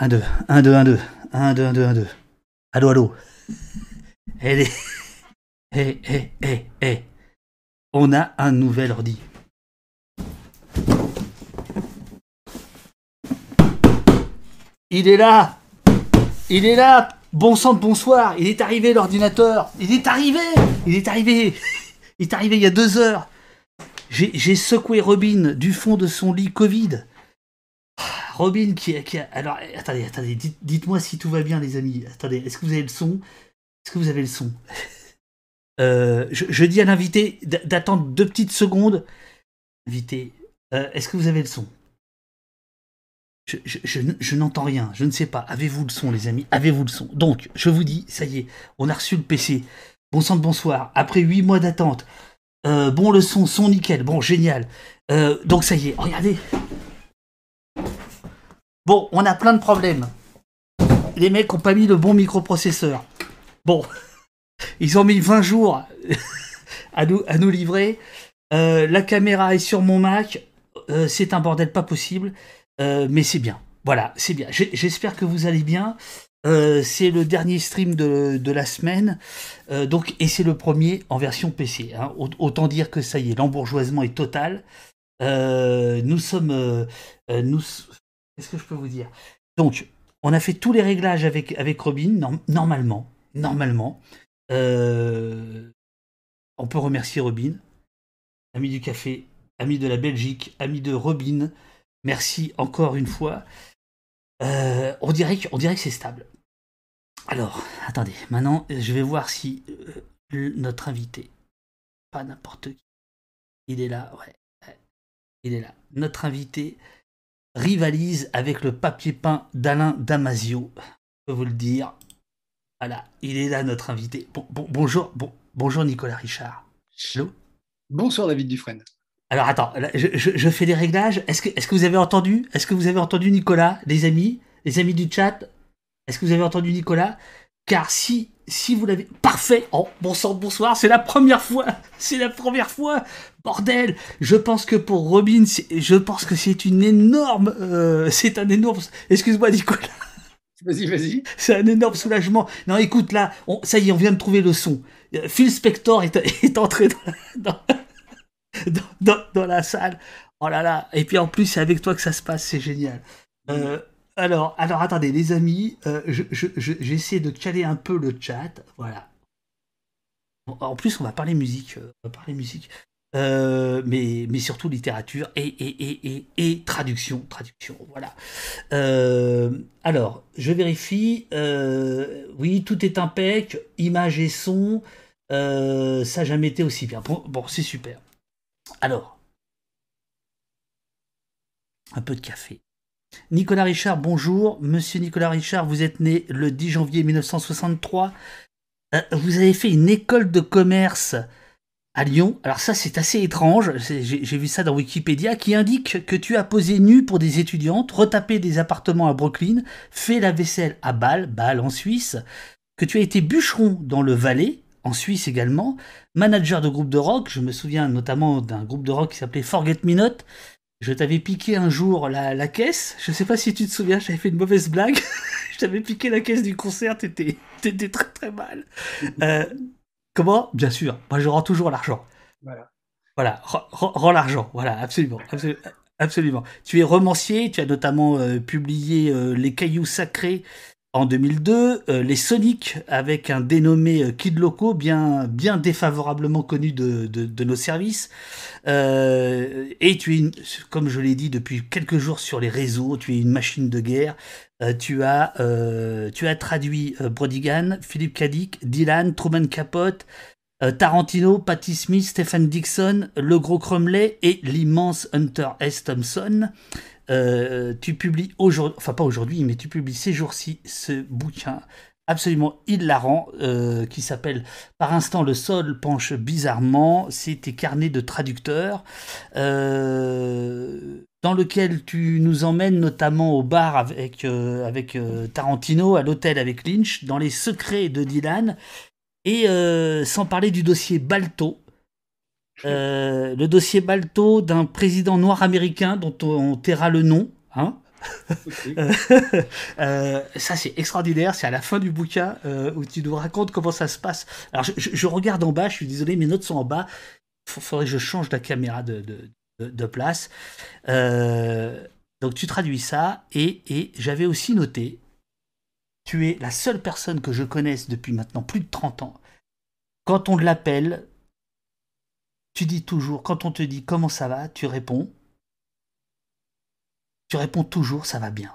1, 2, 1, 2, 1, 2, 1, 2, 1, 2, 1, 2. Allô, allô. Elle est... Hé, hé, hé, hé. On a un nouvel ordi. Il est là Il est là Bon sang de bonsoir Il est arrivé l'ordinateur Il est arrivé Il est arrivé Il est arrivé il y a deux heures J'ai secoué Robin du fond de son lit Covid. Robin qui qui a... Alors, attendez, attendez, dites-moi si tout va bien les amis. Attendez, est-ce que vous avez le son? Est-ce que vous avez le son? Euh, je, dis à l'invité d'attendre deux petites secondes. Invité, euh, est-ce que vous avez le son? Je, n'entends rien, je ne sais pas. Avez-vous le son, les amis? Avez-vous le son? Donc, je vous dis, ça y est, on a reçu le PC. Bon sang de bonsoir. Après huit mois d'attente. Euh, bon, le son, son nickel. Bon, génial. donc, ça y est, regardez. Bon, on a plein de problèmes. Les mecs ont pas mis le bon microprocesseur. Bon, ils ont mis 20 jours à nous, livrer. Euh, la caméra est sur mon Mac. Euh, c'est un bordel pas possible. Euh, mais c'est bien. Voilà, c'est bien. J'espère que vous allez bien. c'est le dernier stream de, la semaine. donc, et c'est le premier en version PC. Hein. Autant dire que ça y est, l'embourgeoisement est total. nous sommes. nous, Qu'est-ce que je peux vous dire? Donc, on a fait tous les réglages avec, avec Robin, normalement. Normalement. Euh, on peut remercier Robin, ami du café, ami de la Belgique, ami de Robin. Merci encore une fois. Euh, on dirait que, dirait que c'est stable. Alors, attendez, maintenant je vais voir si euh, notre invité, pas n'importe qui, il est là, ouais, il est là. Notre invité rivalise avec le papier peint d'Alain Damasio, je peux vous le dire. Voilà, il est là, notre invité. bonjour, bonjour Nicolas Richard. Hello. Bonsoir David Dufresne. Alors attends, je, fais des réglages. Est-ce que, est que vous avez entendu? Est-ce que vous avez entendu Nicolas, les amis, les amis du chat? Est-ce que vous avez entendu Nicolas? Car si, si vous l'avez, parfait. Oh, bonsoir, bonsoir. C'est la première fois. C'est la première fois. Bordel. Je pense que pour Robin, je pense que c'est une énorme, euh, c'est un énorme. Excuse-moi Nicolas. Vas-y, vas-y. C'est un énorme soulagement. Non, écoute, là, ça y est, on vient de trouver le son. Euh, Phil Spector est, entré dans, dans, la salle. Oh là là. Et puis en plus, c'est avec toi que ça se passe, c'est génial. Euh, alors, alors, attendez, les amis, euh, j'essaie de caler un peu le chat. Voilà. En plus, on va parler musique. Va parler musique. Euh, mais, surtout littérature et, traduction. Traduction, voilà. Euh, alors, je vérifie. Euh, oui, tout est impec, image et son. ça n'a jamais été aussi bien. Bon c'est super. Alors, un peu de café. Nicolas Richard, bonjour. Monsieur Nicolas Richard, vous êtes né le 10 janvier 1963. vous avez fait une école de commerce à Lyon. Alors ça c'est assez étrange, j'ai vu ça dans Wikipédia, qui indique que tu as posé nu pour des étudiantes, retapé des appartements à Brooklyn, fait la vaisselle à Bâle, Bâle en Suisse, que tu as été bûcheron dans le Valais, en Suisse également, manager de groupe de rock, je me souviens notamment d'un groupe de rock qui s'appelait Forget Me Not, je t'avais piqué un jour la, caisse, je sais pas si tu te souviens, j'avais fait une mauvaise blague, je t'avais piqué la caisse du concert, t'étais très très mal. Euh, Comment? Bien sûr. Moi, je rends toujours l'argent. Voilà. Voilà. Rends l'argent. Voilà, absolument, absolument. Tu es romancier. Tu as notamment euh, publié euh, Les Cailloux Sacrés en 2002, euh, Les Sonics avec un dénommé Kid Loco, bien, bien défavorablement connu de, de, nos services. et tu es, comme je l'ai dit depuis quelques jours sur les réseaux, tu es une machine de guerre. Euh, tu, as, euh, traduit euh, Brodigan, Philippe Cadic, Dylan, Truman Capote, Tarantino, Patti Smith, Stephen Dixon, Le Gros Cromley et l'immense Hunter S. Thompson. Tu publies aujourd'hui, enfin pas aujourd'hui, mais tu publies ces jours-ci ce bouquin absolument hilarant qui s'appelle Par instant le sol penche bizarrement. C'est tes carnets de traducteurs dans lequel tu nous emmènes notamment au bar avec, euh, avec euh, Tarantino, à l'hôtel avec Lynch, dans les secrets de Dylan, et euh, sans parler du dossier Balto, le dossier Balto d'un président noir américain dont on taira le nom, hein, Euh, ça, c'est extraordinaire. C'est à la fin du bouquin euh, où tu nous racontes comment ça se passe. Alors, je, regarde en bas. Je suis désolé, mes notes sont en bas. Il faudrait que je change la caméra de, de, place. Euh, donc, tu traduis ça. Et, et j'avais aussi noté tu es la seule personne que je connaisse depuis maintenant plus de 30 ans. Quand on l'appelle, tu dis toujours, quand on te dit comment ça va, tu réponds tu réponds toujours ça va bien.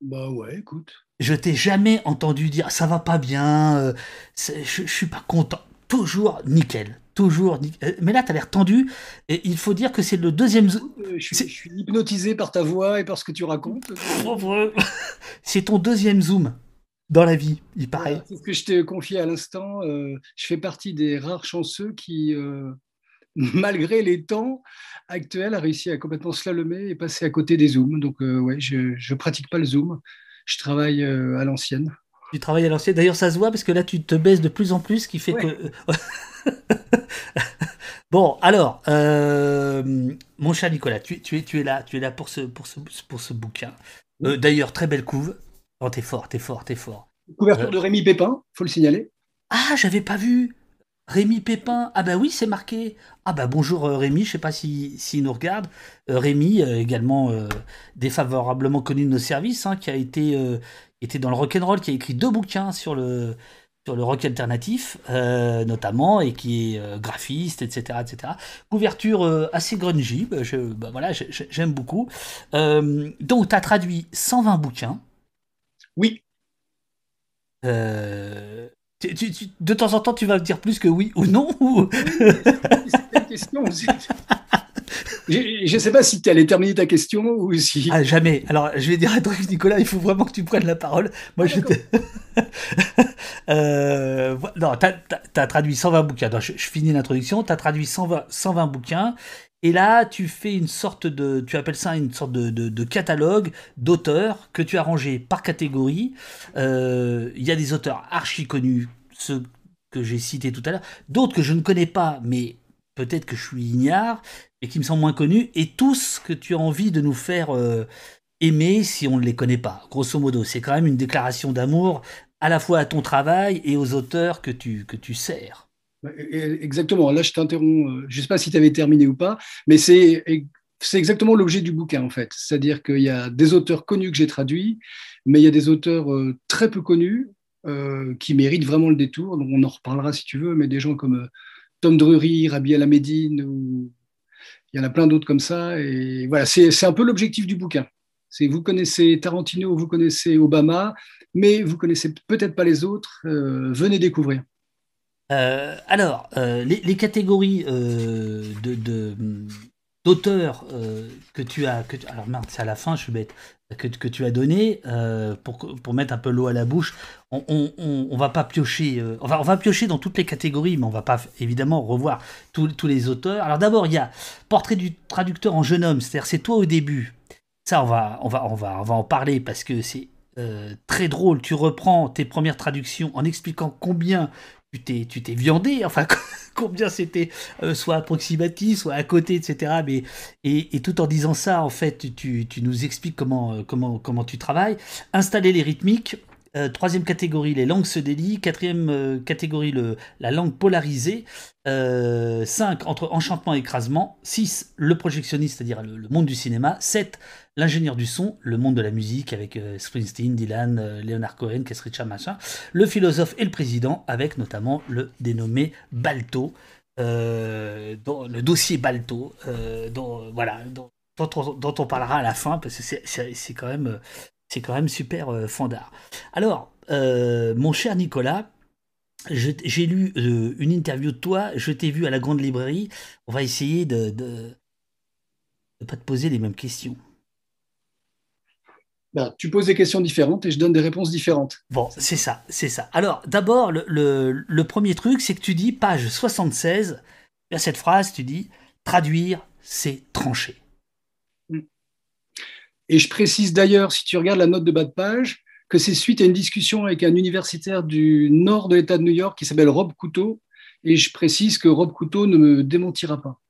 Bah ouais, écoute. Je t'ai jamais entendu dire ça va pas bien, euh, je, je, suis pas content. Toujours nickel. Toujours nickel. Euh, mais là, tu as l'air tendu. Et il faut dire que c'est le deuxième. Euh, je, suis, hypnotisé par ta voix et par ce que tu racontes. c'est ton deuxième zoom dans la vie, il paraît. c'est ce que je t'ai confié à l'instant. je fais partie des rares chanceux qui malgré les temps actuels, a réussi à complètement slalomer et passer à côté des zooms. Donc, euh, ouais, je ne pratique pas le zoom. Je travaille euh, à l'ancienne. Tu travailles à l'ancienne. D'ailleurs, ça se voit parce que là, tu te baisses de plus en plus, ce qui fait que. bon, alors, euh, mon cher Nicolas, tu, tu, es, tu, es là, tu es là pour ce, pour ce, pour ce bouquin. D'ailleurs, très belle couve. Oh, t'es fort, t'es fort, t'es fort. Couverture de Rémi Pépin, faut le signaler. Ah, j'avais pas vu. Rémi Pépin, ah bah oui, c'est marqué. Ah bah bonjour euh, Rémi, je sais pas s'il si, nous regarde. Euh, Rémi, euh, également défavorablement connu de nos services, hein, qui a été, été dans le rock'n'roll, qui a écrit deux bouquins sur le, sur le rock alternatif, notamment, et qui est graphiste, etc., etc. Couverture assez grungy, bah, je, bah, voilà, j'aime beaucoup. donc, tu as traduit 120 bouquins. Oui. Euh, de temps en temps, tu vas me dire plus que oui ou non question. Je ne sais pas si tu allais terminer ta question ou si. Ah, jamais. Alors, je vais dire à toi, Nicolas, il faut vraiment que tu prennes la parole. Moi, je euh, non, tu as, traduit 120 bouquins. je, finis l'introduction. Tu as traduit 120, 120 bouquins. Et là, tu fais une sorte de, tu appelles ça une sorte de, catalogue d'auteurs que tu as rangé par catégorie. Euh, il y a des auteurs archi connus, ceux que j'ai cités tout à l'heure, d'autres que je ne connais pas, mais peut-être que je suis ignare et qui me sont moins connus, et tous que tu as envie de nous faire euh, aimer si on ne les connaît pas. Grosso modo, c'est quand même une déclaration d'amour à la fois à ton travail et aux auteurs que tu, que tu sers. Exactement. Là, je t'interromps. Euh, je ne sais pas si tu avais terminé ou pas, mais c'est exactement l'objet du bouquin, en fait. C'est-à-dire qu'il y a des auteurs connus que j'ai traduits, mais il y a des auteurs euh, très peu connus euh, qui méritent vraiment le détour. Donc, on en reparlera si tu veux, mais des gens comme Tom Drury, Rabi Alamedine, ou il y en a plein d'autres comme ça. Et voilà, c'est un peu l'objectif du bouquin. C'est vous connaissez Tarantino, vous connaissez Obama, mais vous connaissez peut-être pas les autres. venez découvrir. Euh, alors, euh, les, catégories euh, de, d'auteurs que tu as, que alors merde, c'est à la fin, je suis bête, que, tu as donné pour, mettre un peu l'eau à la bouche. On, on, va pas piocher, on va, on va piocher dans toutes les catégories, mais on va pas évidemment revoir tous, tous les auteurs. Alors d'abord, il y a Portrait du traducteur en jeune homme, c'est-à-dire c'est toi au début. Ça, on va, on va, on va, on va en parler parce que c'est très drôle. Tu reprends tes premières traductions en expliquant combien tu t'es, tu viandé, enfin combien c'était euh, soit approximatif, soit à côté, etc. Mais, et, tout en disant ça, en fait, tu, tu nous expliques comment, euh, comment, comment tu travailles. Installer les rythmiques. Euh, troisième catégorie, les langues se délient. Quatrième catégorie, le, la langue polarisée. 5. entre enchantement et écrasement. 6. Le projectionniste, c'est-à-dire le, monde du cinéma. 7 l'ingénieur du son, le monde de la musique avec euh, Springsteen, Dylan, euh, Leonard Cohen, Keith machin, le philosophe et le président avec notamment le dénommé Balto, euh, le dossier Balto, dont, voilà, dont, on, parlera à la fin parce que c'est quand même c'est quand même super fandard. Alors, mon cher Nicolas, j'ai lu une interview de toi, je t'ai vu à la grande librairie. On va essayer de ne pas te poser les mêmes questions. Ben, tu poses des questions différentes et je donne des réponses différentes. Bon, c'est ça, c'est ça. Alors, d'abord, le, premier truc, c'est que tu dis, page 76, il y a cette phrase, tu dis, traduire, c'est trancher. Et je précise d'ailleurs, si tu regardes la note de bas de page, que c'est suite à une discussion avec un universitaire du nord de l'État de New York qui s'appelle Rob Couteau. Et je précise que Rob Couteau ne me démentira pas.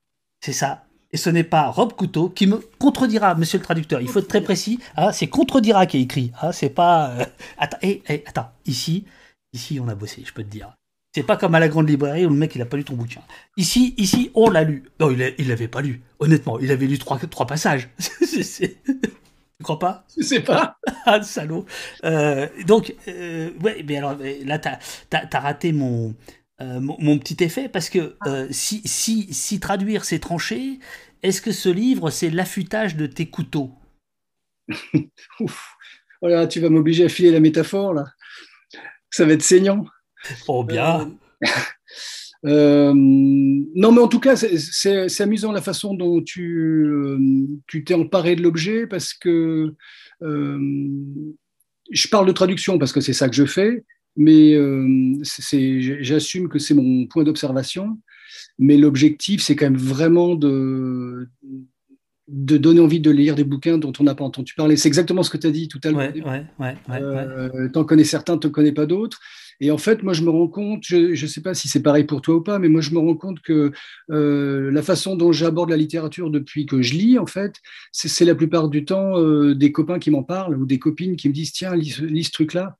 C'est ça. et ce n'est pas Rob Couteau qui me contredira, monsieur le traducteur. Il faut être très précis. Ah, c'est contredira qui est écrit. Ah, c'est pas. Euh, attends, eh, eh, attends, ici, ici, on a bossé, je peux te dire. C'est pas comme à la grande librairie où le mec il a pas lu ton bouquin. Ici, ici, on l'a lu. Non, il l'avait pas lu. Honnêtement, il avait lu trois, trois passages. tu crois pas? Je sais pas. ah, salaud. Euh, donc, euh, ouais, mais alors là, t'as as, raté mon, euh, mon, petit effet parce que euh, si, si, si traduire c'est trancher, est-ce que ce livre c'est l'affûtage de tes couteaux? Ouf. Voilà, tu vas m'obliger à filer la métaphore là. Ça va être saignant. Oh bien. Euh, non, mais en tout cas, c'est amusant la façon dont tu tu t'es emparé de l'objet parce que je parle de traduction parce que c'est ça que je fais, mais j'assume que c'est mon point d'observation. Mais l'objectif, c'est quand même vraiment de, de donner envie de lire des bouquins dont on n'a pas entendu parler. C'est exactement ce que tu as dit tout à l'heure. Ouais, ouais, euh, T'en connais certains, tu connais pas d'autres. Et en fait, moi, je me rends compte, je ne sais pas si c'est pareil pour toi ou pas, mais moi, je me rends compte que euh, la façon dont j'aborde la littérature depuis que je lis, en fait, c'est la plupart du temps euh, des copains qui m'en parlent ou des copines qui me disent tiens, lis, ce truc-là.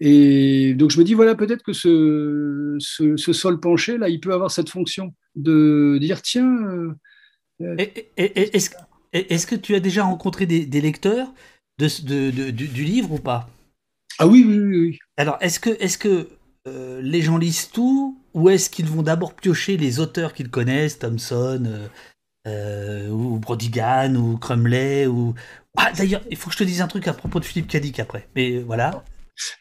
Et donc je me dis, voilà, peut-être que ce, sol penché, là, il peut avoir cette fonction de dire, tiens... Euh, est-ce que tu as déjà rencontré des, lecteurs du, livre ou pas? Ah oui, oui, oui. Alors, est-ce que, est que euh, les gens lisent tout ou est-ce qu'ils vont d'abord piocher les auteurs qu'ils connaissent, Thomson euh, ou Brodigan ou Crumley ou... Ah, d'ailleurs, il faut que je te dise un truc à propos de Philippe Cadic après. Mais voilà.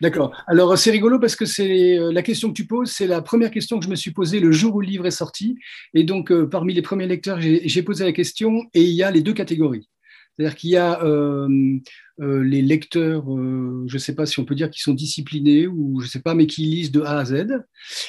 D'accord. Alors c'est rigolo parce que c'est euh, la question que tu poses, c'est la première question que je me suis posée le jour où le livre est sorti. Et donc euh, parmi les premiers lecteurs, j'ai posé la question et il y a les deux catégories. C'est-à-dire qu'il y a euh, euh, les lecteurs, euh, je ne sais pas si on peut dire qu'ils sont disciplinés ou je ne sais pas, mais qui lisent de A à Z.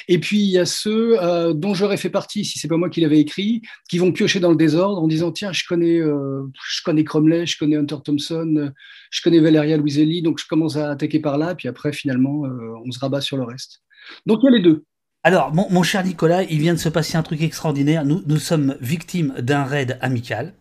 Et puis il y a ceux dont j'aurais fait partie, si c'est pas moi qui l'avais écrit, qui vont piocher dans le désordre en disant tiens, je connais, je connais Cromley, je connais Hunter Thompson, je connais Valeria Luiselli, donc je commence à attaquer par là, puis après finalement on se rabat sur le reste. Donc il y a les deux. Alors, mon, mon, cher Nicolas, il vient de se passer un truc extraordinaire. Nous, nous sommes victimes d'un raid amical.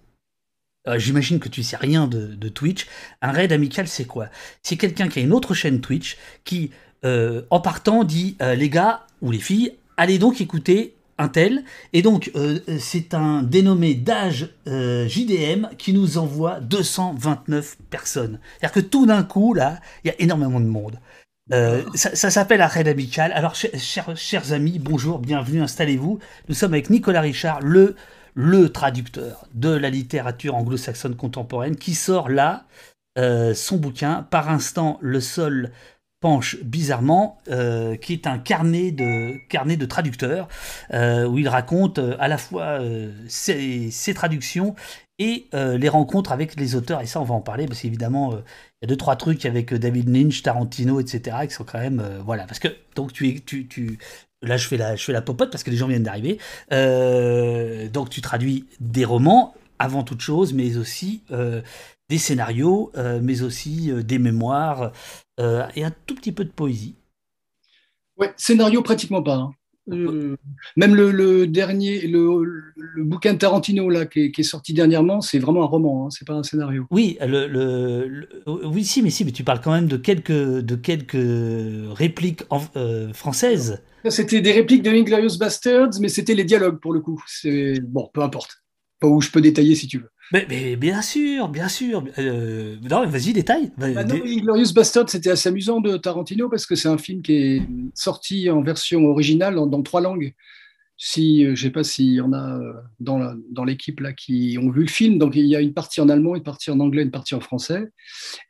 Euh, j'imagine que tu sais rien de, Twitch. Un raid amical, c'est quoi? C'est quelqu'un qui a une autre chaîne Twitch qui, euh, en partant, dit euh, les gars ou les filles, allez donc écouter un tel. Et donc, c'est un dénommé d'âge JDM qui nous envoie 229 personnes. C'est-à-dire que tout d'un coup, là, il y a énormément de monde. ça, s'appelle un raid amical. Alors, chers, chers amis, bonjour, bienvenue, installez-vous. Nous sommes avec Nicolas Richard, le le traducteur de la littérature anglo-saxonne contemporaine, qui sort là euh, son bouquin, Par instant, le sol penche bizarrement, euh, qui est un carnet de, carnet de traducteurs, euh, où il raconte à la fois ses, traductions et les rencontres avec les auteurs. Et ça, on va en parler, parce qu'évidemment, il y a deux, trois trucs avec David Lynch, Tarantino, etc., qui sont quand même... voilà, parce que donc tu, Là, je fais la, je la popote parce que les gens viennent d'arriver. Euh, donc, tu traduis des romans avant toute chose, mais aussi euh, des scénarios, euh, mais aussi des mémoires et un tout petit peu de poésie. Ouais, scénario pratiquement pas. Hein. Même le, dernier, le, bouquin de Tarantino là, qui est, sorti dernièrement, c'est vraiment un roman, hein, c'est pas un scénario. Oui, le, oui, si, mais si, mais tu parles quand même de quelques, de quelques répliques françaises. C'était des répliques de Inglorious Bastards, mais c'était les dialogues pour le coup. C'est bon, peu importe. Pas où je peux détailler si tu veux. Mais, bien sûr, bien sûr. Euh, non, vas-y, détaille. Bah, Inglorious Bastards, c'était assez amusant de Tarantino parce que c'est un film qui est sorti en version originale dans trois langues si, euh, je sais pas s'il y en a euh, dans, dans l'équipe là qui ont vu le film. Donc il y a une partie en allemand, une partie en anglais, une partie en français.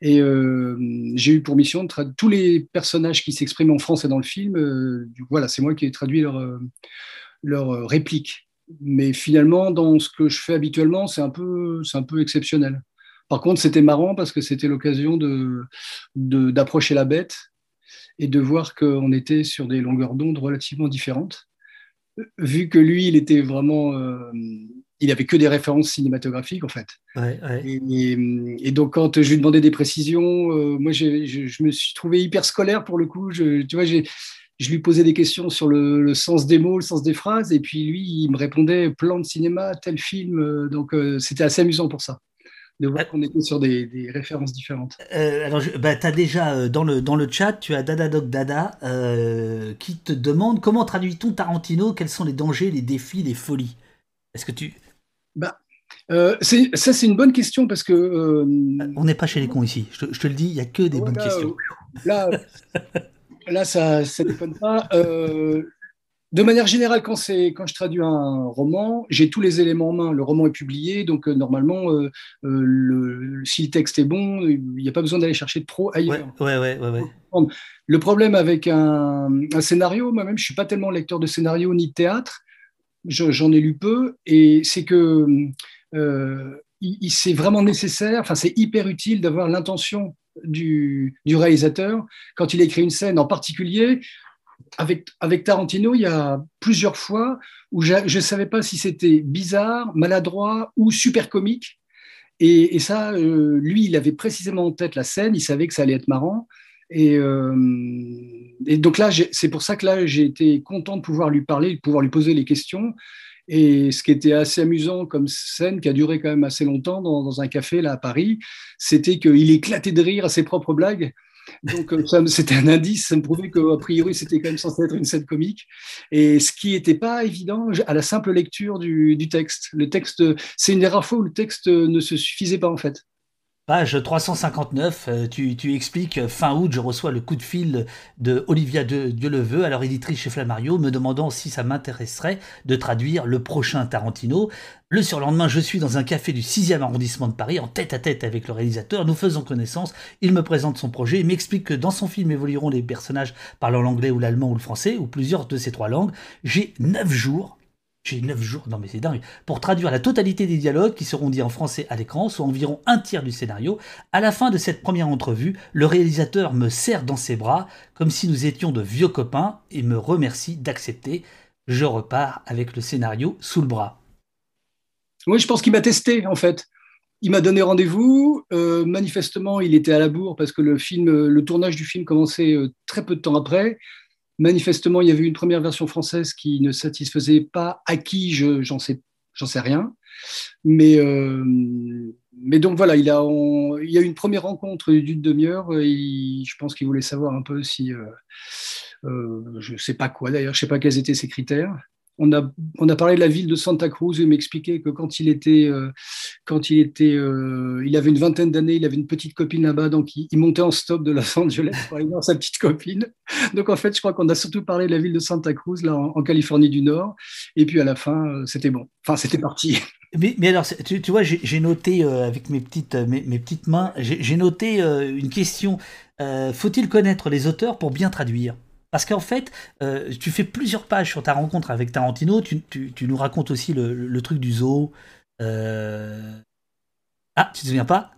Et euh, j'ai eu pour mission de traduire tous les personnages qui s'expriment en français dans le film. voilà, c'est moi qui ai traduit leur, leur réplique. Mais finalement, dans ce que je fais habituellement, c'est un peu, c'est un peu exceptionnel. Par contre, c'était marrant parce que c'était l'occasion de, d'approcher la bête et de voir qu'on était sur des longueurs d'onde relativement différentes vu que lui, il était vraiment. Euh, il avait que des références cinématographiques, en fait. Et, donc, quand je lui demandais des précisions, euh, moi, je, me suis trouvé hyper scolaire pour le coup. Je, tu vois, je lui posais des questions sur le, sens des mots, le sens des phrases, et puis lui, il me répondait plan de cinéma, tel film. Donc, c'était assez amusant pour ça de voir qu'on était sur des, références différentes. alors, bah, tu as déjà dans le, dans le chat, tu as Dada Doc Dada qui te demande comment traduit-on Tarantino Quels sont les dangers, les défis, les folies? Est-ce que tu. Bah, ça, c'est une bonne question parce que. On n'est pas chez les cons ici. Je te, le dis, il n'y a que des bonnes questions. Là, là ça ne déconne pas de manière générale, quand, quand je traduis un roman, j'ai tous les éléments en main. Le roman est publié, donc euh, normalement, euh, euh, si le texte est bon, il n'y a pas besoin d'aller chercher trop ailleurs. Ouais, ouais, ouais, le problème avec un, scénario, moi-même, je ne suis pas tellement lecteur de scénario ni de théâtre, j'en ai lu peu, et c'est que c'est vraiment nécessaire, enfin c'est hyper utile d'avoir l'intention du, du, réalisateur quand il écrit une scène en particulier avec, avec Tarantino, il y a plusieurs fois où je ne savais pas si c'était bizarre, maladroit ou super comique. Et, ça, euh, lui, il avait précisément en tête la scène, il savait que ça allait être marrant. Et, euh, et donc là, c'est pour ça que là, j'ai été content de pouvoir lui parler, de pouvoir lui poser les questions. Et ce qui était assez amusant comme scène, qui a duré quand même assez longtemps dans, un café là à Paris, c'était qu'il éclatait de rire à ses propres blagues. Donc, euh, c'était un indice, ça me prouvait qu'a priori, c'était quand même censé être une scène comique. Et ce qui n'était pas évident à la simple lecture du, du texte. Le texte, c'est une des rares fois où le texte ne se suffisait pas, en fait. Page 359, euh, tu, tu, expliques euh, fin août, je reçois le coup de fil de Olivia de Dieuleveux, alors éditrice chez Flammario, me demandant si ça m'intéresserait de traduire le prochain Tarantino. Le surlendemain, je suis dans un café du 6e arrondissement de Paris, en tête à tête avec le réalisateur. Nous faisons connaissance. Il me présente son projet et m'explique que dans son film évolueront les personnages parlant l'anglais ou l'allemand ou le français, ou plusieurs de ces trois langues. J'ai 9 jours j'ai 9 jours, non mais c'est dingue, pour traduire la totalité des dialogues qui seront dits en français à l'écran, soit environ un tiers du scénario. À la fin de cette première entrevue, le réalisateur me serre dans ses bras, comme si nous étions de vieux copains, et me remercie d'accepter. Je repars avec le scénario sous le bras. Oui, je pense qu'il m'a testé en fait. Il m'a donné rendez-vous. Euh, manifestement, il était à la bourre parce que le tournage du film commençait euh, très peu de temps après. Manifestement, il y avait une première version française qui ne satisfaisait pas à qui, j'en sais, sais rien. Mais, euh, mais donc voilà, il, a, il y a eu une première rencontre d'une demi-heure. Je pense qu'il voulait savoir un peu si, euh, euh, je ne sais pas quoi d'ailleurs, je ne sais pas quels étaient ses critères on a, on a parlé de la ville de Santa Cruz et il m'expliquait que quand il était, euh, quand il était, euh, il avait une vingtaine d'années, il avait une petite copine là-bas, donc il, montait en stop de Los Angeles pour aller voir sa petite copine. Donc en fait, je crois qu'on a surtout parlé de la ville de Santa Cruz là en, Californie du Nord, et puis à la fin, euh, c'était bon. Enfin, c'était parti. Mais, alors, tu, vois, j'ai noté avec mes petites, mes, mes petites mains, j'ai noté une question. Faut-il connaître les auteurs pour bien traduire? Parce qu'en fait, euh, tu fais plusieurs pages sur ta rencontre avec Tarantino. Tu, nous racontes aussi le, truc du zoo. Euh, ah, tu te souviens pas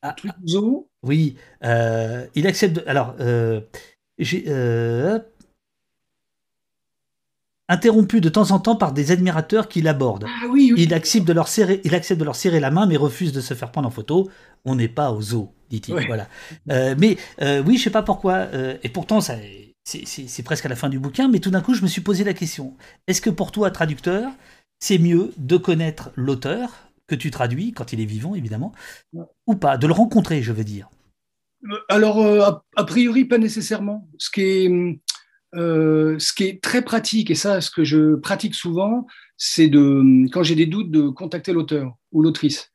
ah, truc du zoo? Oui. Euh, il accepte. Alors, j'ai. interrompu de temps en temps par des admirateurs qui l'abordent. Ah, oui, Il, accepte de leur serrer, il accepte de leur serrer la main, mais refuse de se faire prendre en photo. On n'est pas au zoo, dit-il. Voilà. mais oui, je sais pas pourquoi. et pourtant, ça, c'est presque à la fin du bouquin, mais tout d'un coup, je me suis posé la question est-ce que pour toi, traducteur, c'est mieux de connaître l'auteur que tu traduis, quand il est vivant, évidemment, ou pas De le rencontrer, je veux dire? Euh, Alors, euh, a, priori, pas nécessairement. Ce qui, est, euh, ce qui est très pratique, et ça, ce que je pratique souvent, c'est de, quand j'ai des doutes, de contacter l'auteur ou l'autrice.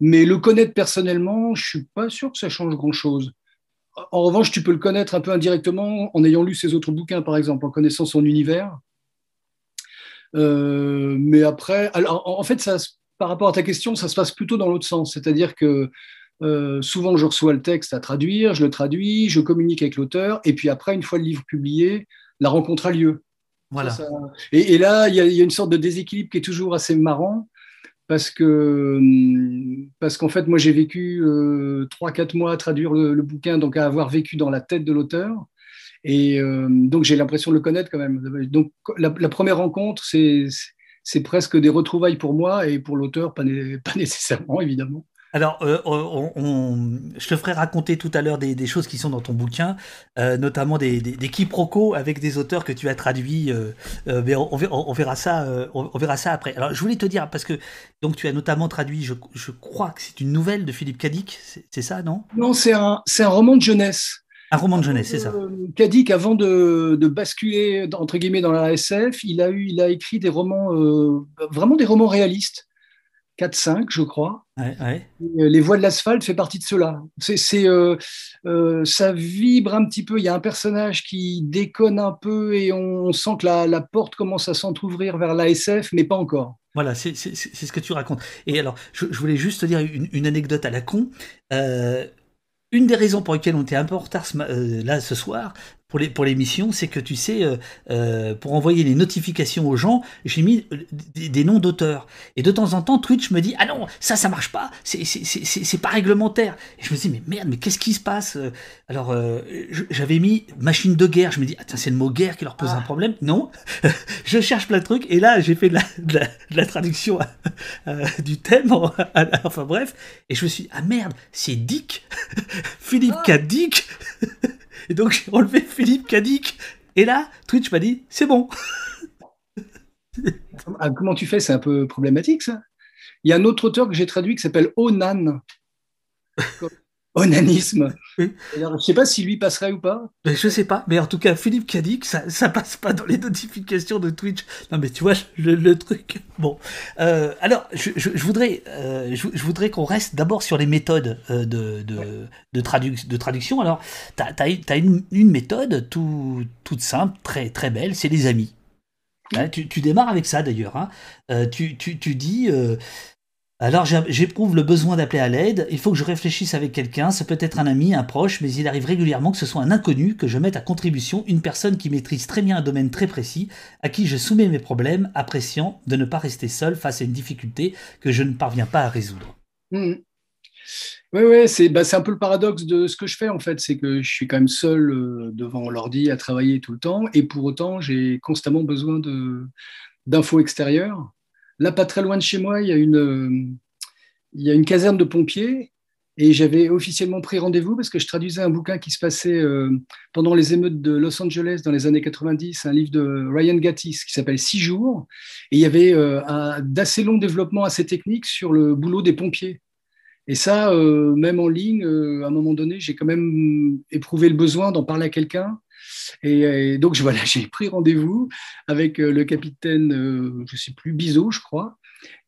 Mais le connaître personnellement, je suis pas sûr que ça change grand-chose en revanche, tu peux le connaître un peu indirectement en ayant lu ses autres bouquins, par exemple, en connaissant son univers. Euh, mais après, en fait, ça, par rapport à ta question, ça se passe plutôt dans l'autre sens. C'est-à-dire que euh, souvent, je reçois le texte à traduire, je le traduis, je communique avec l'auteur, et puis après, une fois le livre publié, la rencontre a lieu. Voilà. et, là, il y, y, a une sorte de déséquilibre qui est toujours assez marrant, parce que parce qu'en fait moi j'ai vécu euh, trois 4 quatre mois à traduire le, bouquin donc à avoir vécu dans la tête de l'auteur. Et euh, donc j'ai l'impression de le connaître quand même. Donc la, première rencontre c'est c'est presque des retrouvailles pour moi et pour l'auteur pas nécessairement évidemment Alors, euh, je te ferai raconter tout à l'heure des, choses qui sont dans ton bouquin, euh, notamment des, des, quiproquos avec des auteurs que tu as traduits. Euh, mais on, verra ça, on, verra ça après. Alors, je voulais te dire parce que donc tu as notamment traduit, je, crois que c'est une nouvelle de Philippe Cadic, c'est ça, non? Non, c'est un, un roman de jeunesse. Un roman de jeunesse, c'est ça. Cadic, avant de, de, basculer entre guillemets dans la SF, il a eu, il a écrit des romans, vraiment des romans réalistes. 4-5, je crois. Euh, les voix de l'asphalte fait partie de cela. C'est, euh, euh, ça vibre un petit peu. Il y a un personnage qui déconne un peu et on, sent que la, porte commence à s'entrouvrir vers l'ASF, mais pas encore. Voilà, c'est, ce que tu racontes. Et alors, je, voulais juste te dire une, anecdote à la con. une des raisons pour lesquelles on était un peu en retard là ce soir, pour les pour l'émission, c'est que tu sais, euh, euh, pour envoyer les notifications aux gens, j'ai mis euh, des, noms d'auteurs. Et de temps en temps, Twitch me dit ah non, ça ça marche pas, c'est c'est pas réglementaire. Et je me dis mais merde, mais qu'est-ce qui se passe Alors j'avais mis machine de guerre. Je me dis ah c'est le mot guerre qui leur pose un ah. problème. Non, je cherche plein de trucs et là j'ai fait de la, la, traduction du thème. enfin bref, et je me suis dit, ah merde, c'est Dick, Philippe ah. Dick. Et donc j'ai enlevé Philippe Cadic. Et là, Twitch m'a dit c'est bon. Ah, comment tu fais? C'est un peu problématique ça. Il y a un autre auteur que j'ai traduit qui s'appelle Onan onanisme. Je ne sais pas si lui passerait ou pas. Je ne sais pas, mais en tout cas, Philippe Cadic, ça, ça passe pas dans les notifications de Twitch. Non, mais tu vois, le, truc. Bon. Euh, alors, je, voudrais, euh, je, voudrais qu'on reste d'abord sur les méthodes euh, de, de, de, de traduction. Alors, tu as, une, méthode tout, toute simple, très, très belle, c'est les amis. Hein, tu, démarres avec ça d'ailleurs. Hein. tu, tu, tu, dis alors j'éprouve le besoin d'appeler à l'aide, il faut que je réfléchisse avec quelqu'un, ça peut être un ami, un proche, mais il arrive régulièrement que ce soit un inconnu, que je mette à contribution une personne qui maîtrise très bien un domaine très précis, à qui je soumets mes problèmes, appréciant de ne pas rester seul face à une difficulté que je ne parviens pas à résoudre. Oui, mmh. ouais, bah, c'est un peu le paradoxe de ce que je fais en fait, c'est que je suis quand même seul euh, devant l'ordi à travailler tout le temps, et pour autant j'ai constamment besoin d'infos extérieures Là, pas très loin de chez moi, il y a une, il y a une caserne de pompiers et j'avais officiellement pris rendez-vous parce que je traduisais un bouquin qui se passait euh, pendant les émeutes de Los Angeles dans les années 90, un livre de Ryan Gattis qui s'appelle Six jours. Et il y avait euh, un d'assez long développement assez technique sur le boulot des pompiers. Et ça, euh, même en ligne, à un moment donné, j'ai quand même éprouvé le besoin d'en parler à quelqu'un et, donc, voilà, j'ai pris rendez-vous avec euh, le capitaine, euh, je ne sais plus, Bizot, je crois.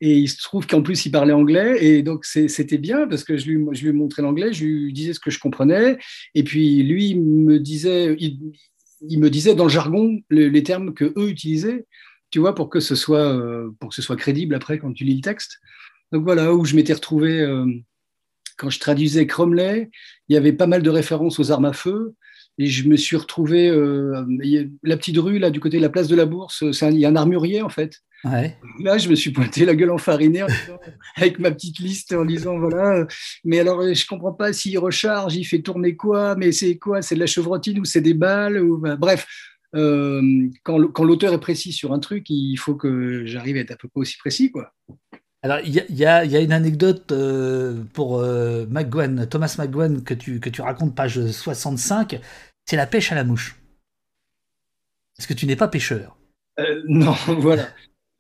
Et il se trouve qu'en plus, il parlait anglais. Et donc, c'était bien parce que je lui, je lui montrais l'anglais, je lui disais ce que je comprenais. Et puis, lui me disait, il, me disait dans le jargon les, termes que eux utilisaient, tu vois, pour que, ce soit, euh, pour que ce soit crédible après quand tu lis le texte. Donc, voilà où je m'étais retrouvé. quand je traduisais Cromley, il y avait pas mal de références aux armes à feu. Et je me suis retrouvé, euh, la petite rue, là, du côté de la place de la Bourse, il y a un armurier, en fait. Là, je me suis pointé la gueule enfarinée avec ma petite liste en disant voilà, mais alors je comprends pas s'il recharge, il fait tourner quoi, mais c'est quoi C'est de la chevrotine ou c'est des balles ou, Bref, euh, quand, l'auteur est précis sur un truc, il faut que j'arrive à être à peu près aussi précis. quoi. Alors, il y a, une anecdote euh, pour euh, Thomas McGowan, que tu, que tu racontes, page 65, c'est la pêche à la mouche. Est-ce que tu n'es pas pêcheur? Euh, Non, voilà.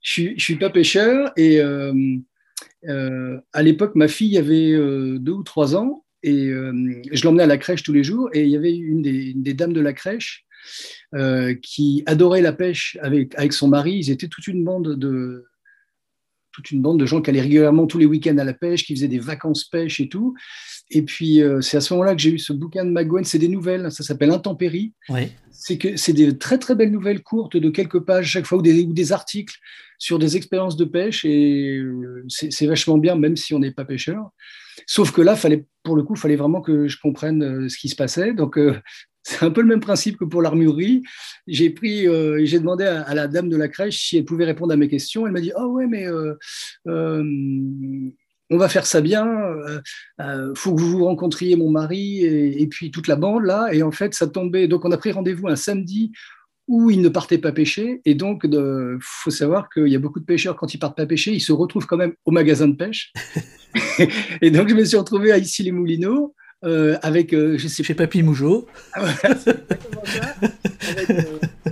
Je ne suis pas pêcheur et à l'époque, ma fille avait deux ou trois ans et je l'emmenais à la crèche tous les jours et il y avait une des, une des dames de la crèche qui adorait la pêche avec, avec son mari. Ils étaient toute une bande de toute une bande de gens qui allaient régulièrement tous les week-ends à la pêche, qui faisaient des vacances pêche et tout. Et puis, euh, c'est à ce moment-là que j'ai eu ce bouquin de McGowan. C'est des nouvelles, ça s'appelle Intempérie. C'est que c'est des très très belles nouvelles courtes de quelques pages chaque fois ou des, ou des articles sur des expériences de pêche et euh, c'est vachement bien même si on n'est pas pêcheur. Sauf que là, fallait, pour le coup, il fallait vraiment que je comprenne euh, ce qui se passait. Donc, c'est un peu le même principe que pour l'armurerie. J'ai pris, euh, j'ai demandé à, la dame de la crèche si elle pouvait répondre à mes questions. Elle m'a dit, oh ouais, mais euh, euh, on va faire ça bien. Il faut que vous rencontriez mon mari et, puis toute la bande là. Et en fait, ça tombait. Donc, on a pris rendez-vous un samedi où ils ne partaient pas pêcher. Et donc, il faut savoir qu'il y a beaucoup de pêcheurs, quand ils partent pas pêcher, ils se retrouvent quand même au magasin de pêche. et donc, je me suis retrouvé à Issy-les-Moulineaux euh, avec, euh, je sais Chez Papy Mougeot.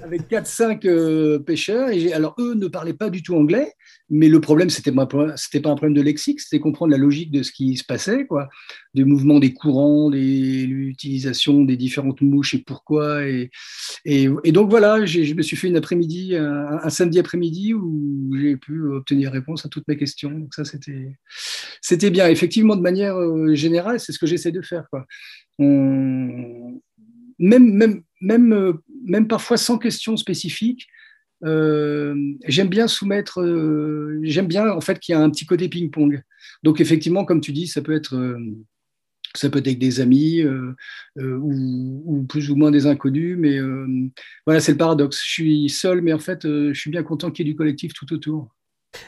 avec, 4-5 pêcheurs. Et alors, eux ne parlaient pas du tout anglais. Mais le problème, c'était c'était pas un problème de lexique, c'était comprendre la logique de ce qui se passait, quoi, des mouvements des courants, l'utilisation des différentes mouches et pourquoi. Et, donc voilà, je me suis fait une après-midi, un, samedi après-midi où j'ai pu obtenir réponse à toutes mes questions. Donc ça, c'était, c'était bien. Effectivement, de manière euh, générale, c'est ce que j'essaie de faire, quoi. même, même, même, euh, même parfois sans question spécifique, euh, j'aime bien soumettre, euh, j'aime bien en fait qu'il y a un petit côté ping-pong. Donc effectivement, comme tu dis, ça peut être, euh, ça peut être avec des amis ou, plus ou moins des inconnus, mais voilà, c'est le paradoxe. Je suis seul, mais en fait, je suis bien content qu'il y ait du collectif tout autour.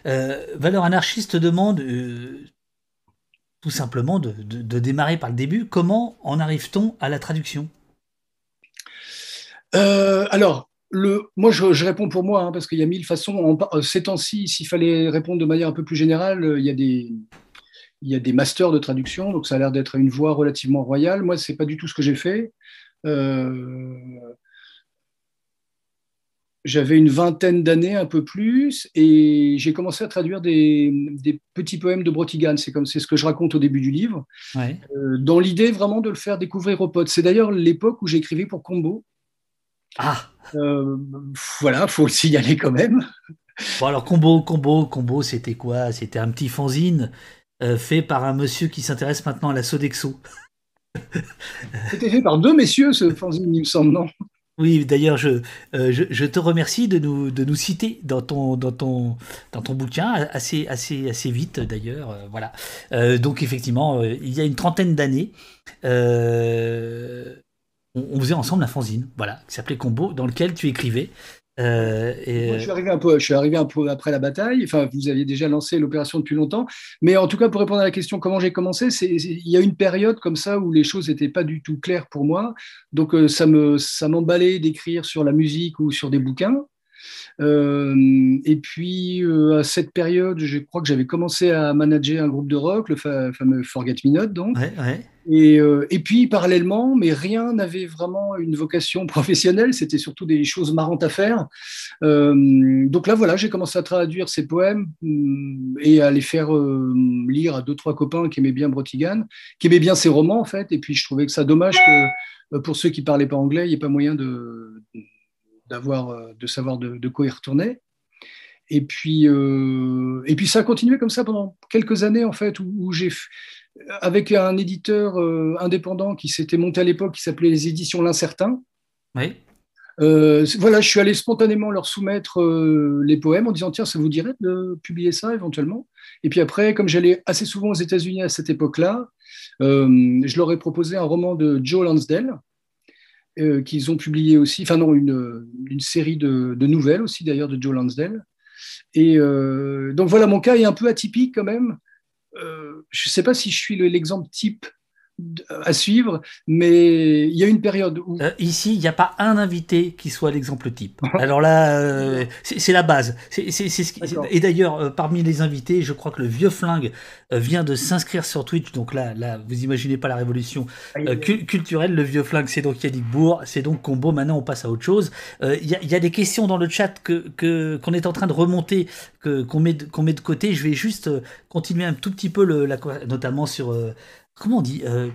Valeur anarchiste demande tout simplement de, de, démarrer par le début. Comment en arrive-t-on à la traduction? Alors, moi, je, réponds pour moi, hein, parce qu'il y a mille façons. En, euh, ces temps-ci, s'il fallait répondre de manière un peu plus générale, euh, il y a des, il y a des masters de traduction, donc ça a l'air d'être une voie relativement royale. Moi, ce n'est pas du tout ce que j'ai fait. Euh, j'avais une vingtaine d'années, un peu plus, et j'ai commencé à traduire des, petits poèmes de Brotigan. C'est comme c'est ce que je raconte au début du livre, dans l'idée vraiment de le faire découvrir aux potes. C'est d'ailleurs l'époque où j'écrivais pour Combo. Ah euh, voilà, faut le signaler quand même. Bon alors combo, combo, combo, c'était quoi? C'était un petit fanzine euh, fait par un monsieur qui s'intéresse maintenant à la Sodexo. C'était fait par deux messieurs ce fanzine, il me semble, non? Oui, d'ailleurs, je, euh, je, te remercie de nous, de nous citer dans ton, dans ton, dans ton bouquin, assez, assez, assez vite d'ailleurs. voilà. donc, effectivement, il y a une trentaine d'années, on, faisait ensemble un fanzine, voilà, qui s'appelait Combo, dans lequel tu écrivais. Euh, et... je, suis arrivé un peu, je suis arrivé un peu après la bataille. Enfin, vous aviez déjà lancé l'opération depuis longtemps. Mais en tout cas, pour répondre à la question comment j'ai commencé, il y a une période comme ça où les choses n'étaient pas du tout claires pour moi. Donc, euh, ça me, ça m'emballait d'écrire sur la musique ou sur des bouquins. Euh, et puis, à cette période, je crois que j'avais commencé à manager un groupe de rock, le fameux Forget Me Not, donc. Ouais, ouais. Euh, et, puis, parallèlement, mais rien n'avait vraiment une vocation professionnelle, c'était surtout des choses marrantes à faire. Euh, donc là, voilà, j'ai commencé à traduire ces poèmes mm, et à les faire euh, lire à deux, trois copains qui aimaient bien Brotigan, qui aimaient bien ses romans, en fait. Et puis, je trouvais que ça dommage que pour ceux qui ne parlaient pas anglais, il n'y ait pas moyen de, d'avoir, de savoir de, quoi y retourner. Et puis, ça a continué comme ça pendant quelques années, en fait, où j'ai avec un éditeur euh, indépendant qui s'était monté à l'époque, qui s'appelait les éditions L'Incertain. Oui. Euh, voilà, je suis allé spontanément leur soumettre euh, les poèmes en disant tiens, ça vous dirait de publier ça éventuellement? Et puis après, comme j'allais assez souvent aux États-Unis à cette époque-là, je leur ai proposé un roman de Joe Lansdale qu'ils ont publié aussi, enfin non, une, une série de, de, nouvelles aussi d'ailleurs de Joe Lansdale. Et donc voilà, mon cas est un peu atypique quand même. Euh, je ne sais pas si je suis l'exemple type à suivre, mais il y a une période où... Euh, ici, il n'y a pas un invité qui soit l'exemple type. Alors là, euh, c'est la base. Et d'ailleurs, euh, parmi les invités, je crois que le vieux flingue vient de s'inscrire sur Twitch. Donc là, là, vous imaginez pas la révolution culturelle. Le vieux flingue, c'est donc Yannick Bourg, c'est donc Combo. Maintenant, on passe à autre chose. Il y, a des questions dans le chat que qu'on est en train de remonter, qu'on met, qu'on met de côté. Je vais juste continuer un tout petit peu, le, la, notamment sur comment on dit euh,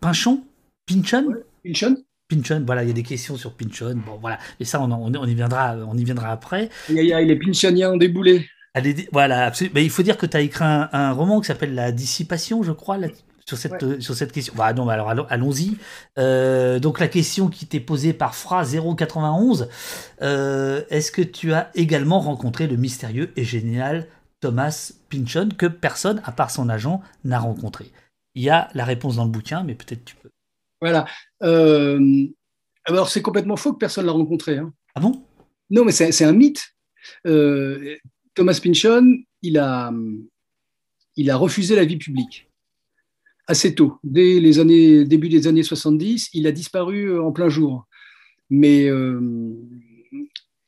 Pinchon? Pinchon? Pinchon Pinchon, voilà, il y a des questions sur Pinchon. Bon, voilà, et ça, on, on, y viendra, on y viendra après. Il y a, les Pinchoniens déboulés. Voilà, Mais il faut dire que tu as écrit un, roman qui s'appelle La Dissipation, je crois, sur, cette, sur cette question. Bah non, alors allons-y. Euh, donc la question qui t'est posée par Fra 091, euh, est-ce que tu as également rencontré le mystérieux et génial Thomas Pinchon que personne, à part son agent, n'a rencontré? Il y a la réponse dans le bouquin, mais peut-être tu peux. Voilà. Euh, alors, c'est complètement faux que personne ne l'a rencontré. Hein. Ah bon? Non, mais c'est un mythe. Euh, Thomas Pynchon, il a, il a refusé la vie publique assez tôt. Dès les années, début des années 70, il a disparu euh, en plein jour. Mais,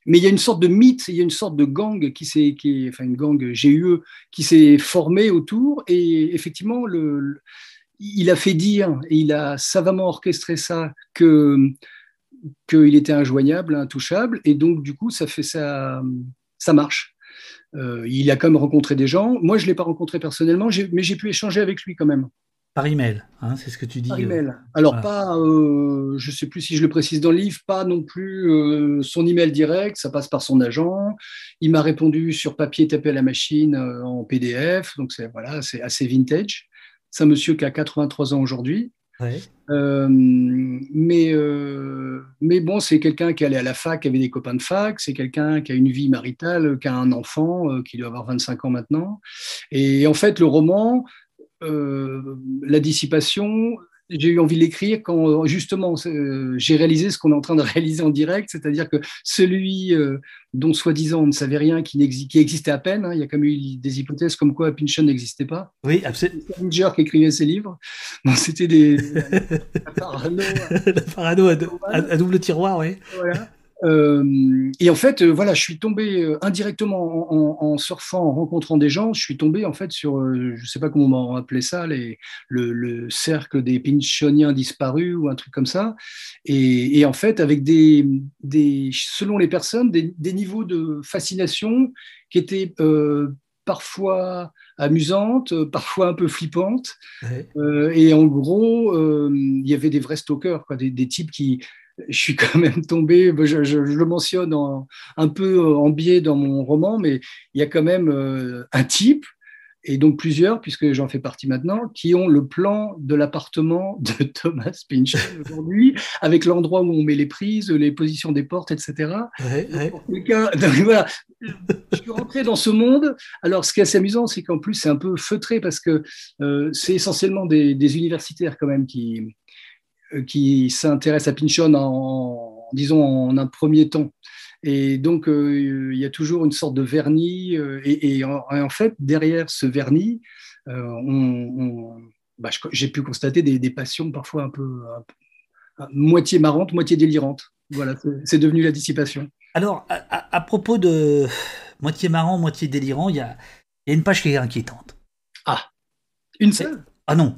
mais il y a une sorte de mythe, il y a une sorte de gang qui s'est, qui enfin une gang GUE qui s'est formée autour, et effectivement, il a fait dire et il a savamment orchestré ça que qu'il était injoignable, intouchable, et donc du coup, ça fait ça, ça marche. Euh, il a quand même rencontré des gens. Moi, je l'ai pas rencontré personnellement, mais j'ai pu échanger avec lui quand même. Par email, hein, c'est ce que tu dis. Par email. Alors pas, euh, je sais plus si je le précise dans le livre, pas non plus euh, son email direct, ça passe par son agent. Il m'a répondu sur papier tapé à la machine en PDF, donc c'est voilà, c'est assez vintage. C'est un monsieur qui a 83 ans aujourd'hui. Euh, mais, euh, mais bon, c'est quelqu'un qui allait à la fac, qui avait des copains de fac, c'est quelqu'un qui a une vie maritale, qui a un enfant, euh, qui doit avoir 25 ans maintenant. Et en fait, le roman, la dissipation, j'ai eu envie de l'écrire quand justement euh, j'ai réalisé ce qu'on est en train de réaliser en direct, c'est-à-dire que celui euh, dont soi-disant on ne savait rien, qui, qui existait à peine, hein, il y a quand même eu des hypothèses comme quoi Pynchon n'existait pas. Oui, absolument. Qui écrivait ses livres. c'était des. la parano. à, double tiroir, oui. Voilà. Euh, et en fait, euh, voilà, je suis tombé euh, indirectement en, surfant, en rencontrant des gens, je suis tombé en fait sur, je ne sais pas comment on appelait ça, les, le, cercle des pinchoniens disparus ou un truc comme ça. Et, en fait, avec des, des, selon les personnes, des, niveaux de fascination qui étaient parfois amusantes, parfois un peu flippantes. et en gros, il y avait des vrais stalkers, quoi, des, des types qui je suis quand même tombé, je, le mentionne un peu en biais dans mon roman, mais il y a quand même euh, un type, et donc plusieurs, puisque j'en fais partie maintenant, qui ont le plan de l'appartement de Thomas Pinch aujourd'hui, avec l'endroit où on met les prises, les positions des portes, etc. voilà, je suis rentré dans ce monde. Alors, ce qui est assez amusant, c'est qu'en plus, c'est un peu feutré parce que euh, c'est essentiellement des, des, universitaires quand même qui, qui s'intéresse à Pinchon en, disons, en un premier temps. Et donc, euh, il y a toujours une sorte de vernis. Euh, et, en, fait, derrière ce vernis, bah, j'ai pu constater des, passions parfois un peu, moitié marrantes, moitié délirantes. Voilà, c'est devenu la dissipation. Alors, à, propos de moitié marrant, moitié délirant, il y a, y a, une page qui est inquiétante. Ah, une seule? Ah non,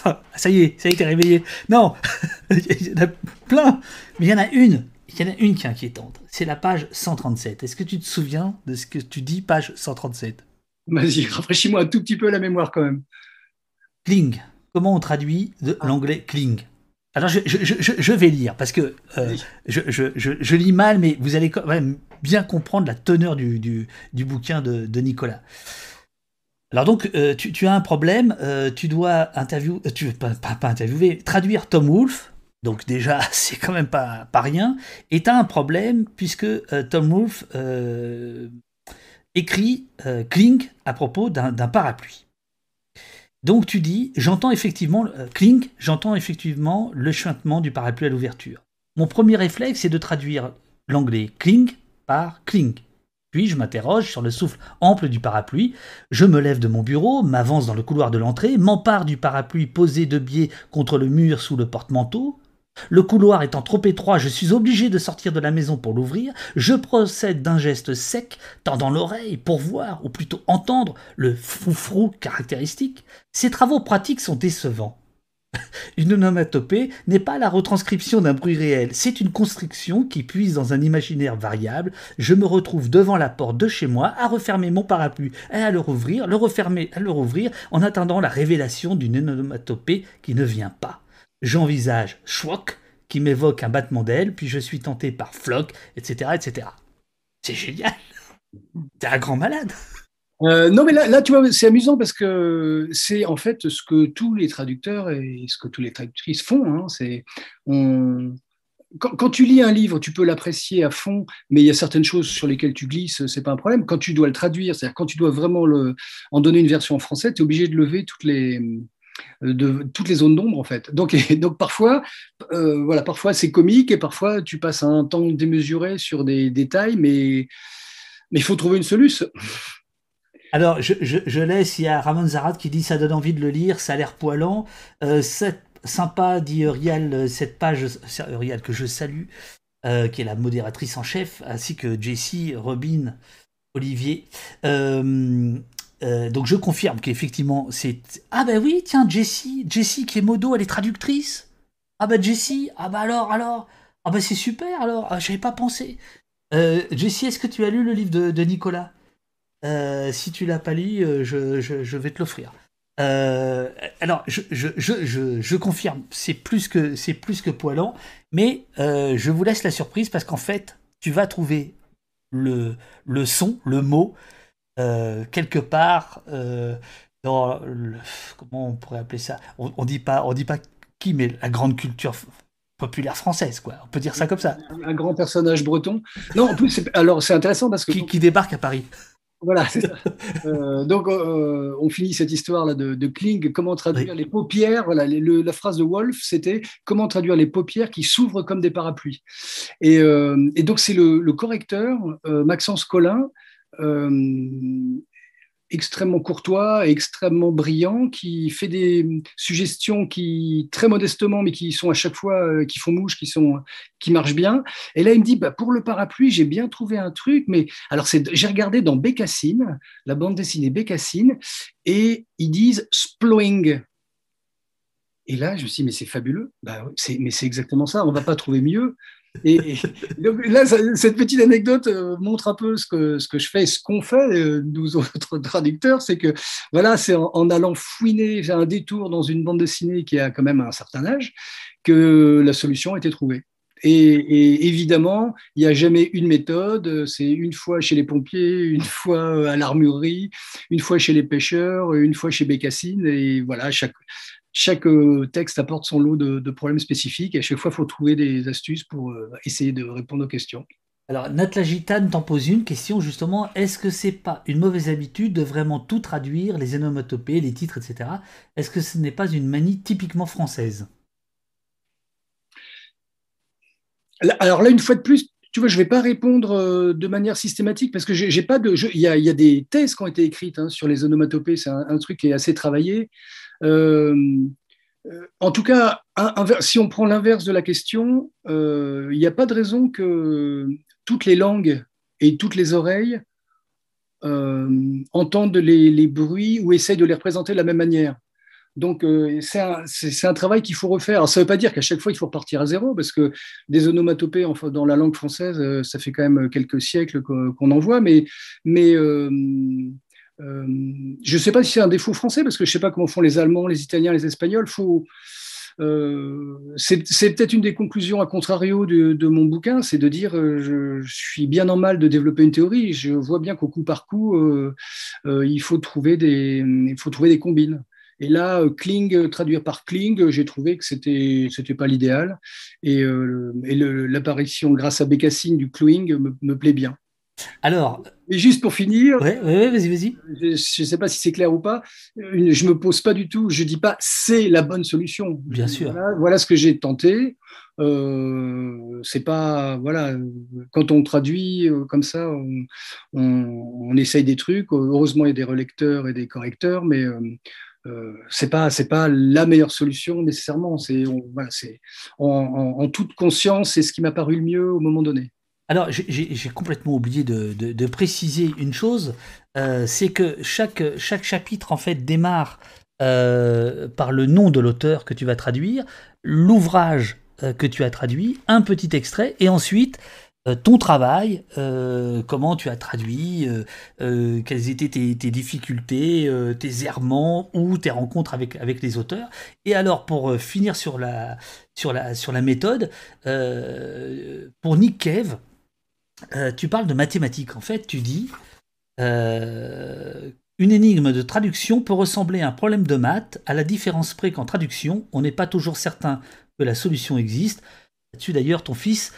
Putain, ça y est, ça y est, t'es réveillé. Non, il y en a plein, mais il y en a une. Il y en a une qui est inquiétante. C'est la page 137. Est-ce que tu te souviens de ce que tu dis, page 137 Vas-y, rafraîchis-moi un tout petit peu la mémoire quand même. Cling. Comment on traduit de ah. l'anglais cling Alors, je, vais lire, parce que euh, je, lis mal, mais vous allez quand même bien comprendre la teneur du, du, bouquin de, de Nicolas. Alors donc, euh, tu, as un problème, euh, tu dois interviewer, euh, tu pas, pas, interviewer, traduire Tom Wolfe. Donc déjà, c'est quand même pas, pas rien. Et tu as un problème puisque Tom Wolfe écrit Kling à propos d'un parapluie. Donc tu dis, j'entends effectivement, Kling, j'entends effectivement le chuintement du parapluie à l'ouverture. Mon premier réflexe, c'est de traduire l'anglais Kling par Kling. Puis je m'interroge sur le souffle ample du parapluie, je me lève de mon bureau, m'avance dans le couloir de l'entrée, m'empare du parapluie posé de biais contre le mur sous le porte-manteau. Le couloir étant trop étroit, je suis obligé de sortir de la maison pour l'ouvrir. Je procède d'un geste sec, tendant l'oreille pour voir, ou plutôt entendre, le froufrou caractéristique. Ces travaux pratiques sont décevants. Une onomatopée n'est pas la retranscription d'un bruit réel, c'est une construction qui puise dans un imaginaire variable. Je me retrouve devant la porte de chez moi à refermer mon parapluie et à le rouvrir, le refermer, à le rouvrir, en attendant la révélation d'une onomatopée qui ne vient pas. J'envisage schwock qui m'évoque un battement d'aile, puis je suis tenté par floc, etc., etc. C'est génial. T'es un grand malade. Euh, non, mais là, tu vois, c'est amusant parce que c'est en fait ce que tous les traducteurs et ce que tous les traductrices font. Hein, c'est quand, tu lis un livre, tu peux l'apprécier à fond, mais il y a certaines choses sur lesquelles tu glisses, c'est pas un problème. Quand tu dois le traduire, c'est-à-dire quand tu dois vraiment en donner une version en français, tu es obligé de lever toutes les toutes les zones d'ombre en fait. Donc, donc parfois, euh, voilà, parfois c'est comique et parfois tu passes un temps démesuré sur des détails, mais il faut trouver une solution. Alors, je, laisse, il y a Ramon Zarat qui dit ça donne envie de le lire, ça a l'air poilant. Euh, sympa, dit Uriel, cette page, Uriel que je salue, qui est la modératrice en chef, ainsi que Jessie, Robin, Olivier. donc je confirme qu'effectivement c'est... Ah ben oui, tiens, Jessie, Jessie qui est modo, elle est traductrice. Ah bah Jessie, ah bah alors, alors, ah bah c'est super alors, ah, j'avais pas pensé. Euh, Jessie, est-ce que tu as lu le livre de, Nicolas? Euh, Si tu l'as pas lu, euh, je, vais te l'offrir. alors, je, confirme, c'est plus que c'est plus que poilant, mais je vous laisse la surprise parce qu'en fait, tu vas trouver le, le son, le mot, quelque part dans le, comment on pourrait appeler ça? On, on dit pas on dit pas qui met la grande culture populaire française, quoi. On peut dire ça comme ça. Un grand personnage breton? Non, en plus, alors c'est intéressant parce que. Qui, débarque à Paris. Voilà, c'est ça. Euh, donc, euh, on finit cette histoire-là de, Kling. Comment traduire les paupières? Voilà, la phrase de Wolf, c'était comment traduire les paupières qui s'ouvrent comme des parapluies? Et, euh, donc, c'est le, le, correcteur, Maxence Collin, extrêmement courtois, extrêmement brillant, qui fait des suggestions qui très modestement, mais qui sont à chaque fois euh, qui font mouche, qui sont qui marchent bien. Et là, il me dit bah, pour le parapluie, j'ai bien trouvé un truc, mais alors j'ai regardé dans Bécassine, la bande dessinée Bécassine, et ils disent splowing. Et là, je me suis dit, mais c'est fabuleux. Bah, mais c'est exactement ça. On va pas trouver mieux. Et, là, cette petite anecdote euh, montre un peu ce que, ce que je fais, ce qu'on fait, euh, nous autres traducteurs, c'est que voilà, c'est en, allant fouiner, faire un détour dans une bande dessinée qui a quand même un certain âge, que la solution a été trouvée. Et, évidemment, il n'y a jamais une méthode. C'est une fois chez les pompiers, une fois à l'armurerie, une fois chez les pêcheurs, une fois chez Bécassine. Et voilà, chaque, chaque euh, texte apporte son lot de, problèmes spécifiques et à chaque fois, il faut trouver des astuces pour euh, essayer de répondre aux questions. Alors, Natla Gitane t'en pose une question justement. Est-ce que c'est pas une mauvaise habitude de vraiment tout traduire, les onomatopées, les titres, etc. Est-ce que ce n'est pas une manie typiquement française? Alors là, une fois de plus, tu vois, je ne vais pas répondre euh, de manière systématique parce que j'ai pas de. Il y, a des thèses qui ont été écrites hein, sur les onomatopées. C'est un, truc qui est assez travaillé. Euh, euh, en tout cas, si on prend l'inverse de la question, euh, il n'y a pas de raison que toutes les langues et toutes les oreilles entendent les, bruits ou essayent de les représenter de la même manière. Donc, c'est un, travail qu'il faut refaire. ça ne veut pas dire qu'à chaque fois, il faut repartir à zéro, parce que des onomatopées dans la langue française, ça fait quand même quelques siècles qu'on en voit, mais, je ne sais pas si c'est un défaut français, parce que je ne sais pas comment font les Allemands, les Italiens, les Espagnols. Euh, c'est peut-être une des conclusions à contrario de, mon bouquin, c'est de dire euh, je, suis bien en mal de développer une théorie. Je vois bien qu'au coup par coup, il faut trouver des, il faut trouver des combines. Et là, Kling, traduire par Kling, j'ai trouvé que c'était c'était pas l'idéal. Et, l'apparition grâce à Bécassine du Cluing me plaît bien. Alors. Et juste pour finir. Ouais, vas-y, vas-y. Je ne sais pas si c'est clair ou pas. Je me pose pas du tout. Je dis pas c'est la bonne solution. Bien sûr. Voilà, ce que j'ai tenté. Euh, c'est pas voilà quand on traduit euh, comme ça, on, essaye des trucs. Heureusement, il y a des relecteurs et des correcteurs, mais euh, euh, c'est pas c'est pas la meilleure solution nécessairement. C'est voilà, en, toute conscience, c'est ce qui m'a paru le mieux au moment donné. Alors, j'ai complètement oublié de, préciser une chose, euh, c'est que chaque, chapitre, en fait, démarre euh, par le nom de l'auteur que tu vas traduire, l'ouvrage euh, que tu as traduit, un petit extrait, et ensuite ton travail, comment tu as traduit, quelles étaient tes, difficultés, tes errements ou tes rencontres avec, les auteurs. Et alors, pour finir sur la méthode, pour Nick Cave, euh, tu parles de mathématiques. En fait, tu dis euh, une énigme de traduction peut ressembler à un problème de maths, à la différence près qu'en traduction, on n'est pas toujours certain que la solution existe. Là-dessus, d'ailleurs, ton fils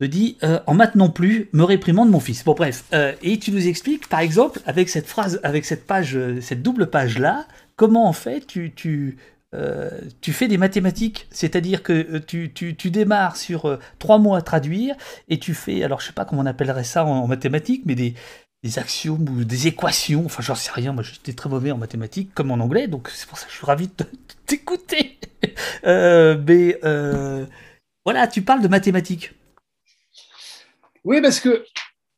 te dit euh, en maths non plus, me réprimande mon fils. Bon, bref. et tu nous expliques, par exemple, avec cette phrase, avec cette page, cette double page-là, comment en fait tu euh, tu fais des mathématiques, c'est-à-dire que euh, tu, tu, démarres sur euh, trois mots à traduire et tu fais, alors je sais pas comment on appellerait ça en, mathématiques, mais des, des axiomes ou des équations, enfin j'en sais rien, moi j'étais très mauvais en mathématiques comme en anglais, donc c'est pour ça que je suis ravi de t'écouter. mais voilà, tu parles de mathématiques. Oui, parce que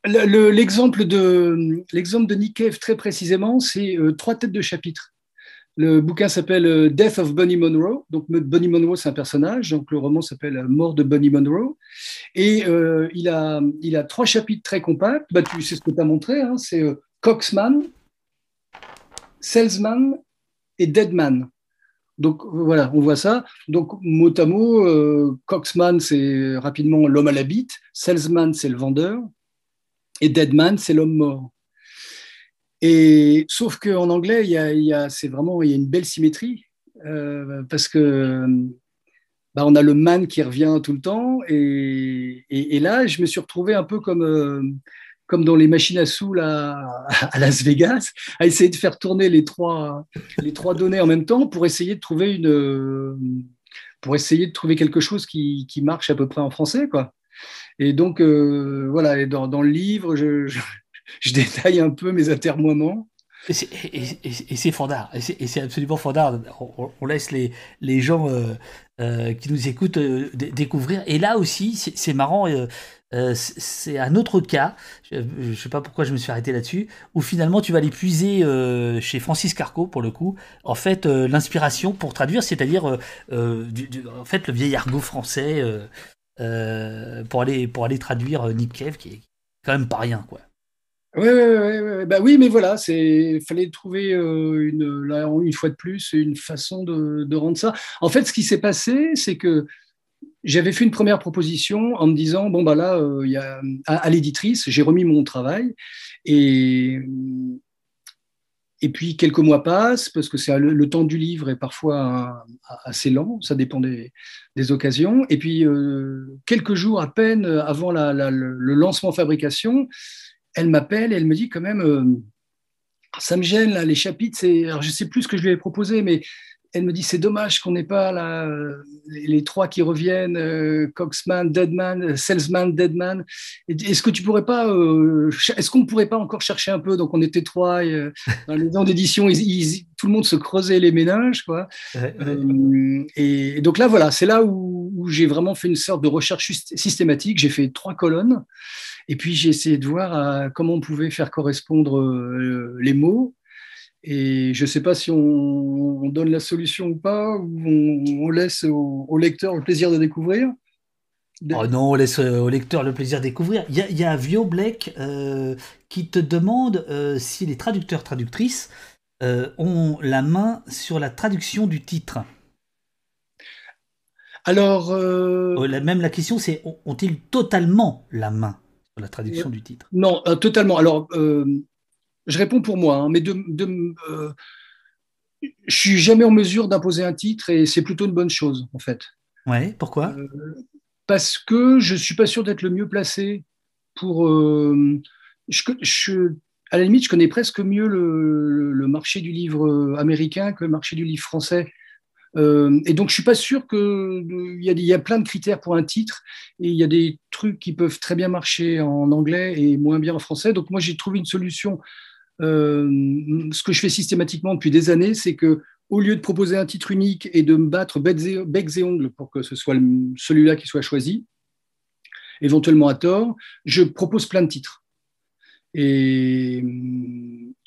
l'exemple de, l'exemple de Nick Cave, très précisément, c'est trois têtes de chapitre. Le bouquin s'appelle Death of Bonnie Monroe. Donc, Bonnie Monroe, c'est un personnage. Donc, le roman s'appelle Mort de Bonnie Monroe. Et il, a, il a trois chapitres très compacts. Bah, tu sais ce que tu as montré. Hein, c'est Coxman, Salesman et Deadman. Donc voilà, on voit ça. Donc mot à mot, euh, Coxman, c'est rapidement l'homme à la bite, Salesman, c'est le vendeur, et Deadman, c'est l'homme mort. Et sauf qu'en anglais, il y a, c'est vraiment il y a une belle symétrie euh, parce que bah, on a le man qui revient tout le temps et, là, je me suis retrouvé un peu comme euh, comme dans les machines à sous à, Las Vegas, à essayer de faire tourner les trois, les trois données en même temps pour essayer de trouver une, pour essayer de trouver quelque chose qui, qui marche à peu près en français, quoi. Et donc, euh, voilà, dans, le livre, je, détaille un peu mes atermoiements. Et c'est fondard, et c'est absolument fondard. On, laisse les, les gens euh, euh, qui nous écoutent découvrir. Et là aussi, c'est marrant. Euh, c'est un autre cas, je ne sais pas pourquoi je me suis arrêté là-dessus, où finalement tu vas aller puiser euh, chez Francis Carco, pour le coup, en fait, euh, l'inspiration pour traduire, c'est-à-dire, en fait, le vieil argot français pour, aller, pour aller traduire Nick Cave, qui est quand même pas rien, quoi. Oui, oui, bah oui, mais voilà, il fallait trouver une, là, une fois de plus une façon de, rendre ça. En fait, ce qui s'est passé, c'est que j'avais fait une première proposition en me disant bon bah là euh, à, l'éditrice j'ai remis mon travail et et puis quelques mois passent parce que c'est le, temps du livre est parfois assez lent, ça dépend des, occasions. Et puis euh, quelques jours à peine avant le lancement fabrication, elle m'appelle et elle me dit quand même euh, ça me gêne là les chapitres. Alors je sais plus ce que je lui ai proposé, mais elle me dit c'est dommage qu'on n'ait pas là, les, trois qui reviennent, euh, Coxman, Deadman, Salesman, Deadman. Est-ce que tu pourrais pas, euh, est-ce qu'on ne pourrait pas encore chercher un peu? Donc on était trois euh, dans les ans d'édition, tout le monde se creusait les méninges, quoi. et, donc là voilà, c'est là où, où j'ai vraiment fait une sorte de recherche systématique. J'ai fait trois colonnes. Et puis j'ai essayé de voir comment on pouvait faire correspondre les mots et je ne sais pas si on, donne la solution ou pas, ou on, laisse au, lecteur le plaisir de découvrir. Oh non, on laisse euh, au lecteur le plaisir de découvrir. Il y a, Vio Black euh, qui te demande euh, si les traducteurs, traductrices ont la main sur la traduction du titre. Alors. même la question, c'est ont-ils totalement la main sur la traduction du titre? Non, totalement. Alors, je réponds pour moi, hein, mais de, de euh, je suis jamais en mesure d'imposer un titre et c'est plutôt une bonne chose en fait. Ouais, pourquoi? Euh, Parce que je suis pas sûr d'être le mieux placé pour. Euh, je, à la limite, je connais presque mieux le, marché du livre américain que le marché du livre français. et donc, je suis pas sûr qu'il y, a, y a plein de critères pour un titre et il y a des trucs qui peuvent très bien marcher en anglais et moins bien en français. Donc, moi, j'ai trouvé une solution euh, ce que je fais systématiquement depuis des années, c'est que au lieu de proposer un titre unique et de me battre becs et ongles pour que ce soit celui-là qui soit choisi, éventuellement à tort, je propose plein de titres. Et,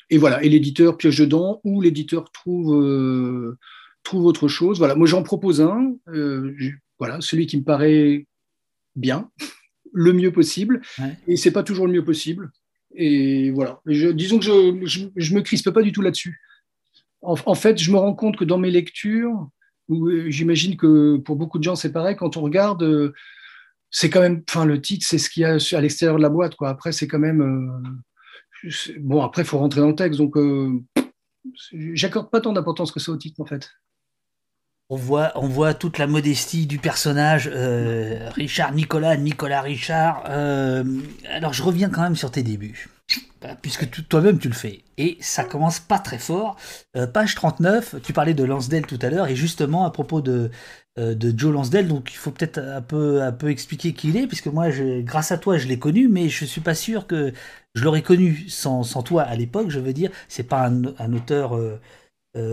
et voilà, et l'éditeur pioche dedans ou l'éditeur trouve, euh, trouve autre chose. Voilà, moi j'en propose un, euh, voilà, celui qui me paraît bien, le mieux possible, et c'est pas toujours le mieux possible. Et voilà. Disons que je, je, me crispe pas du tout là-dessus. En, fait, je me rends compte que dans mes lectures, où euh, j'imagine que pour beaucoup de gens c'est pareil, quand on regarde, euh, c'est quand même, enfin le titre, c'est ce qu'il y a à l'extérieur de la boîte, quoi. Après, c'est quand même, euh, bon, après, il faut rentrer dans le texte, donc j'accorde pas tant d'importance que ça au titre, en fait. On voit, toute la modestie du personnage, euh, Richard Nicolas, Nicolas Richard. Euh, alors je reviens quand même sur tes débuts, bah, puisque toi-même tu le fais. Et ça commence pas très fort. Euh, page 39, tu parlais de Lansdale tout à l'heure, et justement à propos de, Joe Lansdale, donc il faut peut-être un peu, expliquer qui il est, puisque moi, grâce à toi, je l'ai connu, mais je suis pas sûr que je l'aurais connu sans, sans, toi à l'époque, je veux dire. C'est pas un auteur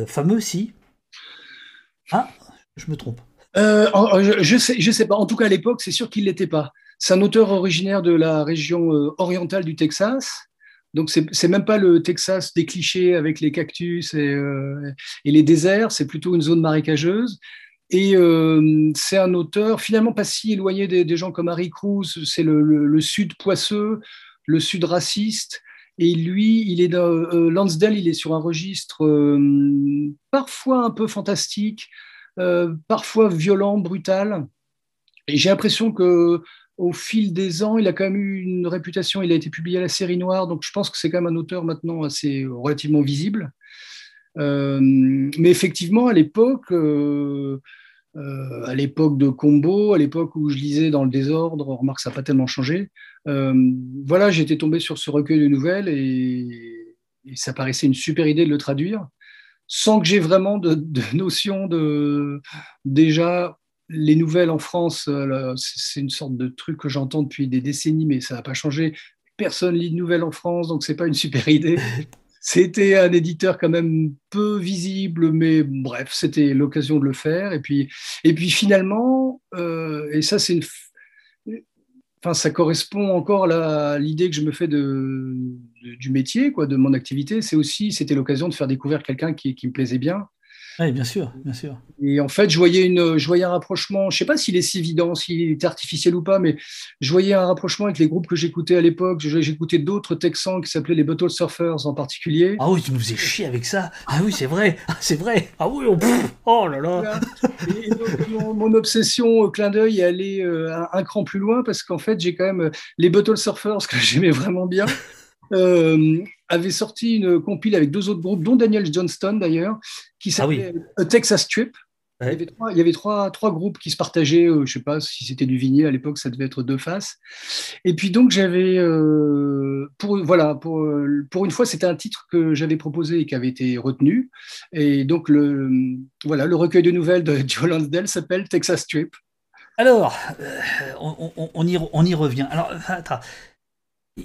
fameux, si ah, je me trompe. Euh, je, sais, je sais pas. En tout cas, à l'époque, c'est sûr qu'il l'était pas. c'est un auteur originaire de la région orientale du Texas. Donc, c'est même pas le Texas des clichés avec les cactus et, et les déserts, c'est plutôt une zone marécageuse. Et euh, c'est un auteur finalement pas si éloigné des, gens comme Harry Cruz, c'est le, sud poisseux, le sud raciste. Et lui, il est euh, Lansdale, il est sur un registre euh, parfois un peu fantastique, parfois violent, brutal. Et j'ai l'impression que au fil des ans, il a quand même eu une réputation. Il a été publié à la série noire, donc je pense que c'est quand même un auteur maintenant assez relativement visible. mais effectivement, à l'époque, euh, à l'époque de Combo, à l'époque où je lisais dans le désordre, on remarque que ça n'a pas tellement changé. Euh, voilà, j'étais tombé sur ce recueil de nouvelles et, ça paraissait une super idée de le traduire, sans que j'ai vraiment de, notion de déjà les nouvelles en France. Euh, c'est une sorte de truc que j'entends depuis des décennies, mais ça n'a pas changé. Personne lit de nouvelles en France, donc c'est pas une super idée. C'était un éditeur quand même peu visible, mais bref, c'était l'occasion de le faire. Et puis, et puis finalement, euh, et ça c'est enfin, ça correspond encore à l'idée que je me fais de, du métier, quoi, de mon activité. C'est aussi, c'était l'occasion de faire découvrir quelqu'un qui, qui, me plaisait bien. Oui, bien sûr, bien sûr. Et en fait, je voyais, une, je voyais un rapprochement, je ne sais pas s'il est si évident, s'il est artificiel ou pas, mais je voyais un rapprochement avec les groupes que j'écoutais à l'époque. J'écoutais d'autres Texans qui s'appelaient les Bottle Surfers en particulier. Ah oui, tu nous faisais chier avec ça. Ah oui, c'est vrai, ah, c'est vrai. Ah oui, oh là là. Et donc, mon, obsession au clin d'œil est allée euh, un, un, cran plus loin parce qu'en fait, j'ai quand même les Bottle Surfers que j'aimais vraiment bien. Euh, avait sorti une compile avec deux autres groupes, dont Daniel Johnston d'ailleurs, qui ah s'appelait A Texas Trip. Il y avait, trois, trois, groupes qui se partageaient, euh, je ne sais pas si c'était du vinyle, à l'époque ça devait être deux faces. Et puis donc j'avais, euh, pour, voilà, pour, pour une fois c'était un titre que j'avais proposé et qui avait été retenu. Et donc le, voilà, le recueil de nouvelles de Joe Lansdale s'appelle Texas Trip. Alors, on, on, y, on, y, revient. Alors, attends,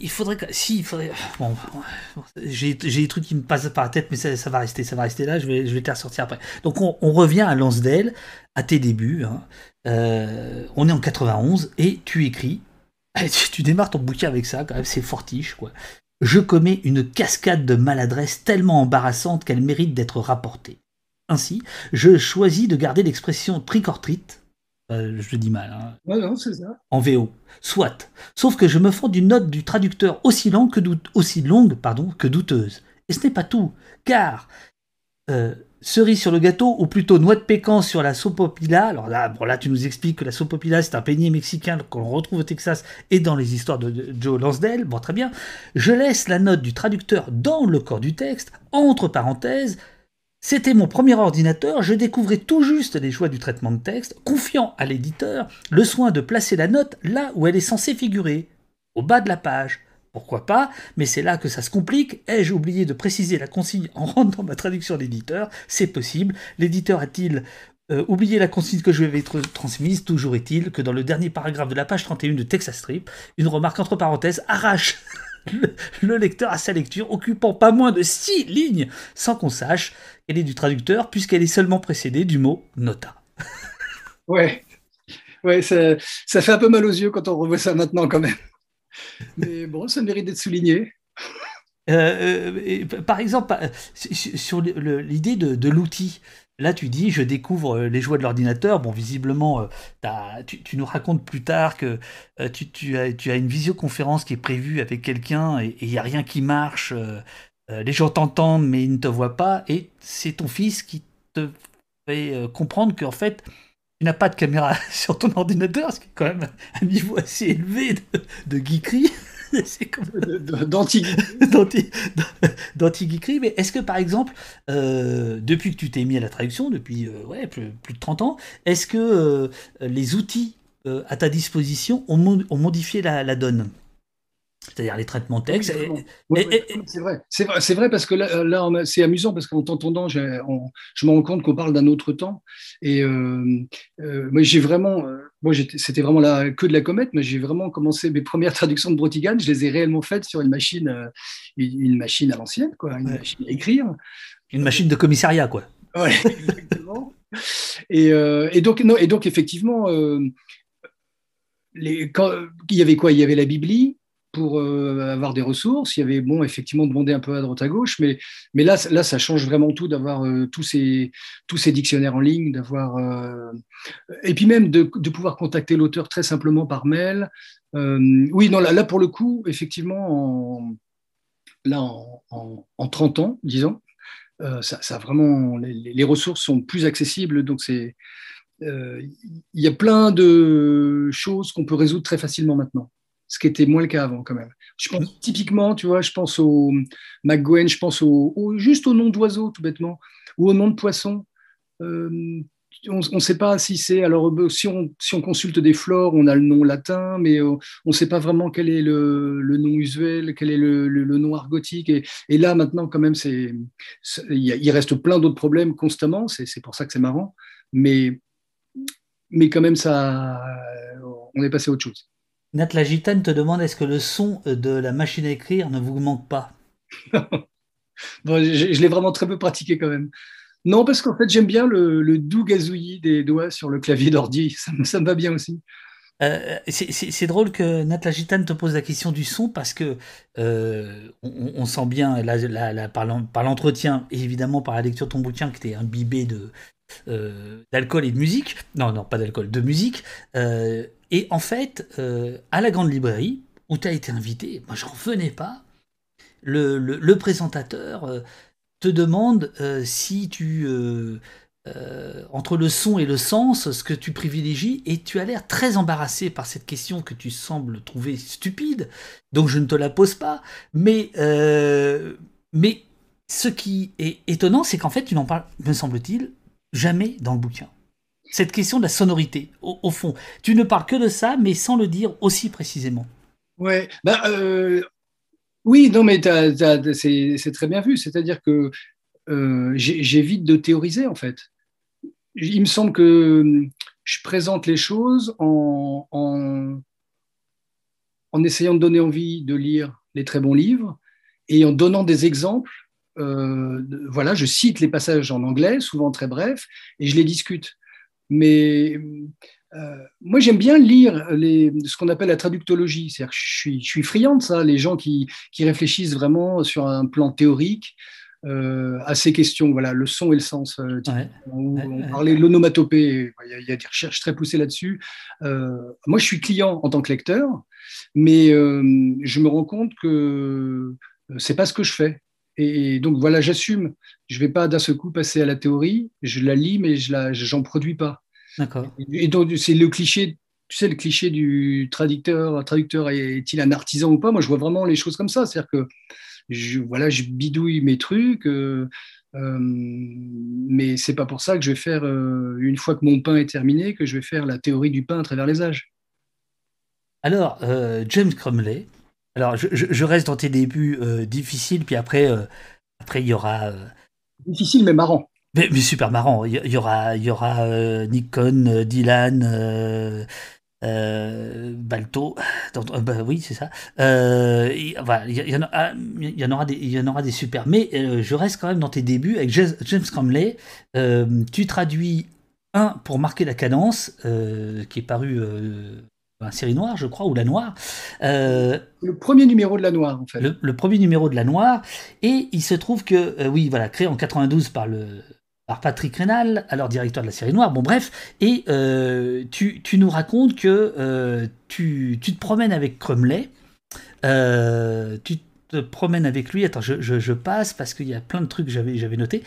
il faudrait que. Si, il faudrait. Bon, j'ai des trucs qui me passent par la tête, mais ça, va rester, ça va rester là. Je vais, je vais te ressortir après. Donc, on, revient à Lansdale, à tes débuts. Hein. Euh, on est en 91 et tu écris. Tu, démarres ton bouquin avec ça, quand même, c'est fortiche, quoi. Je commets une cascade de maladresse tellement embarrassante qu'elle mérite d'être rapportée. Ainsi, je choisis de garder l'expression trick or treat, euh, je dis mal. Hein. non, c'est ça. En VO. Soit. Sauf que je me fonds d'une note du traducteur aussi longue que, aussi longue, pardon, que douteuse. Et ce n'est pas tout, car euh, cerise sur le gâteau, ou plutôt noix de pécan sur la sopopila. Alors là, bon, là tu nous expliques que la sopopila, c'est un peignet mexicain qu'on retrouve au Texas et dans les histoires de, Joe Lansdale. Bon, très bien. Je laisse la note du traducteur dans le corps du texte, entre parenthèses, c'était mon premier ordinateur, je découvrais tout juste les joies du traitement de texte, confiant à l'éditeur le soin de placer la note là où elle est censée figurer, au bas de la page. Pourquoi pas, mais c'est là que ça se complique. Ai-je oublié de préciser la consigne en rendant ma traduction d'éditeur? C'est possible. L'éditeur a-t-il euh, oublié la consigne que je lui avais transmise? Toujours est-il que dans le dernier paragraphe de la page 31 de Texas Strip, une remarque entre parenthèses arrache le lecteur à sa lecture, occupant pas moins de six lignes, sans qu'on sache qu'elle est du traducteur, puisqu'elle est seulement précédée du mot nota. ouais, ouais ça, fait un peu mal aux yeux quand on revoit ça maintenant quand même. Mais bon, ça mérite d'être souligné. Euh, euh, par exemple, euh, sur l'idée de l'outil, Là, tu dis, je découvre euh, les joies de l'ordinateur. Bon, visiblement, euh, tu, nous racontes plus tard que euh, tu, as, une visioconférence qui est prévue avec quelqu'un et il n'y a rien qui marche. les gens t'entendent, mais ils ne te voient pas. Et c'est ton fils qui te fait comprendre qu'en fait, tu n'as pas de caméra sur ton ordinateur, ce qui est quand même un niveau assez élevé de, de geekerie. c'est comme danti Mais est-ce que, par exemple, euh, depuis que tu t'es mis à la traduction, depuis euh, ouais, plus, de 30 ans, est-ce que euh, les outils à ta disposition ont, ont modifié la donne? C'est-à-dire les traitements de texte. c'est vrai, c'est vrai, parce que là, là c'est amusant parce qu'en t'entendant, je me rends compte qu'on parle d'un autre temps. Et euh, euh, moi, j'ai vraiment, euh, moi, c'était vraiment la que de la comète, mais j'ai vraiment commencé mes premières traductions de Brotigan, je les ai réellement faites sur une machine, une machine à l'ancienne, quoi, une machine à écrire. Une machine de commissariat, quoi. Ouais, exactement. et, et, donc, non, et donc, effectivement les, quand, il y avait quoi? Il y avait la Biblie pour euh, avoir des ressources. Il y avait, bon, effectivement, demander un peu à droite à gauche, mais, mais là, là, ça change vraiment tout d'avoir euh, tous, ces, tous ces dictionnaires en ligne, d'avoir. Euh, et puis même de, de pouvoir contacter l'auteur très simplement par mail. oui, non, là, là, pour le coup, effectivement, en, là, en, en, 30 ans, disons, ça, vraiment. Les, les, ressources sont plus accessibles, donc c'est. Il y a plein de choses qu'on peut résoudre très facilement maintenant ce qui était moins le cas avant quand même. Je pense mm. typiquement, tu vois, je pense au McGwen, je pense au, juste au nom d'oiseau tout bêtement, ou au nom de poisson. Euh, on ne sait pas si c'est. Alors, euh, si on, si on, consulte des flores, on a le nom latin, mais euh, on ne sait pas vraiment quel est le, le nom usuel, quel est le, le, nom argotique. Et, et, là, maintenant, quand même, c'est, il reste plein d'autres problèmes constamment. C'est, pour ça que c'est marrant. Mais, mais quand même, ça, on est passé à autre chose. Nat la gitane te demande est-ce que le son de la machine à écrire ne vous manque pas? Je, l'ai vraiment très peu pratiqué quand même. Non, parce qu'en fait, j'aime bien le, doux gazouillis des doigts sur le clavier d'ordi. Ça, me va bien aussi. Euh, c'est drôle que Nat la gitane te pose la question du son parce que euh, on, sent bien par l'entretien et évidemment par la lecture de ton bouquin que tu es imbibé de, d'alcool et de musique. Non, non, pas d'alcool, de musique. Et en fait, euh, à la grande librairie, où tu as été invité, moi j'en revenais pas, le, présentateur euh, te demande euh, si tu... entre le son et le sens, ce que tu privilégies, et tu as l'air très embarrassé par cette question que tu sembles trouver stupide, donc je ne te la pose pas, mais, mais ce qui est étonnant, c'est qu'en fait tu n'en parles, me semble-t-il, jamais dans le bouquin cette question de la sonorité, au, fond. Tu ne parles que de ça, mais sans le dire aussi précisément. Ouais, bah, euh, oui, non, mais c'est très bien vu. C'est-à-dire que euh, j'évite de théoriser, en fait. Il me semble que je présente les choses en, en essayant de donner envie de lire les très bons livres et en donnant des exemples. Euh, voilà, je cite les passages en anglais, souvent très brefs, et je les discute. Mais euh, moi, j'aime bien lire les, ce qu'on appelle la traductologie. C'est-à-dire que je suis, je suis friand de ça, les gens qui, qui réfléchissent vraiment sur un plan théorique euh, à ces questions. Voilà, le son et le sens. Euh, on parlait de l'onomatopée. Il y, a des recherches très poussées là-dessus. moi, je suis client en tant que lecteur, mais je me rends compte que c'est pas ce que je fais. Et donc voilà, j'assume. Je ne vais pas d'un seul coup passer à la théorie. Je la lis, mais je j'en produis pas. D'accord. Et, donc c'est le cliché. Tu sais le cliché du traducteur. Traducteur est-il un artisan ou pas? Moi, je vois vraiment les choses comme ça. C'est-à-dire que je, voilà, je bidouille mes trucs. Euh, euh, mais c'est pas pour ça que je vais faire, euh, une fois que mon pain est terminé, que je vais faire la théorie du pain à travers les âges. Alors, euh, James Cromley, alors, je, reste dans tes débuts euh, difficiles, puis après, euh, après il y aura. Euh, Difficile mais marrant. Mais, super marrant. Il y, aura, il y aura Nikon, Dylan, Balto. bah, oui, c'est ça. il, y, en ah, y en aura des, il y en aura des super. Mais je reste quand même dans tes débuts avec James Cromley. tu traduis un pour marquer la cadence, qui est paru un série noire, je crois, ou la noire. Euh, le premier numéro de la noire, en fait. Le, premier numéro de la noire. Et il se trouve que, euh, oui, voilà, créé en 92 par le par Patrick Rénal, alors directeur de la série noire, bon bref, et euh, tu, tu, nous racontes que tu, tu, te promènes avec Crumley, tu te promènes avec lui, attends, je, je, passe parce qu'il y a plein de trucs que j'avais noté,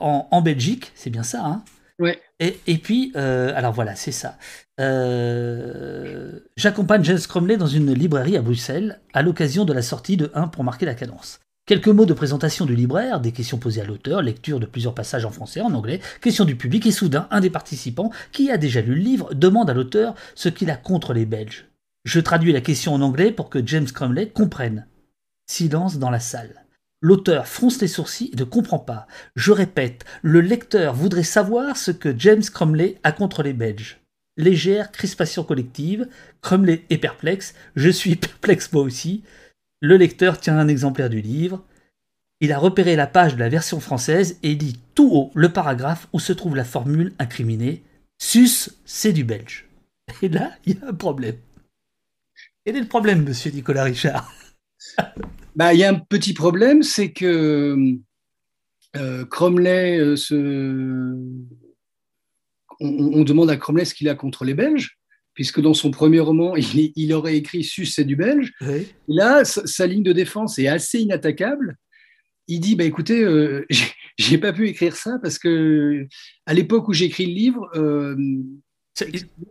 en, en, Belgique, c'est bien ça, hein? Ouais. Et, puis, alors voilà, c'est ça. Euh, j'accompagne James Cromley dans une librairie à Bruxelles à l'occasion de la sortie de 1 pour marquer la cadence. Quelques mots de présentation du libraire, des questions posées à l'auteur, lecture de plusieurs passages en français, en anglais, questions du public, et soudain, un des participants, qui a déjà lu le livre, demande à l'auteur ce qu'il a contre les Belges. Je traduis la question en anglais pour que James Cromley comprenne. Silence dans la salle. L'auteur fronce les sourcils et ne comprend pas. Je répète, le lecteur voudrait savoir ce que James Cromley a contre les Belges légère crispation collective. Crumley est perplexe, je suis perplexe moi aussi. Le lecteur tient un exemplaire du livre. Il a repéré la page de la version française et lit tout haut le paragraphe où se trouve la formule incriminée. Sus, c'est du belge. Et là, il y a un problème. Quel est le problème, monsieur Nicolas Richard? bah, Il y a un petit problème, c'est que euh, Cromley euh, se... On, demande à Cromley ce qu'il a contre les Belges, puisque dans son premier roman, il, aurait écrit Sus, c'est du Belge. Là, sa, ligne de défense est assez inattaquable. Il dit bah, écoutez, euh, j'ai pas pu écrire ça parce que à l'époque où j'écris le livre,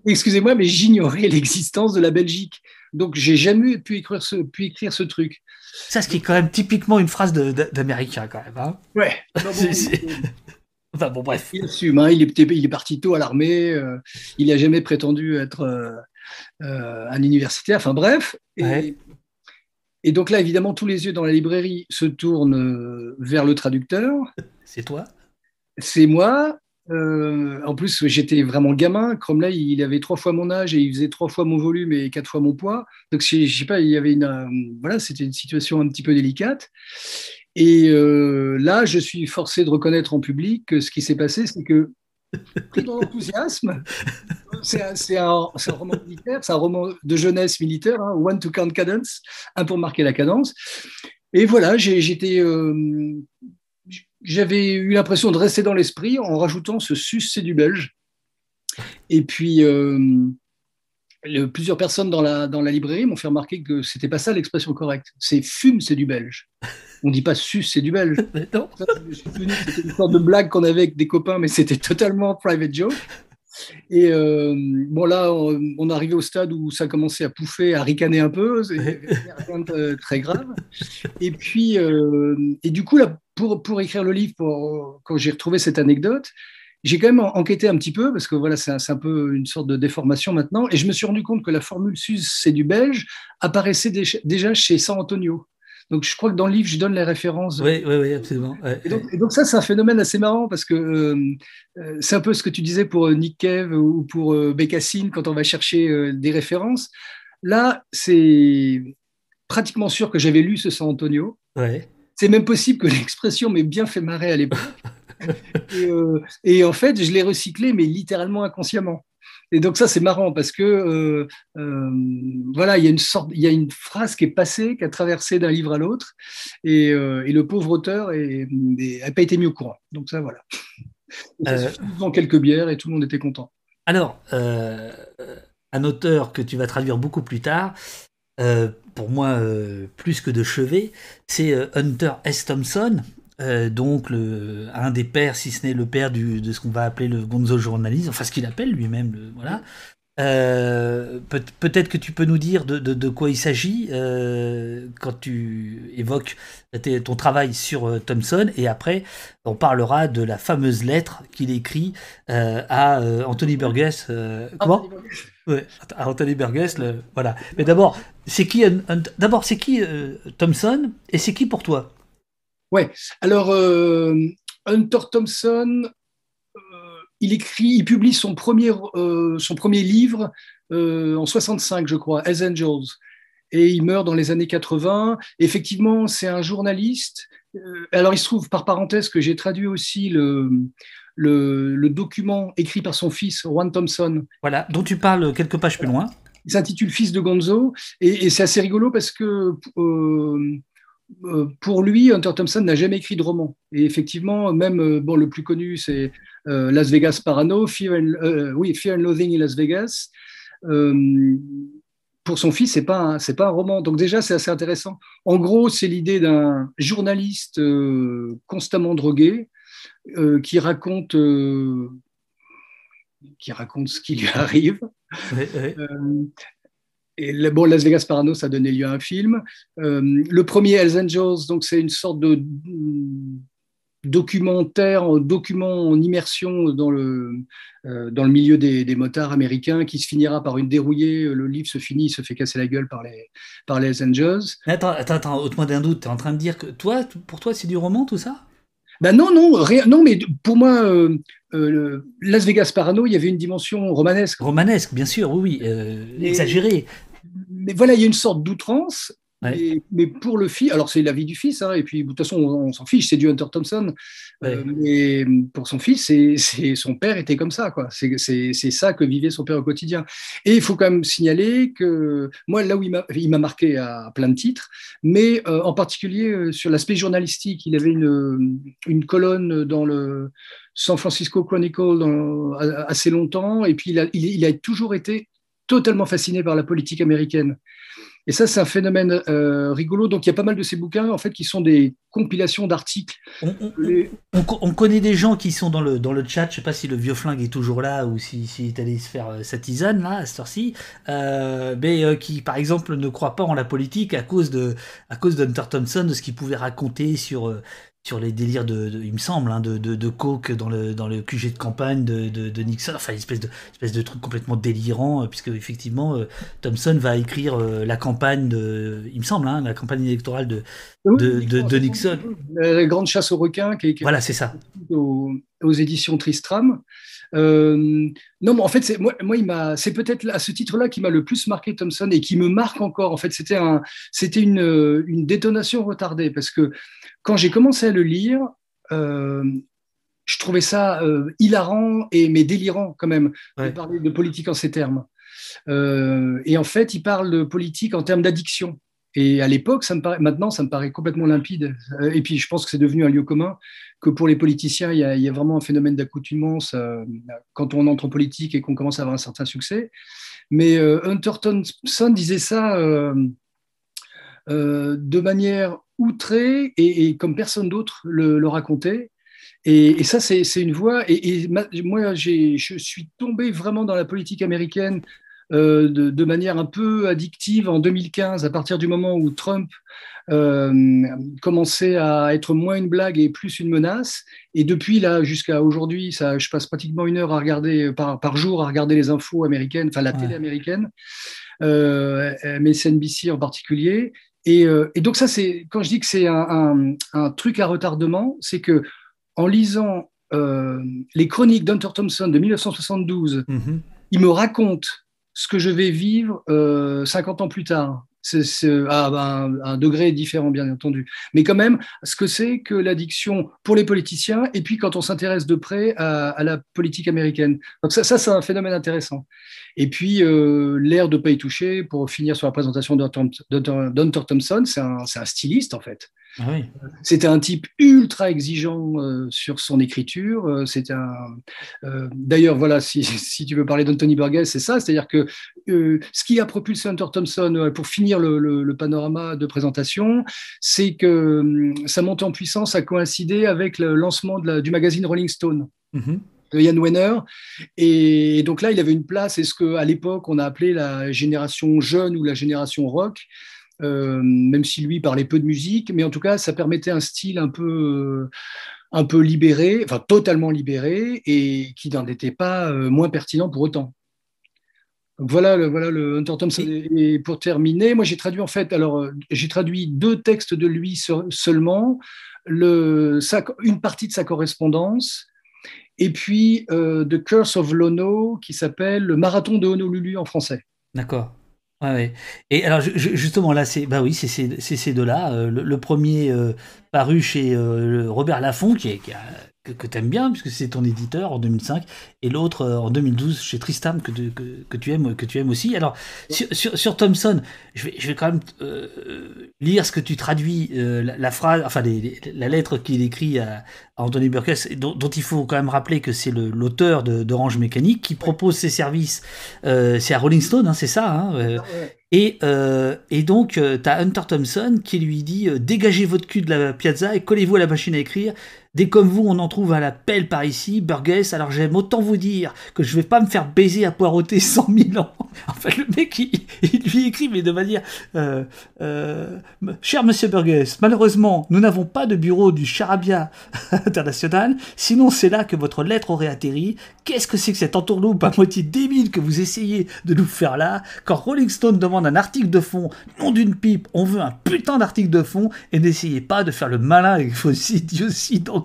excusez-moi, mais j'ignorais l'existence de la Belgique. Donc, j'ai jamais pu écrire ce, pu écrire ce truc. Ça, ce qui est quand même typiquement une phrase d'américain, quand même. Hein ouais. enfin, bon, bref. Il assume, hein, il, est, il est parti tôt à l'armée, euh, il n'a jamais prétendu être euh, euh, un universitaire, enfin, bref. Et, et, donc là, évidemment, tous les yeux dans la librairie se tournent vers le traducteur. C'est toi? C'est moi. Euh, en plus, j'étais vraiment gamin. Cromley, il avait trois fois mon âge et il faisait trois fois mon volume et quatre fois mon poids. Donc, je, sais pas, il y avait une, euh, voilà, c'était une situation un petit peu délicate. Et euh, là, je suis forcé de reconnaître en public que ce qui s'est passé, c'est que pris dans l'enthousiasme, c'est un, un, roman militaire, c'est un roman de jeunesse militaire, hein, One to Count Cadence, un pour marquer la cadence. Et voilà, j'étais j'avais eu l'impression de rester dans l'esprit en rajoutant ce sus, c'est du belge. Et puis, euh, plusieurs personnes dans la, dans la librairie m'ont fait remarquer que c'était pas ça l'expression correcte. C'est fume, c'est du belge. On dit pas sus, c'est du belge. C'était une sorte de blague qu'on avait avec des copains, mais c'était totalement private joke. Et euh, bon, là, on, est arrivé au stade où ça commençait à pouffer, à ricaner un peu. rien de très grave. Et puis, euh, et du coup, là, pour, pour écrire le livre, pour, quand j'ai retrouvé cette anecdote, j'ai quand même enquêté un petit peu parce que voilà, c'est un, peu une sorte de déformation maintenant. Et je me suis rendu compte que la formule sus, c'est du belge, apparaissait déjà chez San Antonio. Donc, je crois que dans le livre, je donne les références. Oui, oui, oui, absolument. Et, donc, ça, c'est un phénomène assez marrant parce que euh, euh, c'est un peu ce que tu disais pour euh, Nick Cave ou pour Bécassine quand on va chercher des références. Là, c'est pratiquement sûr que j'avais lu ce San Antonio. Ouais. C'est même possible que l'expression m'ait bien fait marrer à l'époque. et, et, en fait, je l'ai recyclé, mais littéralement inconsciemment. Et donc ça, c'est marrant parce que euh, euh, voilà, il y a une sorte, il y a une phrase qui est passée, qui a traversé d'un livre à l'autre, et, euh, et, le pauvre auteur n'a pas été mis au courant. Donc ça, voilà. Dans quelques bières et tout le monde était content. Alors, un auteur que tu vas traduire beaucoup plus tard, pour moi plus que de chevet, c'est Hunter S. Thompson, euh, donc le, un des pères, si ce n'est le père du, de ce qu'on va appeler le gonzo journalisme, enfin ce qu'il appelle lui-même, voilà. Euh, peut, être que tu peux nous dire de, de, quoi il s'agit euh, quand tu évoques ton travail sur Thomson et après on parlera de la fameuse lettre qu'il écrit à Anthony Burgess. comment? Ouais, à Anthony Burgess, voilà. Mais d'abord, c'est qui d'abord c'est qui Thomson et c'est qui pour toi? Ouais. Alors, euh, Hunter Thompson, euh, il écrit, il publie son premier, euh, son premier livre en 65, je crois, As Angels. Et il meurt dans les années 80. Effectivement, c'est un journaliste. alors, il se trouve, par parenthèse, que j'ai traduit aussi le, le, document écrit par son fils, Juan Thompson. Voilà, dont tu parles quelques pages plus loin. Il s'intitule Fils de Gonzo. Et, c'est assez rigolo parce que euh, pour lui, Hunter Thompson n'a jamais écrit de roman. Et effectivement, même euh, bon, le plus connu, c'est euh, Las Vegas Parano, Fear and, Fear and Loathing in Las Vegas. pour son fils, c'est pas c'est pas un roman. Donc déjà, c'est assez intéressant. En gros, c'est l'idée d'un journaliste constamment drogué qui raconte qui raconte ce qui lui arrive. Et bon, Las Vegas Parano, ça a donné lieu à un film. Euh, le premier Hells Angels, donc c'est une sorte de documentaire, document en immersion dans le, euh, dans le milieu des, des, motards américains qui se finira par une dérouillée. Le livre se finit, il se fait casser la gueule par les, par les Hells Angels. Attends, attends, attends, ôte-moi d'un doute. Tu es en train de dire que toi, pour toi, c'est du roman tout ça? Ben non, non, rien, non, mais pour moi, euh, Las Vegas Parano, il y avait une dimension romanesque. Romanesque, bien sûr, oui, oui, exagérée mais voilà, il y a une sorte d'outrance. Mais, pour le fils, alors c'est la vie du fils, hein, et puis de toute façon on, s'en fiche, c'est du Hunter Thompson. Euh, mais pour son fils, c'est son père était comme ça, quoi. C'est ça que vivait son père au quotidien. Et il faut quand même signaler que moi là où il m'a marqué à plein de titres, mais euh, en particulier euh, sur l'aspect journalistique, il avait une, une colonne dans le San Francisco Chronicle dans, assez longtemps, et puis il a, il a toujours été totalement fasciné par la politique américaine. Et ça, c'est un phénomène euh, rigolo. Donc, il y a pas mal de ces bouquins, en fait, qui sont des compilations d'articles. On, connaît des gens qui sont dans le, dans le chat. Je sais pas si le vieux flingue est toujours là ou s'il si, est allé se faire euh, sa tisane, là, à cette heure-ci. Euh, mais qui, par exemple, ne croient pas en la politique à cause de, à cause d'Hunter Thompson, de ce qu'il pouvait raconter sur, sur les délires de, il me semble, hein, de, de, coke dans le, dans le QG de campagne de, de, Nixon, enfin une espèce de, espèce de truc complètement délirant, euh, puisque effectivement euh, Thompson va écrire euh, la campagne de, il me semble, hein, la campagne électorale de, de, Nixon. La grande chasse aux requins qui est, voilà, c'est ça. Aux, aux, éditions Tristram. non, mais en fait, c'est moi, moi, il m'a, c'est peut-être à ce titre-là qui m'a le plus marqué Thompson et qui me marque encore. En fait, c'était un, c'était une, une détonation retardée parce que quand j'ai commencé à le lire, euh, je trouvais ça euh, hilarant et mais délirant quand même de parler de politique en ces termes. Euh, et en fait, il parle de politique en termes d'addiction. Et à l'époque, ça me paraît, maintenant, ça me paraît complètement limpide. Et puis, je pense que c'est devenu un lieu commun que pour les politiciens, il y a, vraiment un phénomène d'accoutumance quand on entre en politique et qu'on commence à avoir un certain succès. Mais Hunter Thompson disait ça de manière outré et, comme personne d'autre le, racontait. Et, ça, c'est une voix. Et, moi, je suis tombé vraiment dans la politique américaine euh, de, manière un peu addictive en 2015, à partir du moment où Trump euh, commençait à être moins une blague et plus une menace. Et depuis là jusqu'à aujourd'hui, ça, je passe pratiquement une heure à regarder par, par jour à regarder les infos américaines, enfin la télé américaine, euh, MSNBC en particulier. Euh, et, donc ça, c'est quand je dis que c'est un, truc à retardement, c'est que en lisant euh, les chroniques d'Hunter Thompson de 1972, mm-hmm. il me raconte ce que je vais vivre 50 euh, ans plus tard. À un, degré différent, bien entendu. Mais quand même, ce que c'est que l'addiction pour les politiciens, et puis quand on s'intéresse de près à, la politique américaine. Donc ça, c'est un phénomène intéressant. Et puis, euh, l'air de pas y toucher, pour finir sur la présentation d'Hunter Thompson, c'est un, styliste en fait. Ah C'était un type ultra exigeant euh, sur son écriture. Euh, un. D'ailleurs, voilà, si, si, tu veux parler d'Anthony Burgess, c'est ça. C'est-à-dire que ce qui a propulsé Hunter Thompson, pour finir le, le, panorama de présentation, c'est que hum, sa montée en puissance a coïncidé avec le lancement de la, du magazine Rolling Stone. Mm-hmm de Yann Wenner. Et donc là, il avait une place, est ce qu'à l'époque, on a appelé la génération jeune ou la génération rock, euh, même si lui parlait peu de musique, mais en tout cas, ça permettait un style un peu, euh, un peu libéré, enfin totalement libéré, et qui n'en était pas euh, moins pertinent pour autant. Voilà le, voilà le Hunter Thompson. Et pour terminer, moi j'ai traduit en fait, alors j'ai traduit deux textes de lui seulement, le, une partie de sa correspondance et puis euh, The Curse of Lono, qui s'appelle Le Marathon de Honolulu en français. D'accord. Ouais, Et alors justement là, c'est bah oui, c'est ces deux-là. Euh, le, premier euh, paru chez Robert Laffont, qui, est, qui a que, que tu aimes bien, puisque c'est ton éditeur en 2005, et l'autre euh, en 2012 chez Tristam, que, que, que, tu aimes, que tu aimes aussi. Alors, sur, sur, sur Thomson, je vais, je vais, quand même euh, lire ce que tu traduis, euh, la, phrase, enfin, la lettre qu'il écrit à, Anthony Burgess, dont, dont, il faut quand même rappeler que c'est l'auteur d'Orange Mécanique, qui propose ses services, c'est à Rolling Stone, hein, c'est ça, hein, et, euh, et, donc, tu as Hunter Thompson qui lui dit Dégagez votre cul de la piazza et collez-vous à la machine à écrire. Dès comme vous, on en trouve à la pelle par ici, Burgess, alors j'aime autant vous dire que je vais pas me faire baiser à poireauter 100 000 ans. En fait, le mec, il, lui écrit, mais de manière... Euh, euh, cher monsieur Burgess, malheureusement, nous n'avons pas de bureau du Charabia international, sinon c'est là que votre lettre aurait atterri. Qu'est-ce que c'est que cette entourloupe à moitié débile que vous essayez de nous faire là? Quand Rolling Stone demande un article de fond, non d'une pipe, on veut un putain d'article de fond, et n'essayez pas de faire le malin avec vos idioties dans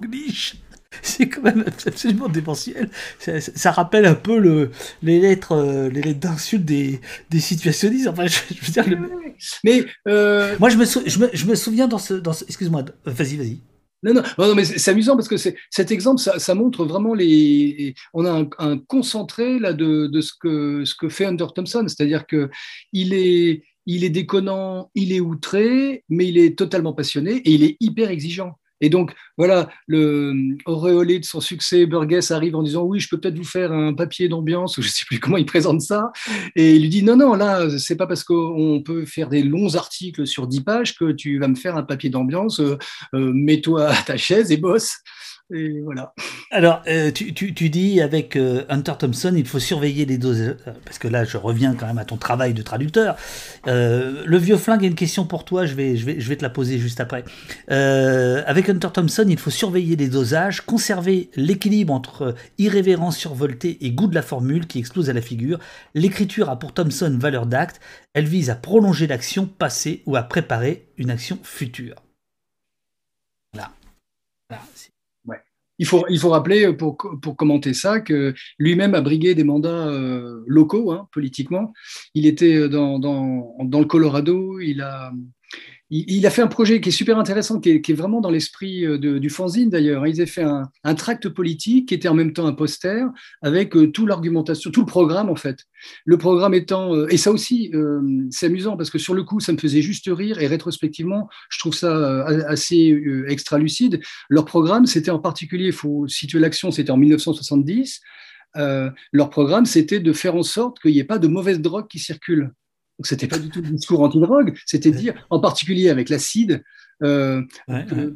c'est quand même absolument démentiel. Ça, rappelle un peu le, les lettres, euh, les lettres d'insultes des, des situationnistes. Enfin, je, veux dire, Mais moi, je me, je me, souviens dans ce, dans excuse-moi, vas-y, vas-y. Non, non, mais c'est amusant parce que cet exemple, ça, montre vraiment les. On a un, concentré là de, de, ce, que, ce que fait Hunter Thompson, c'est-à-dire que il est, il est déconnant, il est outré, mais il est totalement passionné et il est hyper exigeant. Et donc, voilà, le auréolé de son succès, Burgess arrive en disant Oui, je peux peut-être vous faire un papier d'ambiance, ou je ne sais plus comment il présente ça. Et il lui dit Non, non, là, c'est pas parce qu'on peut faire des longs articles sur 10 pages que tu vas me faire un papier d'ambiance. Euh, euh, mets-toi à ta chaise et bosse. Alors, euh, tu, dis avec euh, Hunter Thompson, il faut surveiller les doses, euh, parce que là, je reviens quand même à ton travail de traducteur. le vieux flingue a une question pour toi, je vais, je vais, je vais te la poser juste après. avec Hunter Thompson, il faut surveiller les dosages, conserver l'équilibre entre irrévérence survoltée et goût de la formule qui explose à la figure. L'écriture a pour Thompson valeur d'acte, elle vise à prolonger l'action passée ou à préparer une action future. Là. Là il faut, il faut rappeler, euh, pour, pour commenter ça, que lui-même a brigué des mandats euh, locaux, hein, politiquement. Il était euh, dans, dans, dans, le Colorado, il a, il, a fait un projet qui est super intéressant, qui est, vraiment dans l'esprit euh, du fanzine d'ailleurs. Ils avaient fait un, tract politique qui était en même temps un poster avec euh, toute l'argumentation, tout le programme en fait. Le programme étant, euh, et ça aussi, c'est amusant parce que sur le coup, ça me faisait juste rire et rétrospectivement, je trouve ça assez extra lucide. Leur programme, c'était en particulier, il faut situer l'action, c'était en 1970. leur programme, c'était de faire en sorte qu'il n'y ait pas de mauvaise drogue qui circule. Donc, c'était pas du tout le discours anti-drogue, c'était dire, en particulier avec l'acide, euh,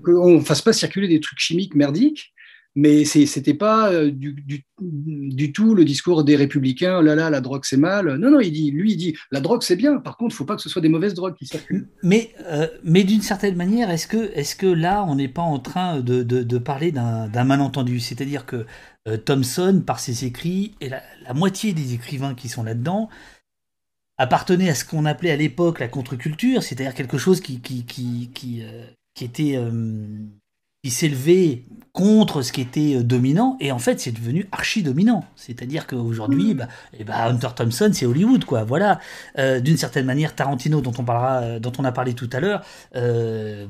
qu'on ne fasse pas circuler des trucs chimiques merdiques, mais ce n'était pas euh, du, du, tout le discours des républicains, oh là là, la drogue c'est mal. Non, non, il dit, lui, il dit, la drogue c'est bien, par contre, il ne faut pas que ce soit des mauvaises drogues qui circulent. Mais, euh, mais d'une certaine manière, est-ce que, est que là, on n'est pas en train de, de, parler d'un malentendu? C'est-à-dire que Thomson, par ses écrits, et la, la moitié des écrivains qui sont là-dedans, appartenait à ce qu'on appelait à l'époque la contre-culture, c'est-à-dire quelque chose qui, qui, qui, qui, euh, était euh, qui s'élevait contre ce qui était euh, dominant, et en fait c'est devenu archi dominant. C'est-à-dire qu'aujourd'hui, mmh. bah, eh bah, Hunter Thompson, c'est Hollywood, quoi. Voilà. D'une certaine manière, Tarantino, dont on parlera, dont on a parlé tout à l'heure,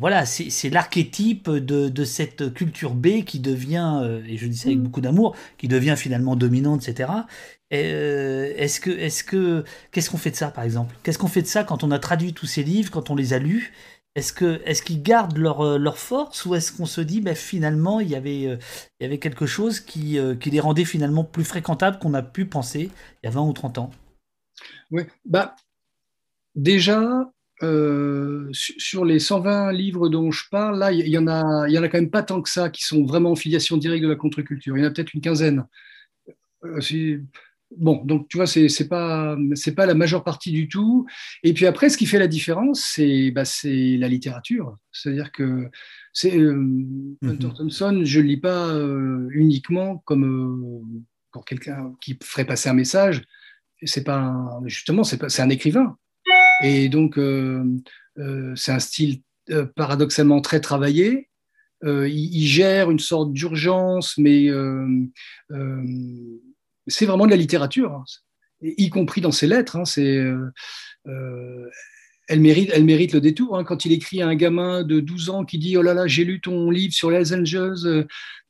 voilà, c'est l'archétype de, de, cette culture B qui devient, et je dis ça avec mmh. beaucoup d'amour, qui devient finalement dominante, etc. Euh, est-ce que, est-ce que, qu'est-ce qu'on fait de ça, par exemple? Qu'est-ce qu'on fait de ça quand on a traduit tous ces livres, quand on les a lus? Est-ce que, est-ce qu'ils gardent leur, euh, leur force ou est-ce qu'on se dit, bah, finalement, il y avait, euh, il y avait quelque chose qui, qui les rendait finalement plus fréquentables qu'on a pu penser il y a 20 ou 30 ans? Oui, bah, déjà, sur les 120 livres dont je parle, là, il y, en a, il y en a quand même pas tant que ça qui sont vraiment en filiation directe de la contre-culture. Il y en a peut-être une quinzaine. Bon, donc tu vois, c'est n'est pas, pas la majeure partie du tout. Et puis après, ce qui fait la différence, c'est bah, la littérature. C'est-à-dire que c'est euh, Hunter mhm. Thompson, je ne lis pas euh, uniquement comme euh, pour quelqu'un qui ferait passer un message. C'est pas justement, c'est un écrivain. Et donc, c'est un style paradoxalement très travaillé. Il, il, gère une sorte d'urgence, mais c'est vraiment de la littérature, hein. y compris dans ses lettres. Hein. c'est, euh, euh, elle, mérite, le détour. Hein. quand il écrit à un gamin de 12 ans qui dit Oh là là, j'ai lu ton livre sur les Angels,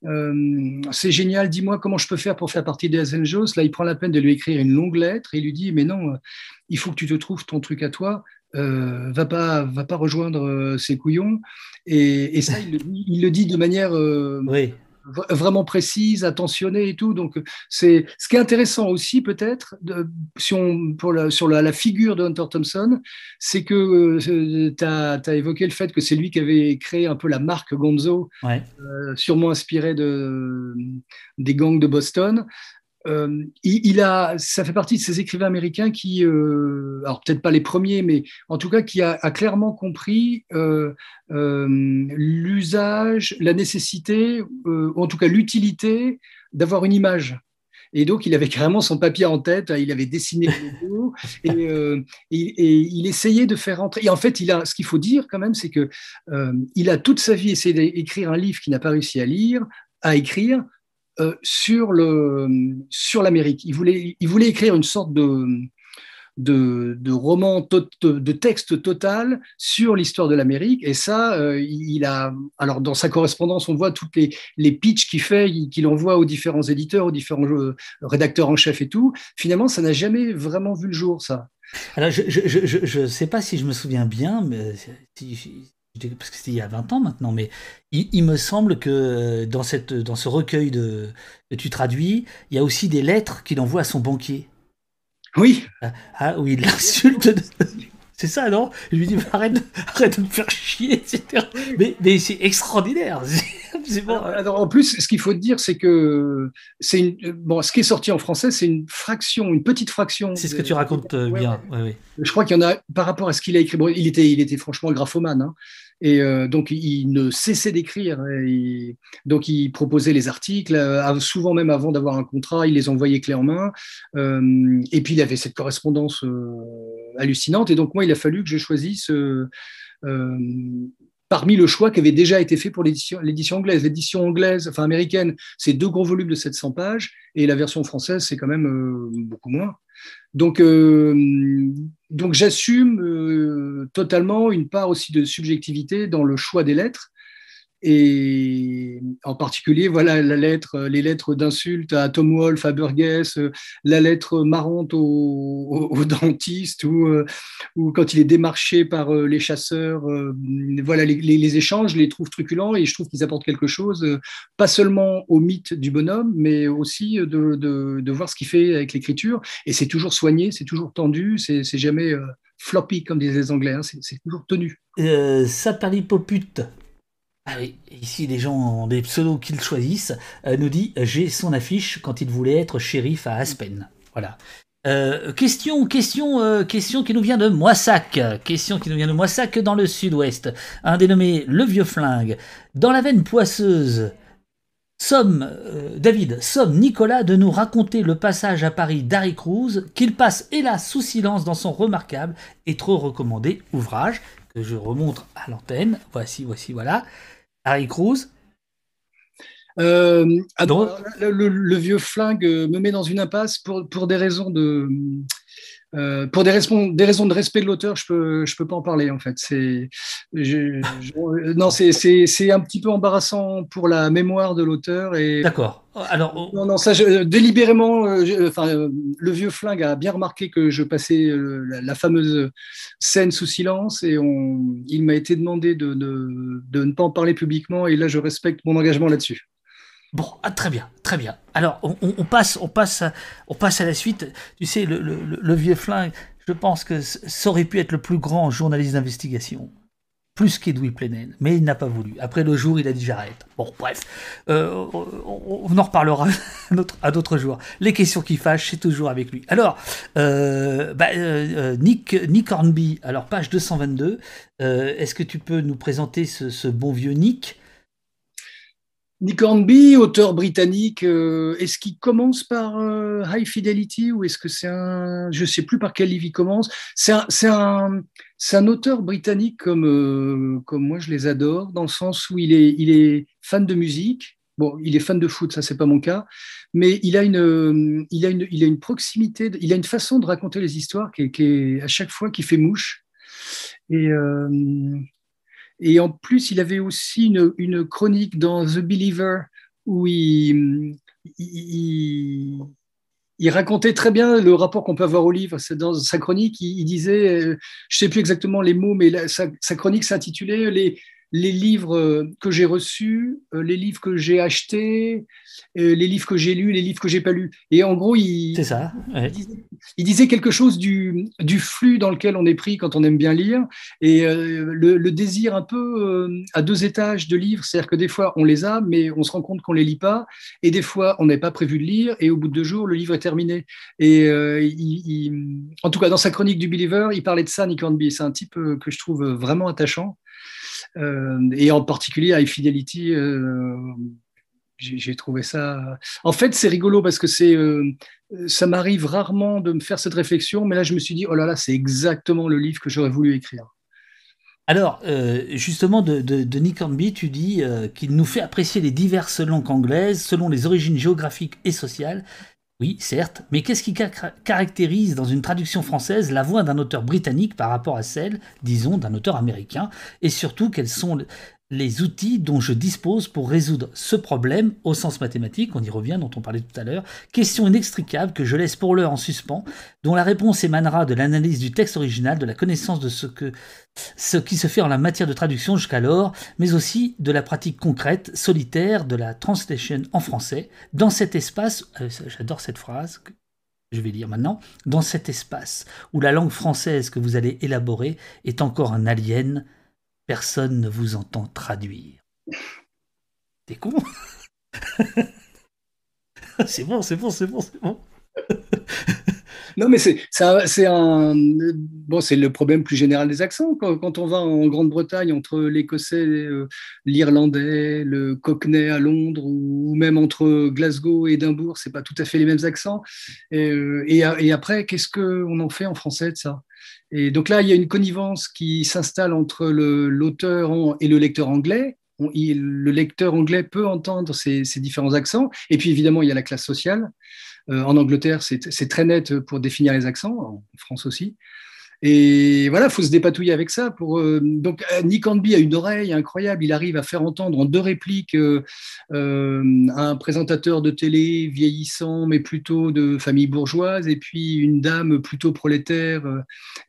euh, c'est génial, dis-moi comment je peux faire pour faire partie des Angels. Là, il prend la peine de lui écrire une longue lettre et il lui dit Mais non, il faut que tu te trouves ton truc à toi. va pas va pas rejoindre ces couillons et, ça il le, dit de manière vraiment précise, attentionnée et tout. Donc, c'est ce qui est intéressant aussi, peut-être, si on, pour la, sur la, figure de Hunter Thompson, c'est que euh, tu as, évoqué le fait que c'est lui qui avait créé un peu la marque Gonzo, euh, sûrement inspiré de, des gangs de Boston. Euh, il, a, ça fait partie de ces écrivains américains qui, euh, alors peut-être pas les premiers, mais en tout cas qui a, clairement compris euh, l'usage, la nécessité, ou en tout cas l'utilité d'avoir une image. Et donc, il avait carrément son papier en tête, il avait dessiné le logo, et, et, il essayait de faire entrer. Et en fait, il a, ce qu'il faut dire quand même, c'est que il a toute sa vie essayé d'écrire un livre qu'il n'a pas réussi à lire, à écrire, euh, sur, l'Amérique. Il voulait, il voulait écrire une sorte de, de, de de textes total sur l'histoire de l'Amérique. Et ça, euh, il a. Alors, dans sa correspondance, on voit toutes les, les pitchs qu'il fait, qu'il envoie aux différents éditeurs, aux différents rédacteurs en chef et tout. Finalement, ça n'a jamais vraiment vu le jour, ça. Alors, je ne sais pas si je me souviens bien, mais parce que c'était il y a 20 ans maintenant, mais il, me semble que dans, cette, dans ce recueil de, que tu traduis, il y a aussi des lettres qu'il envoie à son banquier. Oui. Ah, ah oui, il l'insulte. C'est ça, non? Je lui dis, arrête, arrête de me faire chier, etc. Mais, mais c'est extraordinaire. Bon. Alors, en plus, ce qu'il faut dire, c'est que c'est une, bon, ce qui est sorti en français, c'est une fraction, une petite fraction. C'est ce que tu racontes euh, bien. Je crois qu'il y en a, par rapport à ce qu'il a écrit, bon, il, était, il était franchement graphomane. Hein. Et euh, donc, il ne cessait d'écrire. Donc, il proposait les articles, euh, souvent même avant d'avoir un contrat, il les envoyait clé en main. Euh, et puis, il avait cette correspondance hallucinante. Et donc, moi, il a fallu que je choisisse parmi le choix qui avait déjà été fait pour l'édition anglaise. L'édition anglaise, enfin américaine, c'est deux gros volumes de 700 pages, et la version française, c'est quand même beaucoup moins. Donc, donc j'assume euh, totalement une part aussi de subjectivité dans le choix des lettres et en particulier, voilà lettre, les lettres d'insultes à Tom Wolfe, à Burgess, la lettre marrante au, dentiste, ou, euh, quand il est démarché par euh, les chasseurs. Euh, voilà, les, échanges, je les trouve truculents et je trouve qu'ils apportent quelque chose, pas seulement au mythe du bonhomme, mais aussi de, voir ce qu'il fait avec l'écriture. Et c'est toujours soigné, c'est toujours tendu, c'est jamais floppy, comme disaient les Anglais, hein, c'est toujours tenu. Euh, ah ici les gens ont des pseudos qu'ils choisissent, euh, nous dit j'ai son affiche quand il voulait être shérif à Aspen. Voilà. Euh, question, question, euh, question qui nous vient de Moissac. Question qui nous vient de Moissac dans le sud-ouest. Un dénommé Le Vieux Flingue. Dans la veine poisseuse, somme, David, somme Nicolas de nous raconter le passage à Paris d'Harry Cruz, qu'il passe hélas sous silence dans son remarquable et trop recommandé ouvrage, que je remonte à l'antenne. Voici, voici, voilà. Harry Cruz euh, le, vieux flingue me met dans une impasse pour, pour des raisons de. Euh, pour des, raisons, des raisons de respect de l'auteur, je peux, je peux pas en parler en fait. C'est, non, c'est, un petit peu embarrassant pour la mémoire de l'auteur. Et... D'accord. Alors, non, non, ça, délibérément, euh, enfin, le vieux flingue a bien remarqué que je passais la, fameuse scène sous silence et on, il m'a été demandé de, de, de ne pas en parler publiquement et là, je respecte mon engagement là-dessus. Bon, ah, très bien, très bien. Alors, on, passe, on, passe, on passe à la suite. Tu sais, le, vieux flingue, je pense que ça aurait pu être le plus grand journaliste d'investigation. Plus qu'Edoui Plenel, mais il n'a pas voulu. Après le jour, il a dit j'arrête. Bon, bref, euh, on, en reparlera à d'autres jours. Les questions qui fâchent, c'est toujours avec lui. Alors, euh, bah, euh, Nick, Nick Hornby, alors page 222, est-ce que tu peux nous présenter ce bon vieux Nick? Nick Hornby, auteur britannique, euh, est-ce qu'il commence par euh, High Fidelity ou est-ce que c'est un... Je ne sais plus par quel livre il commence. C'est un, un, un, auteur britannique comme, euh, comme moi je les adore, dans le sens où il est, il est fan de musique. Bon, il est fan de foot, ça c'est pas mon cas, mais il a une, il a une, il a une proximité, il a une façon de raconter les histoires qui est, à chaque fois qui fait mouche. Et, et en plus, il avait aussi une, chronique dans The Believer où il, racontait très bien le rapport qu'on peut avoir au livre. Dans sa chronique, il, disait, euh, je ne sais plus exactement les mots, mais sa chronique s'intitulait les, les livres euh, que j'ai reçus, euh, les livres que j'ai achetés, euh, les livres que j'ai lus, les livres que j'ai pas lus. Et en gros, il, ça, il, disait, quelque chose du, du, flux dans lequel on est pris quand on aime bien lire et le, désir un peu à deux étages de livres, c'est-à-dire que des fois on les a, mais on se rend compte qu'on les lit pas, et des fois on n'est pas prévu de lire, et au bout de deux jours le livre est terminé. Et en tout cas, dans sa chronique du Believer, il parlait de ça, Nick Hornby. C'est un type que je trouve vraiment attachant. Euh, et en particulier à Fidelity, euh, j'ai trouvé ça. En fait, c'est rigolo parce que c'est, euh, ça m'arrive rarement de me faire cette réflexion, mais là, je me suis dit, oh là là, c'est exactement le livre que j'aurais voulu écrire. Alors, justement, de, de, Nick Hornby, tu dis qu'il nous fait apprécier les diverses langues anglaises selon les origines géographiques et sociales, Oui, certes, mais qu'est-ce qui caractérise dans une traduction française la voix d'un auteur britannique par rapport à celle, disons, d'un auteur américain? Et surtout, quels sont les outils dont je dispose pour résoudre ce problème au sens mathématique, on y revient, dont on parlait tout à l'heure, question inextricable que je laisse pour l'heure en suspens, dont la réponse émanera de l'analyse du texte original, de la connaissance de ce, que, ce qui se fait en la matière de traduction jusqu'alors, mais aussi de la pratique concrète, solitaire, de la translation en français, dans cet espace, euh, j'adore cette phrase, je vais lire maintenant, dans cet espace où la langue française que vous allez élaborer est encore un alien, personne ne vous entend traduire. T'es con? C'est bon, c'est bon, c'est bon, c'est bon. non, mais c'est un bon, c'est le problème plus général des accents. Quand, on va en Grande-Bretagne entre l'écossais, euh, l'irlandais, le cockney à Londres, ou même entre Glasgow et Édimbourg, c'est pas tout à fait les mêmes accents. Et, euh, et après, qu'est-ce qu'on en fait en français de ça? Et donc là, il y a une connivence qui s'installe entre l'auteur et le lecteur anglais. le lecteur anglais peut entendre ces, différents accents. Et puis évidemment, il y a la classe sociale. Euh, en Angleterre, c'est très net pour définir les accents, en France aussi. Et voilà, il faut se dépatouiller avec ça. Pour, euh, donc, euh, Nick Hanby a une oreille incroyable. Il arrive à faire entendre en deux répliques euh, un présentateur de télé vieillissant, mais plutôt de famille bourgeoise, et puis une dame plutôt prolétaire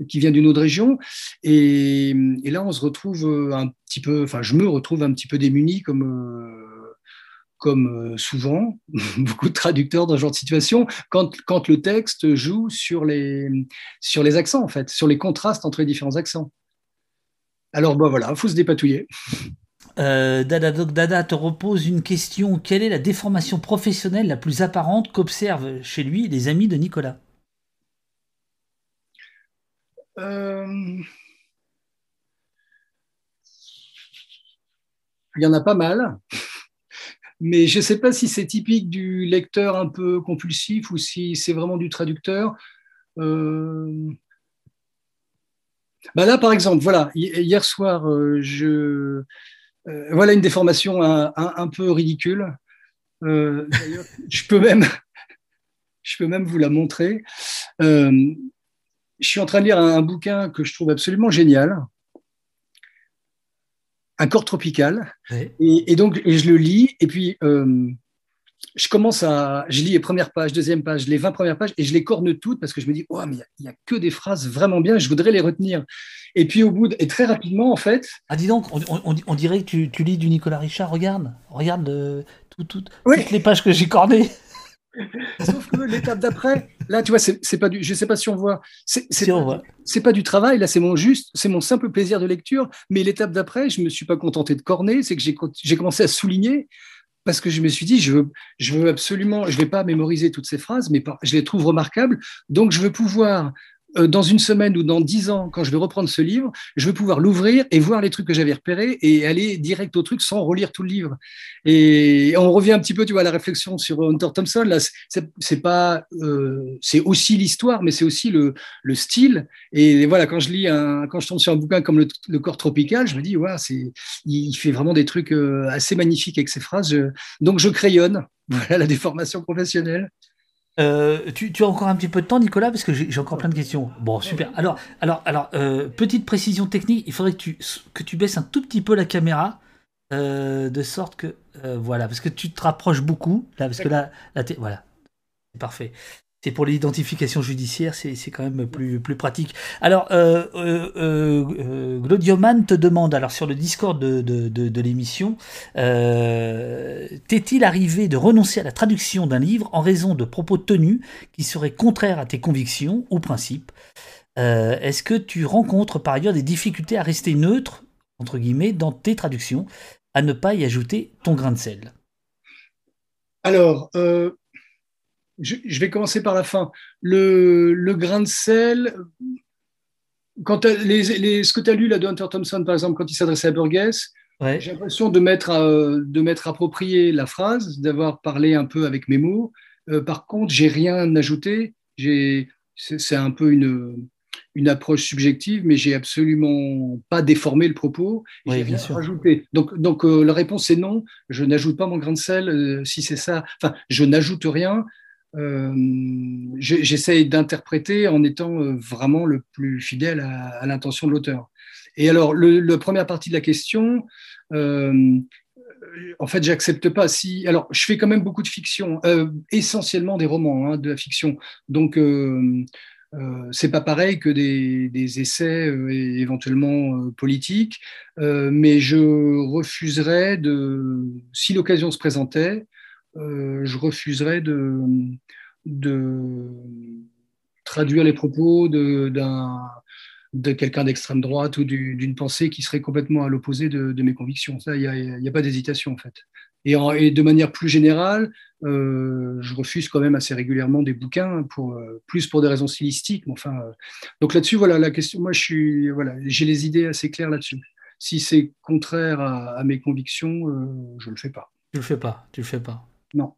qui vient d'une autre région. Et, et, là, on se retrouve un petit peu, enfin, je me retrouve un petit peu démuni comme comme euh, souvent, beaucoup de traducteurs dans ce genre de situation, quand, quand le texte joue sur les, sur les accents, en fait, sur les contrastes entre les différents accents. Alors, bah voilà, il faut se dépatouiller. Euh, Dada Doc Dada te repose une question. Quelle est la déformation professionnelle la plus apparente qu'observent chez lui les amis de Nicolas? Euh, Il y en a pas mal mais je ne sais pas si c'est typique du lecteur un peu compulsif ou si c'est vraiment du traducteur. Euh, bah là, par exemple, voilà, hier soir, euh, je... Euh, voilà une déformation un, peu ridicule. je peux même, je peux même vous la montrer. je suis en train de lire un bouquin que je trouve absolument génial, un corps tropical. Et, donc, je le lis, et puis euh, je commence à. Je lis les premières pages, deuxième page, les 20 premières pages, et je les corne toutes parce que je me dis, oh, mais il n'y a, que des phrases vraiment bien, je voudrais les retenir. Et puis, au bout, de, et très rapidement, en fait. Ah, dis donc, on, dirait que tu, lis du Nicolas Richard, regarde, regarde euh, toutes les pages que j'ai cornées. Sauf que l'étape d'après, là, tu vois, c'est pas du, je sais pas si on voit, c'est c'est pas du travail, là, c'est mon juste, c'est mon simple plaisir de lecture. Mais l'étape d'après, je me suis pas contenté de corner, c'est que j'ai commencé à souligner parce que je me suis dit, je veux, je veux absolument, je vais pas mémoriser toutes ces phrases, mais je les trouve remarquables, donc je veux pouvoir dans une semaine ou dans dix ans, quand je vais reprendre ce livre, je vais pouvoir l'ouvrir et voir les trucs que j'avais repérés et aller direct au truc sans relire tout le livre. Et on revient un petit peu, tu vois, à la réflexion sur Hunter Thompson. Là, c'est pas, euh, c'est aussi l'histoire, mais c'est aussi le, le, style. Et voilà, quand je lis un, quand je tombe sur un bouquin comme le, Corps tropical, je me dis, ouais, c'est, il fait vraiment des trucs euh, assez magnifiques avec ses phrases. donc je crayonne. Voilà la déformation professionnelle. Euh, tu, as encore un petit peu de temps, Nicolas, parce que j'ai encore plein de questions. Bon, super. Alors, alors, alors euh, petite précision technique, il faudrait que tu, que tu baisses un tout petit peu la caméra, euh, de sorte que, voilà, parce que tu te rapproches beaucoup, là, parce que là, là voilà, c'est parfait c'est pour l'identification judiciaire, c'est quand même plus, pratique. Alors, euh, euh, euh, Glodioman te demande, alors sur le Discord de, de, de, l'émission, t'est-il arrivé de renoncer à la traduction d'un livre en raison de propos tenus qui seraient contraires à tes convictions ou principes? Est-ce que tu rencontres par ailleurs des difficultés à rester neutre, entre guillemets, dans tes traductions, à ne pas y ajouter ton grain de sel? Alors, je, vais commencer par la fin. Le, grain de sel, quand les, ce que tu as lu là, de Hunter Thompson, par exemple, quand il s'adressait à Burgess, j'ai l'impression de mettre, de mettre approprié la phrase, d'avoir parlé un peu avec mes mots. Euh, par contre, j'ai rien ajouté. C'est un peu une, une approche subjective, mais j'ai absolument pas déformé le propos. Oui, bien sûr. Ajouté. Donc, donc euh, la réponse est non. Je n'ajoute pas mon grain de sel. Euh, si c'est ça, enfin, je n'ajoute rien. J'essaye d'interpréter en étant vraiment le plus fidèle à, l'intention de l'auteur. Et alors, la première partie de la question, en fait, j'accepte pas. Si, alors, je fais quand même beaucoup de fiction, essentiellement des romans, hein, de la fiction. Donc, euh, c'est pas pareil que des, essais euh, éventuellement euh, politiques, mais je refuserais de, si l'occasion se présentait, je refuserais de, de traduire les propos d'un de quelqu'un d'extrême droite ou d'une pensée qui serait complètement à l'opposé de, mes convictions. Il n'y a, pas d'hésitation en fait. Et, de manière plus générale, euh, je refuse quand même assez régulièrement des bouquins, euh, plus pour des raisons stylistiques. euh, donc là-dessus, voilà, la question, moi, j'ai les idées assez claires là-dessus. Si c'est contraire à, mes convictions, je ne le fais pas. Tu le fais pas, tu le fais pas. Non.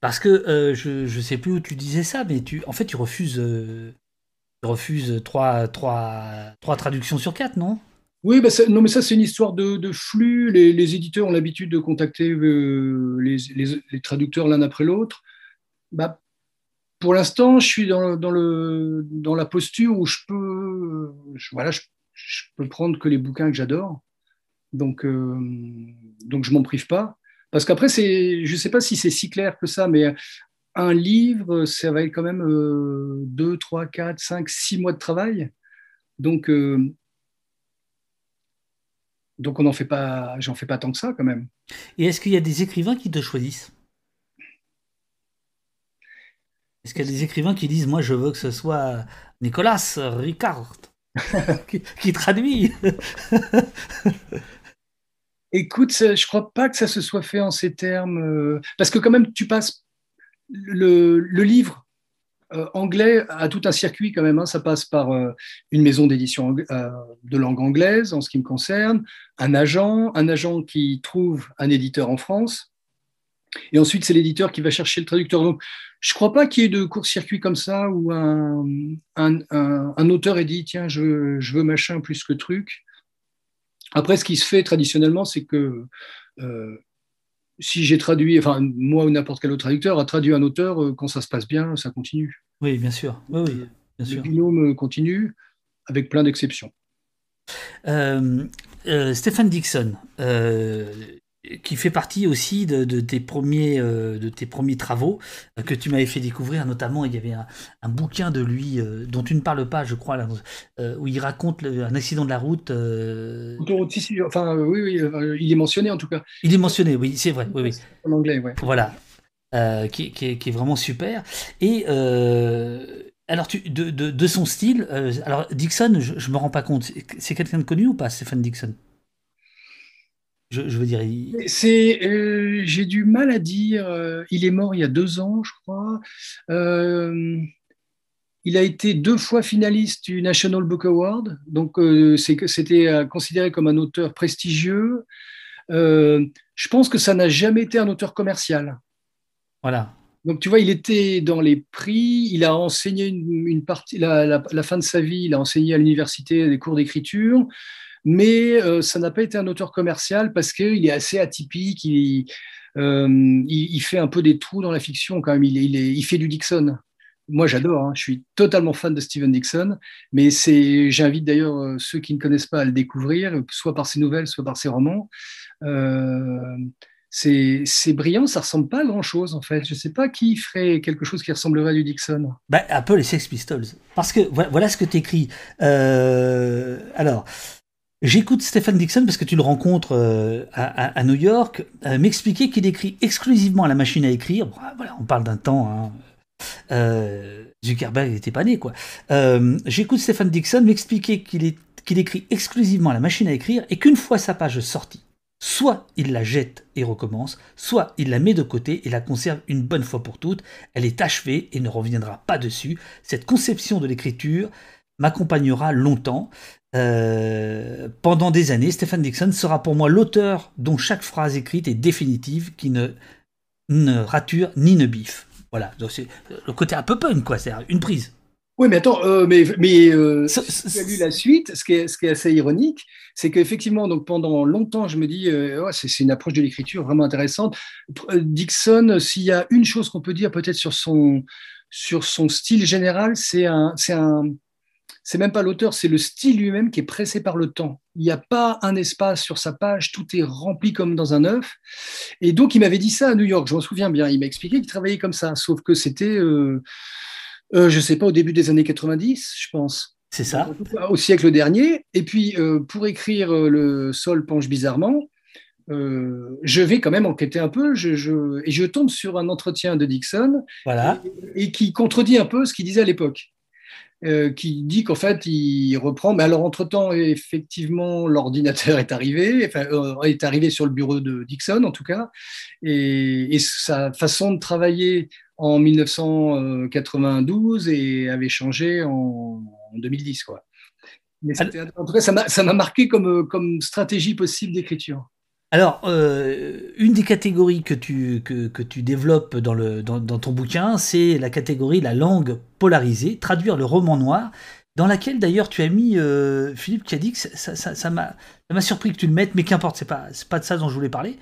Parce que je ne sais plus où tu disais ça, mais tu, en fait, tu refuses, tu refuses trois, trois, trois traductions sur quatre, non? Oui, bah non, mais ça, c'est une histoire de, flux. Les, éditeurs ont l'habitude de contacter euh, les, traducteurs l'un après l'autre. Bah, pour l'instant, je suis dans, le, dans la posture où je peux, je, voilà, je, peux prendre que les bouquins que j'adore. Donc, euh, donc, je m'en prive pas. Parce qu'après, je ne sais pas si c'est si clair que ça, mais un livre, ça va être quand même 2, 3, 4, 5, 6 mois de travail. Donc, euh, donc on n'en fait pas, j'en fais pas tant que ça quand même. Et est-ce qu'il y a des écrivains qui te choisissent? Est-ce qu'il y a des écrivains qui disent moi je veux que ce soit Nicolas Ricard qui, traduit? Écoute, je crois pas que ça se soit fait en ces termes, euh, parce que quand même tu passes le, livre euh, anglais a tout un circuit quand même. Hein. Ça passe par euh, une maison d'édition de langue anglaise en ce qui me concerne, un agent, un agent qui trouve un éditeur en France, et ensuite c'est l'éditeur qui va chercher le traducteur. Donc, je ne crois pas qu'il y ait de court-circuit comme ça où un, un, auteur ait dit tiens, je, veux machin plus que truc. Après, ce qui se fait traditionnellement, c'est que si j'ai traduit, enfin moi ou n'importe quel autre traducteur a traduit un auteur, euh, quand ça se passe bien, ça continue. Oui, bien sûr. Oui, oui, bien sûr. Le binôme continue avec plein d'exceptions. Euh, euh, Stéphane Dixon, qui fait partie aussi de, tes, premiers, euh, de tes premiers travaux euh, que tu m'avais fait découvrir. Notamment, il y avait un, bouquin de lui euh, dont tu ne parles pas, je crois, où il raconte un accident de la route. enfin, oui, oui, il est mentionné en tout cas. Il est mentionné, oui, c'est vrai. Oui, oui. En anglais, oui. Voilà. Qui, qui, est, vraiment super. Et alors, tu, de, de, son style, alors Dixon, je ne me rends pas compte, c'est quelqu'un de connu ou pas, Stéphane Dixon? Je, veux dire. C'est, euh, j'ai du mal à dire. Euh, il est mort il y a deux ans, je crois. Euh, il a été deux fois finaliste du National Book Award, donc c'était considéré comme un auteur prestigieux. je pense que ça n'a jamais été un auteur commercial. Voilà. Donc tu vois, il était dans les prix, il a enseigné une, partie, la, la, fin de sa vie, il a enseigné à l'université des cours d'écriture mais euh, ça n'a pas été un auteur commercial parce qu'il est assez atypique, euh, il, fait un peu des trous dans la fiction quand même, il, fait du Dixon. Moi j'adore, hein. je suis totalement fan de Steven Dixon, mais j'invite d'ailleurs euh, ceux qui ne connaissent pas à le découvrir, soit par ses nouvelles, soit par ses romans. c'est brillant, ça ressemble pas à grand chose en fait. Je sais pas qui ferait quelque chose qui ressemblerait à du Dixon. Bah, un peu les Sex Pistols. Parce que voilà, ce que tu écris. alors, J'écoute Stephen Dixon parce que tu le rencontres euh, à, New York, euh, m'expliquer qu'il écrit exclusivement à la machine à écrire. voilà, on parle d'un temps. Hein. Euh, Zuckerberg n'était pas né, quoi. J'écoute Stephen Dixon m'expliquer qu'il écrit exclusivement à la machine à écrire et qu'une fois sa page sortie, soit il la jette et recommence, soit il la met de côté et la conserve une bonne fois pour toutes. Elle est achevée et ne reviendra pas dessus. Cette conception de l'écriture m'accompagnera longtemps. Euh, pendant des années, Stephen Dixon sera pour moi l'auteur dont chaque phrase écrite est définitive, qui ne, ne rature ni ne biffe. Voilà, c'est le côté un peu punk, quoi, c'est une prise. Oui, mais attends, euh, mais, mais euh, si tu as lu la suite, ce qui est, ce qui est assez ironique, c'est qu'effectivement, donc pendant longtemps, je me dis, euh, ouais, c'est une approche de l'écriture vraiment intéressante. Dixon, s'il y a une chose qu'on peut dire peut-être sur son, sur son style général, c'est un, c'est un, c'est même pas l'auteur, c'est le style lui-même qui est pressé par le temps. Il n'y a pas un espace sur sa page, tout est rempli comme dans un œuf. Et donc, il m'avait dit ça à New York, je m'en souviens bien. Il m'a expliqué qu'il travaillait comme ça, sauf que c'était euh, je ne sais pas, au début des années 90, je pense. C'est ça. Au siècle dernier. Et puis, euh, pour écrire euh, Le Sol penche bizarrement, je vais quand même enquêter un peu je, et je tombe sur un entretien de Dixon voilà. et, qui contredit un peu ce qu'il disait à l'époque. Qui dit qu'en fait, il reprend. Mais alors, entre-temps, effectivement, l'ordinateur est arrivé, enfin, est arrivé sur le bureau de Dixon, en tout cas, et, et sa façon de travailler en 1992 et avait changé en, 2010. Quoi. Mais en tout cas, ça m'a marqué comme, comme stratégie possible d'écriture. Alors, euh, une des catégories que tu, que, que tu développes dans, le, dans, ton bouquin, c'est la catégorie la langue polarisée, traduire le roman noir, dans laquelle d'ailleurs tu as mis, euh, Philippe que ça m'a ça, m'a surpris que tu le mettes, mais qu'importe, c'est pas, pas de ça dont je voulais parler.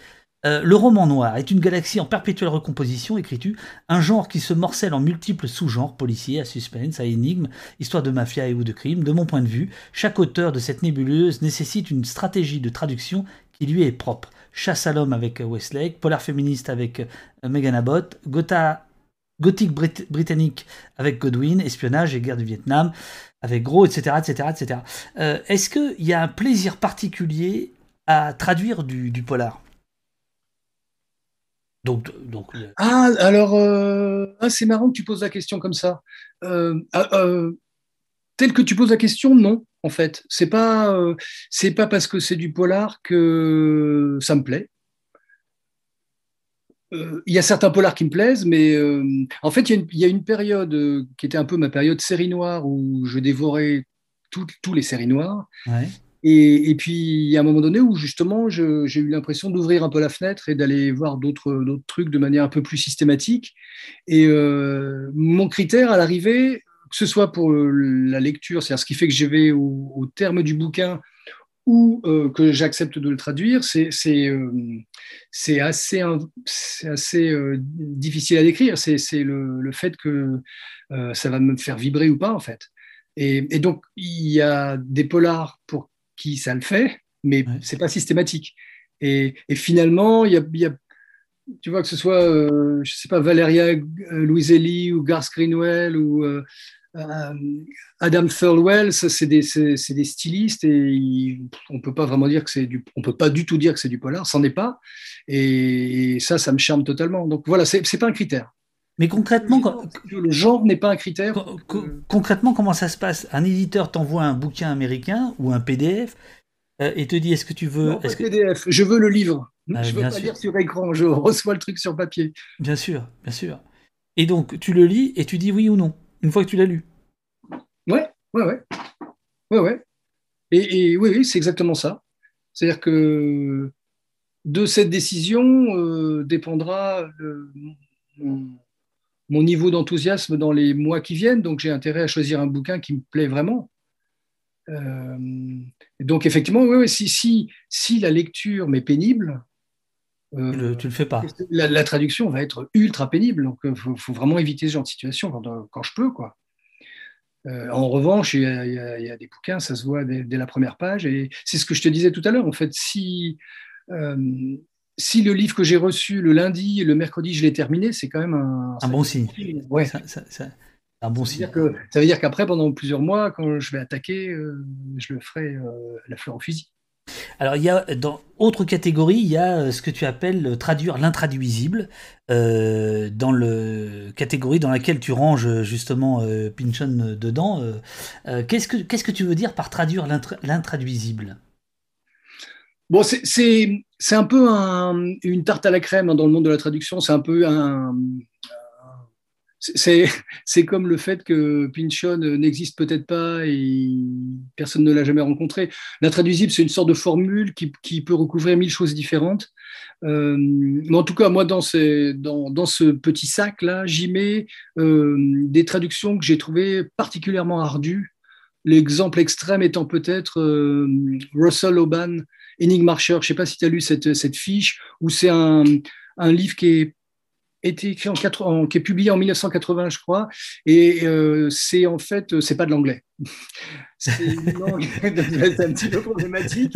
Euh, le roman noir est une galaxie en perpétuelle recomposition, écris-tu, un genre qui se morcelle en multiples sous-genres, policiers, à suspense, à énigmes, histoire de mafia et ou de crime. De mon point de vue, chaque auteur de cette nébuleuse nécessite une stratégie de traduction qui lui est propre. Chasse à l'homme avec Westlake, polar féministe avec euh, Megan Abbott, gothique britannique avec Godwin, espionnage et guerre du Vietnam avec Gros, etc. etc., etc. Est-ce qu'il y a un plaisir particulier à traduire du polar? Donc, donc, Ah, alors, euh, ah, c'est marrant que tu poses la question comme ça. Euh, ah, euh, tel que tu poses la question, non, en fait. C'est pas, c'est pas parce que c'est du polar que ça me plaît. Il y a certains polars qui me plaisent, mais en fait, il y, a une période qui était un peu ma période série noire où je dévorais tous les séries noires. Ouais. Et, puis, il y a un moment donné où justement, j'ai eu l'impression d'ouvrir un peu la fenêtre et d'aller voir d'autres trucs de manière un peu plus systématique. Et euh, mon critère à l'arrivée, que ce soit pour la lecture, c'est-à-dire ce qui fait que je vais au, terme du bouquin ou euh, que j'accepte de le traduire, c'est euh, assez, assez difficile à décrire. C'est le, le, fait que ça va me faire vibrer ou pas, en fait. Et, et, donc, il y a des polars pour qui ça le fait, mais c'est pas systématique. Et, finalement, il y a, tu vois, que ce soit, euh, je sais pas, Valeria euh, Louiselli ou Garth Greenwell ou euh, Adam Thirlwell, c'est des, des, stylistes et on peut pas vraiment dire que c'est du, on peut pas du tout dire que c'est du polar, c'en est pas. Et, ça, ça me charme totalement. Donc voilà, c'est pas un critère. Mais concrètement, le genre n'est pas un critère. concrètement, comment ça se passe? Un éditeur t'envoie un bouquin américain ou un PDF euh, et te dit est-ce que tu veux. Non, PDF, je veux le livre. Ah, je veux pas lire sur écran, je reçois le truc sur papier. Bien sûr, bien sûr. Et donc, tu le lis et tu dis oui ou non, une fois que tu l'as lu. Ouais, ouais, ouais. Ouais, ouais. Et, oui, c'est exactement ça. C'est-à-dire que de cette décision euh, dépendra mon niveau d'enthousiasme dans les mois qui viennent, donc j'ai intérêt à choisir un bouquin qui me plaît vraiment. Euh, donc effectivement, oui, si, si, si la lecture m'est pénible, euh, tu, le, le fais pas. La, traduction va être ultra pénible, donc il euh, faut, vraiment éviter ce genre de situation quand, je peux. Quoi. en revanche, il y, a, des bouquins, ça se voit dès, dès la première page, et c'est ce que je te disais tout à l'heure. En fait, si si le livre que j'ai reçu le lundi et le mercredi, je l'ai terminé, c'est quand même un, un bon signe. Ouais. Ça, un bon signe. Que, ça veut dire qu'après, pendant plusieurs mois, quand je vais attaquer, euh, je le ferai euh, la fleur au fusil. Alors, il y a dans autre catégorie, il y a euh, ce que tu appelles traduire l'intraduisible, dans le catégorie dans laquelle tu ranges justement Pinchon dedans. qu'est-ce que qu'est-ce que tu veux dire par traduire l'intraduisible? Bon, c'est un peu une tarte à la crème hein, dans le monde de la traduction. C'est un peu un, c'est comme le fait que Pynchon n'existe peut-être pas et personne ne l'a jamais rencontré. L'intraduisible, c'est une sorte de formule qui, qui, peut recouvrir mille choses différentes. Euh, mais en tout cas, moi, dans, ces, dans, dans ce petit sac-là, j'y mets euh, des traductions que j'ai trouvées particulièrement ardues. L'exemple extrême étant peut-être euh, Russell Oban, Enigma Marcher. Je ne sais pas si tu as lu cette, cette fiche, où c'est un, un livre qui est été écrit en, qui est publié en 1980, je crois, et euh, c'est en fait, c'est pas de l'anglais. c'est une un petit peu problématique.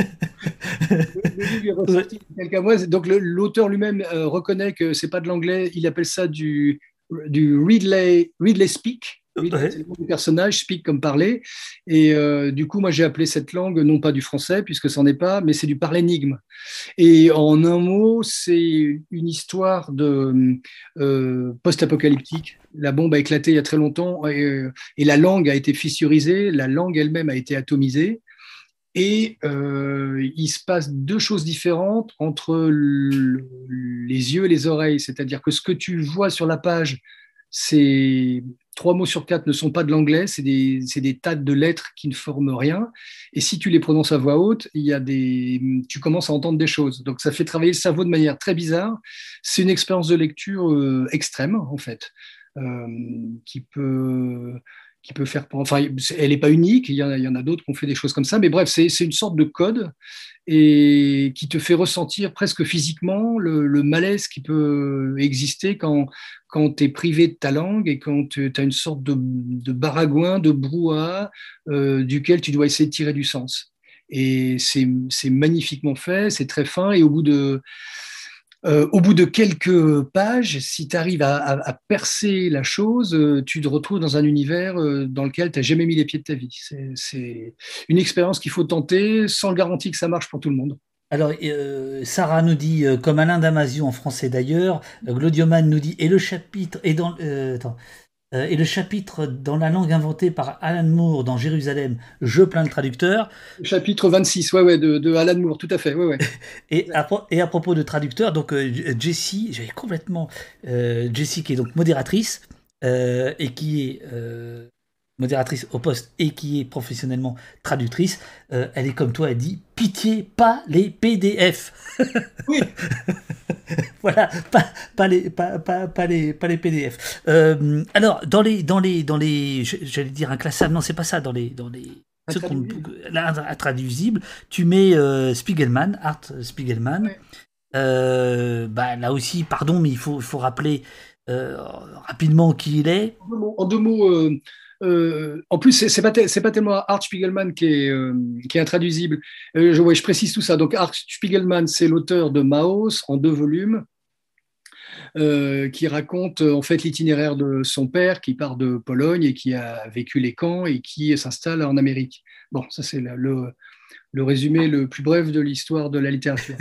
Le, donc l'auteur lui-même euh, reconnaît que c'est pas de l'anglais. Il appelle ça du du Ridley, Ridley Speak. Oui, c'est le nom du personnage, speak comme parler. Et euh, du coup, moi, j'ai appelé cette langue non pas du français, puisque ce n'en est pas, mais c'est du parlénigme. Et en un mot, c'est une histoire de euh, post-apocalyptique. La bombe a éclaté il y a très longtemps et, euh, et, la langue a été fissurisée, la langue elle-même a été atomisée. Et il se passe deux choses différentes entre les yeux et les oreilles. C'est-à-dire que ce que tu vois sur la page, c'est trois mots sur quatre ne sont pas de l'anglais, c'est des, des, tas de lettres qui ne forment rien. Et si tu les prononces à voix haute, il y a des, tu commences à entendre des choses. Donc ça fait travailler le cerveau de manière très bizarre. C'est une expérience de lecture euh, extrême, en fait, euh, qui peut qui peut faire. Enfin, elle n'est pas unique, il y, en a, a d'autres qui ont fait des choses comme ça, mais bref, c'est une sorte de code et qui te fait ressentir presque physiquement le, le malaise qui peut exister quand, quand tu es privé de ta langue et quand tu as une sorte de, de baragouin, de brouhaha euh, duquel tu dois essayer de tirer du sens. Et c'est magnifiquement fait, c'est très fin, et au bout de euh, au bout de quelques pages, si tu arrives à, percer la chose, euh, tu te retrouves dans un univers euh, dans lequel tu n'as jamais mis les pieds de ta vie. C'est une expérience qu'il faut tenter sans garantie que ça marche pour tout le monde. Alors, Sarah nous dit, comme Alain Damasio en français d'ailleurs, Glodioman nous dit, et le chapitre est dans. attends, et le chapitre dans la langue inventée par Alan Moore dans Jérusalem, Je plains le traducteur. Chapitre 26, ouais, ouais, de, Alan Moore, tout à fait. Ouais, ouais. et, à, et à propos de traducteur, donc euh, Jessie, j'avais complètement. Euh, Jessie qui est donc modératrice et qui est modératrice au poste et qui est professionnellement traductrice, euh, elle est comme toi, elle dit pitié, pas les PDF. Oui. voilà, pas, pas, les, pas, les, pas les PDF. Euh, alors, dans les, dans les, dans les, j'allais dire inclassable, non, c'est pas ça, dans les, dans les, intraduisible, tu mets euh, Spiegelman, Art Spiegelman. bah, là aussi, pardon, mais il faut, il faut rappeler rapidement qui il est. En deux mots, euh, en plus, c'est pas, pas tellement Art Spiegelman qui est, euh, intraduisible. Euh, je, je, précise tout ça. Donc, Art Spiegelman, c'est l'auteur de Maos en deux volumes, qui raconte en fait l'itinéraire de son père qui part de Pologne et qui a vécu les camps et qui s'installe en Amérique. Bon, ça c'est le, le résumé le plus bref de l'histoire de la littérature.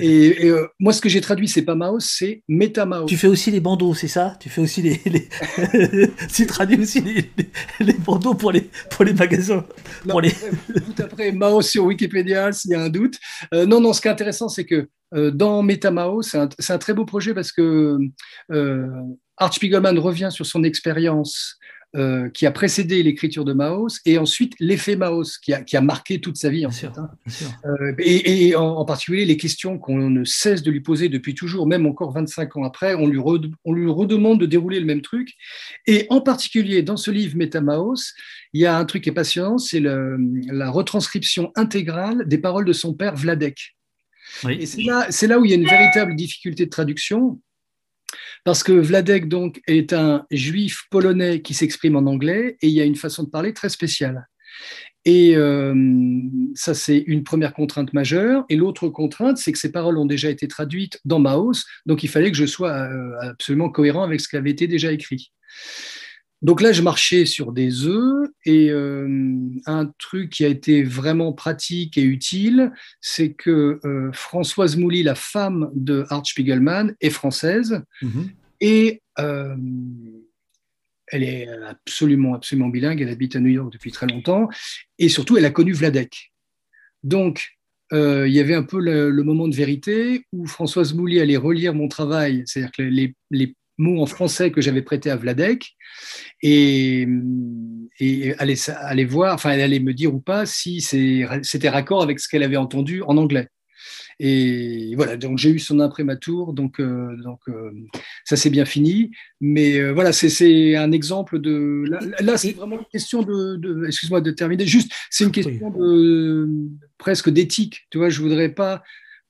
Et, euh, moi, ce que j'ai traduit, c'est pas Maos, c'est Metamaos. Tu fais aussi les bandeaux, c'est ça? Tu fais aussi les, tu traduis aussi les, bandeaux pour les pour les magasins. pour les... Tout après Maos sur Wikipédia, s'il y a un doute. Euh, non, non. Ce qui est intéressant, c'est que euh, dans Metamaos, c'est un, un, très beau projet parce que Art Spiegelman revient sur son expérience euh, qui a précédé l'écriture de Maos, et ensuite l'effet Maos, qui a, qui a, marqué toute sa vie, en fait. Hein. Euh, et, en, particulier les questions qu'on ne cesse de lui poser depuis toujours, même encore 25 ans après, on lui, on lui redemande de dérouler le même truc. Et en particulier, dans ce livre Métamaos, il y a un truc qui est passionnant, c'est la retranscription intégrale des paroles de son père Vladek. Et c'est là, là où il y a une véritable difficulté de traduction, parce que Vladek donc est un juif polonais qui s'exprime en anglais et il y a une façon de parler très spéciale. Et euh, ça, c'est une première contrainte majeure. Et l'autre contrainte, c'est que ces paroles ont déjà été traduites dans Maos, donc il fallait que je sois euh, absolument cohérent avec ce qui avait été déjà écrit. Donc là, je marchais sur des œufs et euh, un truc qui a été vraiment pratique et utile, c'est que euh, Françoise Mouly, la femme de Art Spiegelman, est française mhm. et euh, elle est absolument, absolument bilingue. Elle habite à New York depuis très longtemps et surtout, elle a connu Vladek. Donc, il y avait un peu le, moment de vérité où Françoise Mouly allait relire mon travail, c'est-à-dire que les, les mots en français que j'avais prêté à Vladek et, et aller, voir, enfin, elle allait me dire ou pas si c'était raccord avec ce qu'elle avait entendu en anglais. Et voilà, donc j'ai eu son imprimatur, donc, euh, donc euh, ça c'est bien fini. Mais euh, voilà, c'est un exemple de. Là, c'est vraiment une question de. Excuse-moi de terminer. Juste, c'est une question de presque d'éthique. Tu vois, je voudrais pas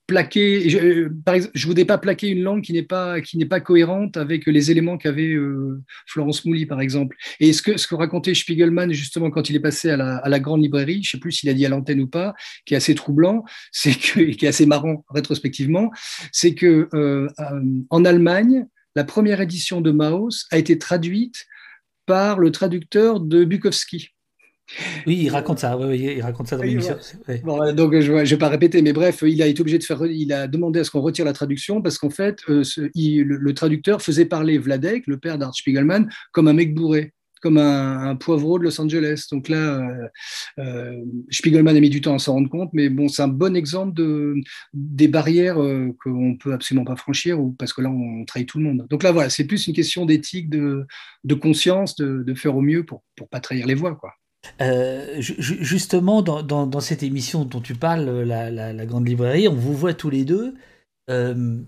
plaquer, je, euh, par exemple, je voudrais pas plaquer une langue qui n'est pas qui n'est pas cohérente avec les éléments qu'avait euh, Florence Mouly par exemple. Et ce que ce que racontait Spiegelman justement quand il est passé à la, à la grande librairie, je sais plus s'il a dit à l'antenne ou pas, qui est assez troublant, c'est que qui est assez marrant rétrospectivement, c'est que euh, en Allemagne, la première édition de Maus a été traduite par le traducteur de Bukowski. Oui, il raconte ça. Oui, il raconte ça dans l'émission. donc je ne vais pas répéter, mais bref, il a été obligé de faire. Il a demandé à ce qu'on retire la traduction parce qu'en fait, euh, le, traducteur faisait parler Vladek, le père d'Art Spiegelman, comme un mec bourré, comme un, poivreau de Los Angeles. Donc là, euh, euh, Spiegelman a mis du temps à s'en rendre compte, mais bon, c'est un bon exemple de des barrières qu'on peut absolument pas franchir, ou parce que là, on trahit tout le monde. Donc là, voilà, c'est plus une question d'éthique, de, de conscience, de, de, faire au mieux pour pour pas trahir les voix, quoi. Euh, justement, dans, cette émission dont tu parles, la, grande librairie, on vous voit tous les deux. Euh,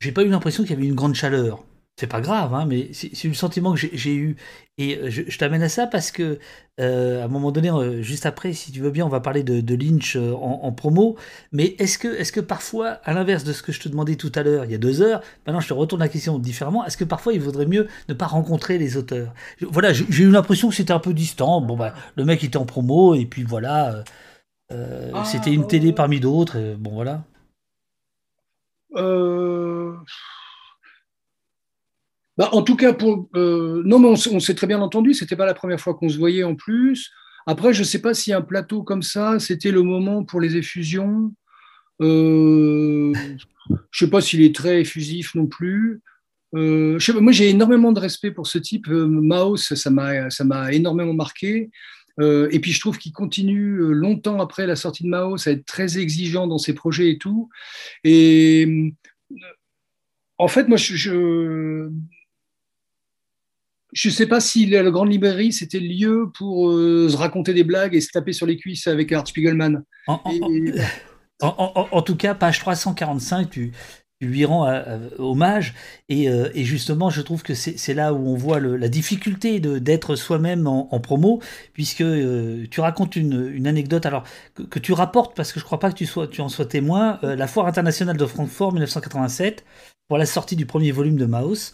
j'ai pas eu l'impression qu'il y avait une grande chaleur c'est pas grave, hein, mais c'est le sentiment que j'ai eu. Et euh, je, t'amène à ça parce que, euh, à un moment donné, euh, juste après, si tu veux bien, on va parler de, Lynch en, promo. Mais est-ce que, est que parfois, à l'inverse de ce que je te demandais tout à l'heure, il y a deux heures, maintenant je te retourne la question différemment, est-ce que parfois il vaudrait mieux ne pas rencontrer les auteurs? Voilà, j'ai eu l'impression que c'était un peu distant. Bon, bah, le mec était en promo, et puis voilà, ah, c'était une télé parmi d'autres, bon, voilà. Euh bah, en tout cas, pour, euh, non, on, s'est très bien entendu. C'était pas la première fois qu'on se voyait en plus. Après, je ne sais pas si un plateau comme ça, c'était le moment pour les effusions. Euh, je ne sais pas s'il est très effusif non plus. Euh, moi, j'ai énormément de respect pour ce type. Maos, ça m'a énormément marqué. et puis, je trouve qu'il continue longtemps après la sortie de Maos à être très exigeant dans ses projets et tout. Et en fait, moi, je je ne sais pas si la, grande librairie, c'était le lieu pour euh, se raconter des blagues et se taper sur les cuisses avec Art Spiegelman. En, tout cas, page 345, tu, lui rends euh, euh, hommage. Et, justement, je trouve que c'est là où on voit la difficulté d'être soi-même en, promo, puisque tu racontes une, anecdote alors que, tu rapportes, parce que je ne crois pas que tu, sois, tu en sois témoin, la Foire internationale de Francfort 1987, pour la sortie du premier volume de Maus.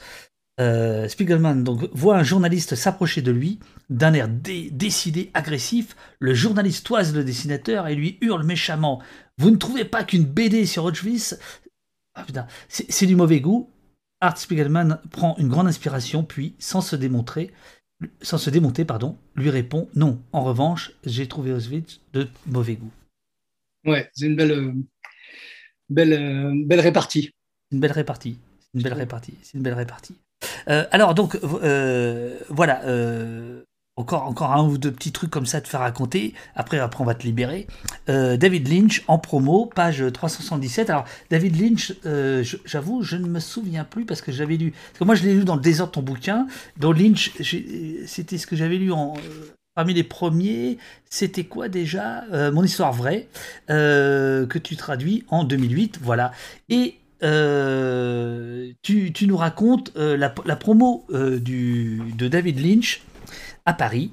Euh, Spiegelman donc, voit un journaliste s'approcher de lui d'un air décidé, agressif. Le journaliste toise le dessinateur et lui hurle méchamment Vous ne trouvez pas qu'une BD sur Auschwitz ah, c'est du mauvais goût Art Spiegelman prend une grande inspiration, puis, sans se démontrer, sans se démonter, pardon, lui répond Non, en revanche, j'ai trouvé Auschwitz de mauvais goût. Ouais, c'est une belle, euh, belle, euh, belle répartie. Une belle répartie. Une belle répartie. C'est une belle répartie. Euh, alors donc euh, voilà, euh, encore, encore un ou deux petits trucs comme ça à te faire raconter. Après, après on va te libérer. David Lynch en promo, page 377. Alors David Lynch, j'avoue, je ne me souviens plus parce que j'avais lu. Parce que moi, je l'ai lu dans le désordre ton bouquin. Dans Lynch, c'était ce que j'avais lu en. Parmi les premiers, c'était quoi déjà? Mon histoire vraie, que tu traduis en 2008, voilà. Et euh, tu, nous racontes euh, la, promo euh, du, de David Lynch à Paris.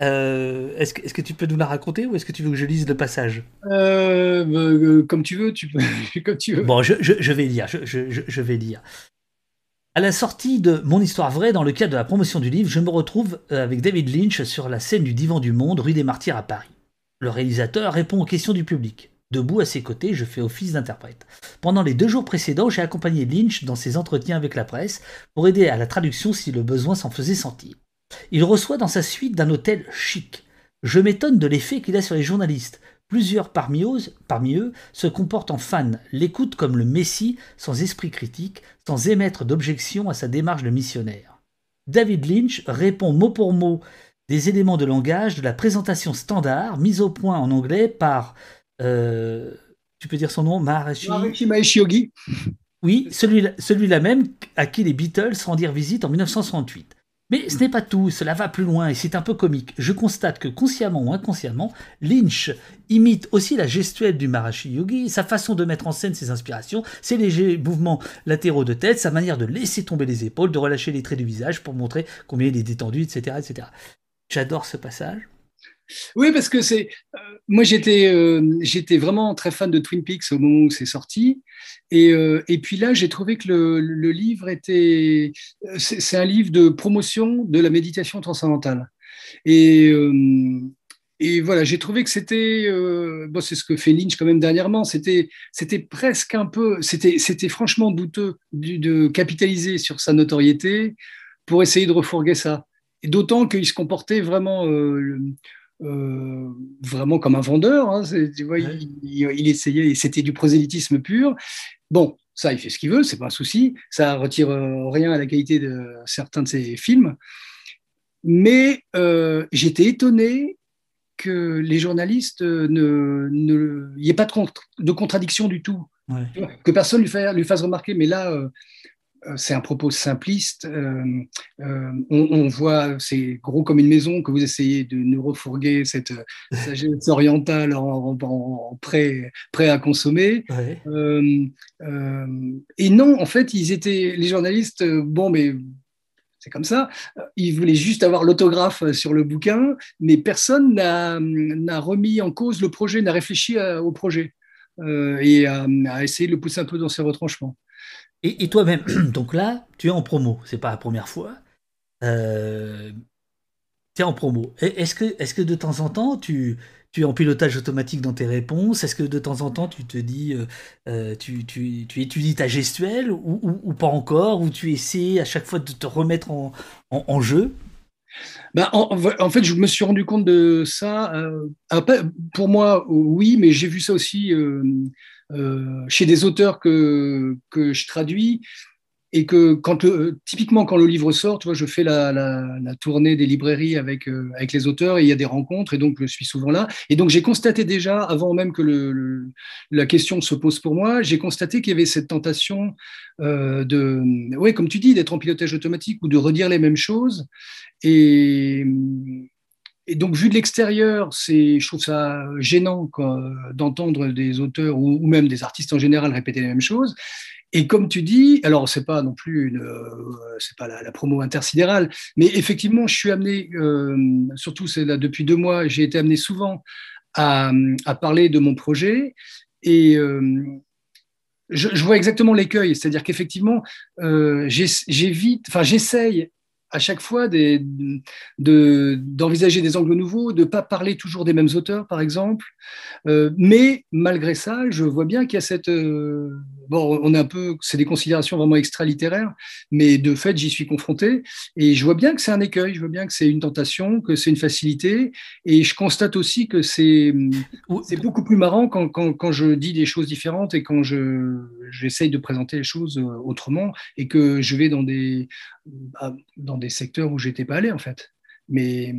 est-ce, que, est-ce que tu peux nous la raconter ou est-ce que tu veux que je lise le passage? Bah, Comme tu veux, tu peux, comme tu veux. Bon, je, vais lire, je, vais lire. À la sortie de Mon histoire vraie, dans le cadre de la promotion du livre, je me retrouve avec David Lynch sur la scène du Divan du Monde, rue des Martyrs à Paris. Le réalisateur répond aux questions du public. Debout à ses côtés, je fais office d'interprète. Pendant les deux jours précédents, j'ai accompagné Lynch dans ses entretiens avec la presse pour aider à la traduction si le besoin s'en faisait sentir. Il reçoit dans sa suite d'un hôtel chic. Je m'étonne de l'effet qu'il a sur les journalistes. Plusieurs parmi eux, se comportent en fan, l'écoutent comme le Messie, sans esprit critique, sans émettre d'objection à sa démarche de missionnaire. David Lynch répond mot pour mot des éléments de langage de la présentation standard mise au point en anglais par euh, tu peux dire son nom Maharishi? Maharishi Yogi. Oui, celui-là celui même à qui les Beatles rendirent visite en 1968. Mais ce n'est pas tout, cela va plus loin et c'est un peu comique. Je constate que consciemment ou inconsciemment, Lynch imite aussi la gestuelle du Maharishi Yogi, sa façon de mettre en scène ses inspirations, ses légers mouvements latéraux de tête, sa manière de laisser tomber les épaules, de relâcher les traits du visage pour montrer combien il est détendu, etc. etc. J'adore ce passage. Oui, parce que c'est. Euh, moi, j'étais, euh, j'étais vraiment très fan de Twin Peaks au moment où c'est sorti. Et, euh, et, puis là, j'ai trouvé que le, livre était. C'est, un livre de promotion de la méditation transcendantale. Et. et voilà, j'ai trouvé que c'était, bon, c'est ce que fait Lynch quand même dernièrement, c'était, presque un peu, c'était, franchement douteux de, capitaliser sur sa notoriété pour essayer de refourguer ça. Et d'autant qu'il se comportait vraiment, vraiment comme un vendeur. Hein, tu vois, il, essayait, c'était du prosélytisme pur. Bon, ça, il fait ce qu'il veut, c'est pas un souci. Ça retire euh, rien à la qualité de certains de ses films. Mais euh, j'étais étonné que les journalistes ne, ne y ait pas de, de contradiction du tout. Que personne lui, lui fasse remarquer. Mais là, euh, c'est un propos simpliste. Euh, euh, on, voit, c'est gros comme une maison que vous essayez de nous refourguer cette sagesse orientale en, prêt, prêt, à consommer. et non, en fait, ils étaient les journalistes. Bon, mais c'est comme ça. Ils voulaient juste avoir l'autographe sur le bouquin, mais personne n'a remis en cause le projet, n'a réfléchi au projet et a essayé de le pousser un peu dans ses retranchements. Et, toi-même, donc là, tu es en promo, c'est pas la première fois. Euh, tu es en promo. Est-ce que, est que de temps en temps, tu, es en pilotage automatique dans tes réponses? Est-ce que de temps en temps, tu te dis, euh, euh, tu, tu, tu, étudies ta gestuelle ou, pas encore? Ou tu essaies à chaque fois de te remettre en, jeu? Ben, en, fait, je me suis rendu compte de ça. pour moi, oui, mais j'ai vu ça aussi chez des auteurs que, que je traduis et que quand typiquement quand le livre sort, tu vois, je fais la, la, tournée des librairies avec, euh, avec les auteurs et il y a des rencontres et donc je suis souvent là. Et donc j'ai constaté déjà, avant même que le, la question se pose pour moi, j'ai constaté qu'il y avait cette tentation euh, de, ouais, comme tu dis, d'être en pilotage automatique ou de redire les mêmes choses. Et, et donc, vu de l'extérieur, c'est, je trouve ça gênant d'entendre des auteurs ou, même des artistes en général répéter les mêmes choses. Et comme tu dis, alors c'est pas non plus euh, pas la, promo intersidérale, mais effectivement, je suis amené, euh, surtout là depuis deux mois, j'ai été amené souvent à, parler de mon projet et euh, je, vois exactement l'écueil, c'est-à-dire qu'effectivement, j'évite, j'essaye à chaque fois d'envisager des angles nouveaux, de ne pas parler toujours des mêmes auteurs, par exemple. Euh, mais malgré ça, je vois bien qu'il y a cette... Euh, bon, on est un peu... C'est des considérations vraiment extra-littéraires, mais de fait, j'y suis confronté. Et je vois bien que c'est un écueil, je vois bien que c'est une tentation, que c'est une facilité. Et je constate aussi que c'est beaucoup plus marrant quand, quand, quand, je dis des choses différentes et quand j'essaye de présenter les choses euh, autrement et que je vais dans des dans des secteurs où j'étais pas allé en fait. Mais,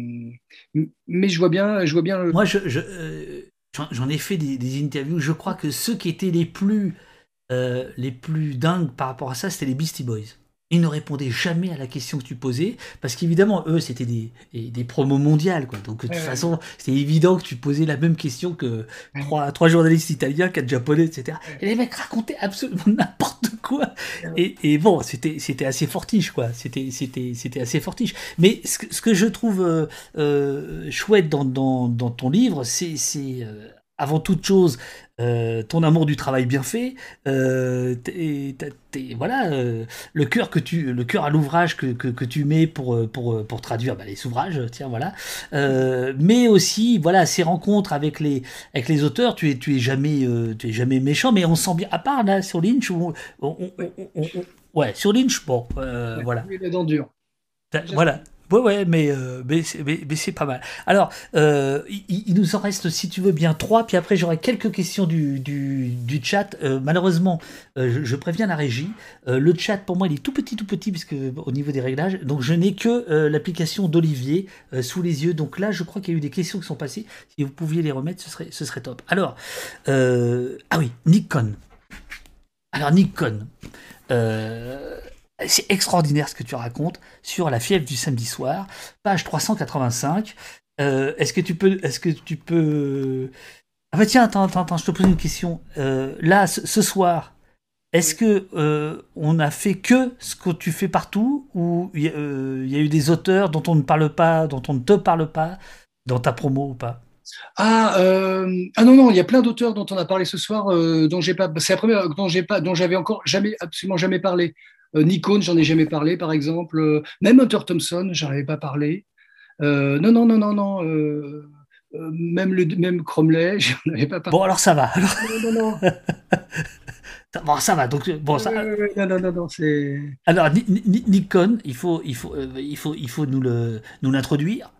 mais je vois bien, je vois bien. Moi, euh, j'en ai fait des, interviews. Je crois que ceux qui étaient les plus, euh, les plus dingues par rapport à ça, c'était les Beastie Boys. Ils ne répondaient jamais à la question que tu posais, parce qu'évidemment, eux, c'était des, des, promos mondiales. Quoi. Donc, de toute façon, c'était évident que tu posais la même question que trois, trois journalistes italiens, quatre japonais, etc. Et les mecs racontaient absolument n'importe quoi. Et, et, bon, c'était, c'était assez fortiche, quoi. C'était, c'était, c'était assez fortiche. Mais ce que, ce que je trouve euh, euh, chouette dans, dans, dans, ton livre, c'est, c'est euh, avant toute chose, euh, ton amour du travail bien fait, euh, voilà, euh, le cœur que tu, le cœur à l'ouvrage que, que, tu mets pour, pour, pour traduire bah, les ouvrages, tiens voilà, mais aussi voilà ces rencontres avec les avec les auteurs, tu es tu es jamais tu es jamais méchant, mais on sent bien à part là sur Lynch, ouais sur Lynch bon voilà. Les dents dures. Voilà, Ouais, ouais, mais, euh, mais, c'est pas mal. Alors, euh, il, nous en reste, si tu veux bien, trois, puis après j'aurai quelques questions du, chat. Euh, malheureusement, je, préviens la régie, le chat pour moi il est tout petit, tout petit, puisque au niveau des réglages, donc je n'ai que l'application d'Olivier sous les yeux. Donc là, je crois qu'il y a eu des questions qui sont passées. Si vous pouviez les remettre, ce serait, top. Alors, ah oui, Nikon. Alors, Nikon, c'est extraordinaire ce que tu racontes sur la fièvre du samedi soir, page 385. Euh, est-ce que tu peux, est-ce que tu peux, ah bah tiens, attends, attends, attends, je te pose une question. Euh, là, ce, soir, est-ce que on a fait que ce que tu fais partout, ou il y, y, a eu des auteurs dont on ne parle pas, dont on ne te parle pas dans ta promo ou pas? Ah, euh, ah non non, il y a plein d'auteurs dont on a parlé ce soir, euh, dont j'ai pas. C'est la première dont j'ai pas, dont j'avais encore jamais, absolument jamais parlé. Euh, Nikon, j'en ai jamais parlé, par exemple. même Hunter Thompson, j'en avais pas parlé. non non non non non. même le même Cromley, j'en avais pas parlé. Bon alors ça va. Alors... Non non non. Bon, ça va. Donc, bon, ça... non, non, non, non, c'est. Alors, Nikon, il faut, il faut, il faut, il faut nous le, nous l'introduire.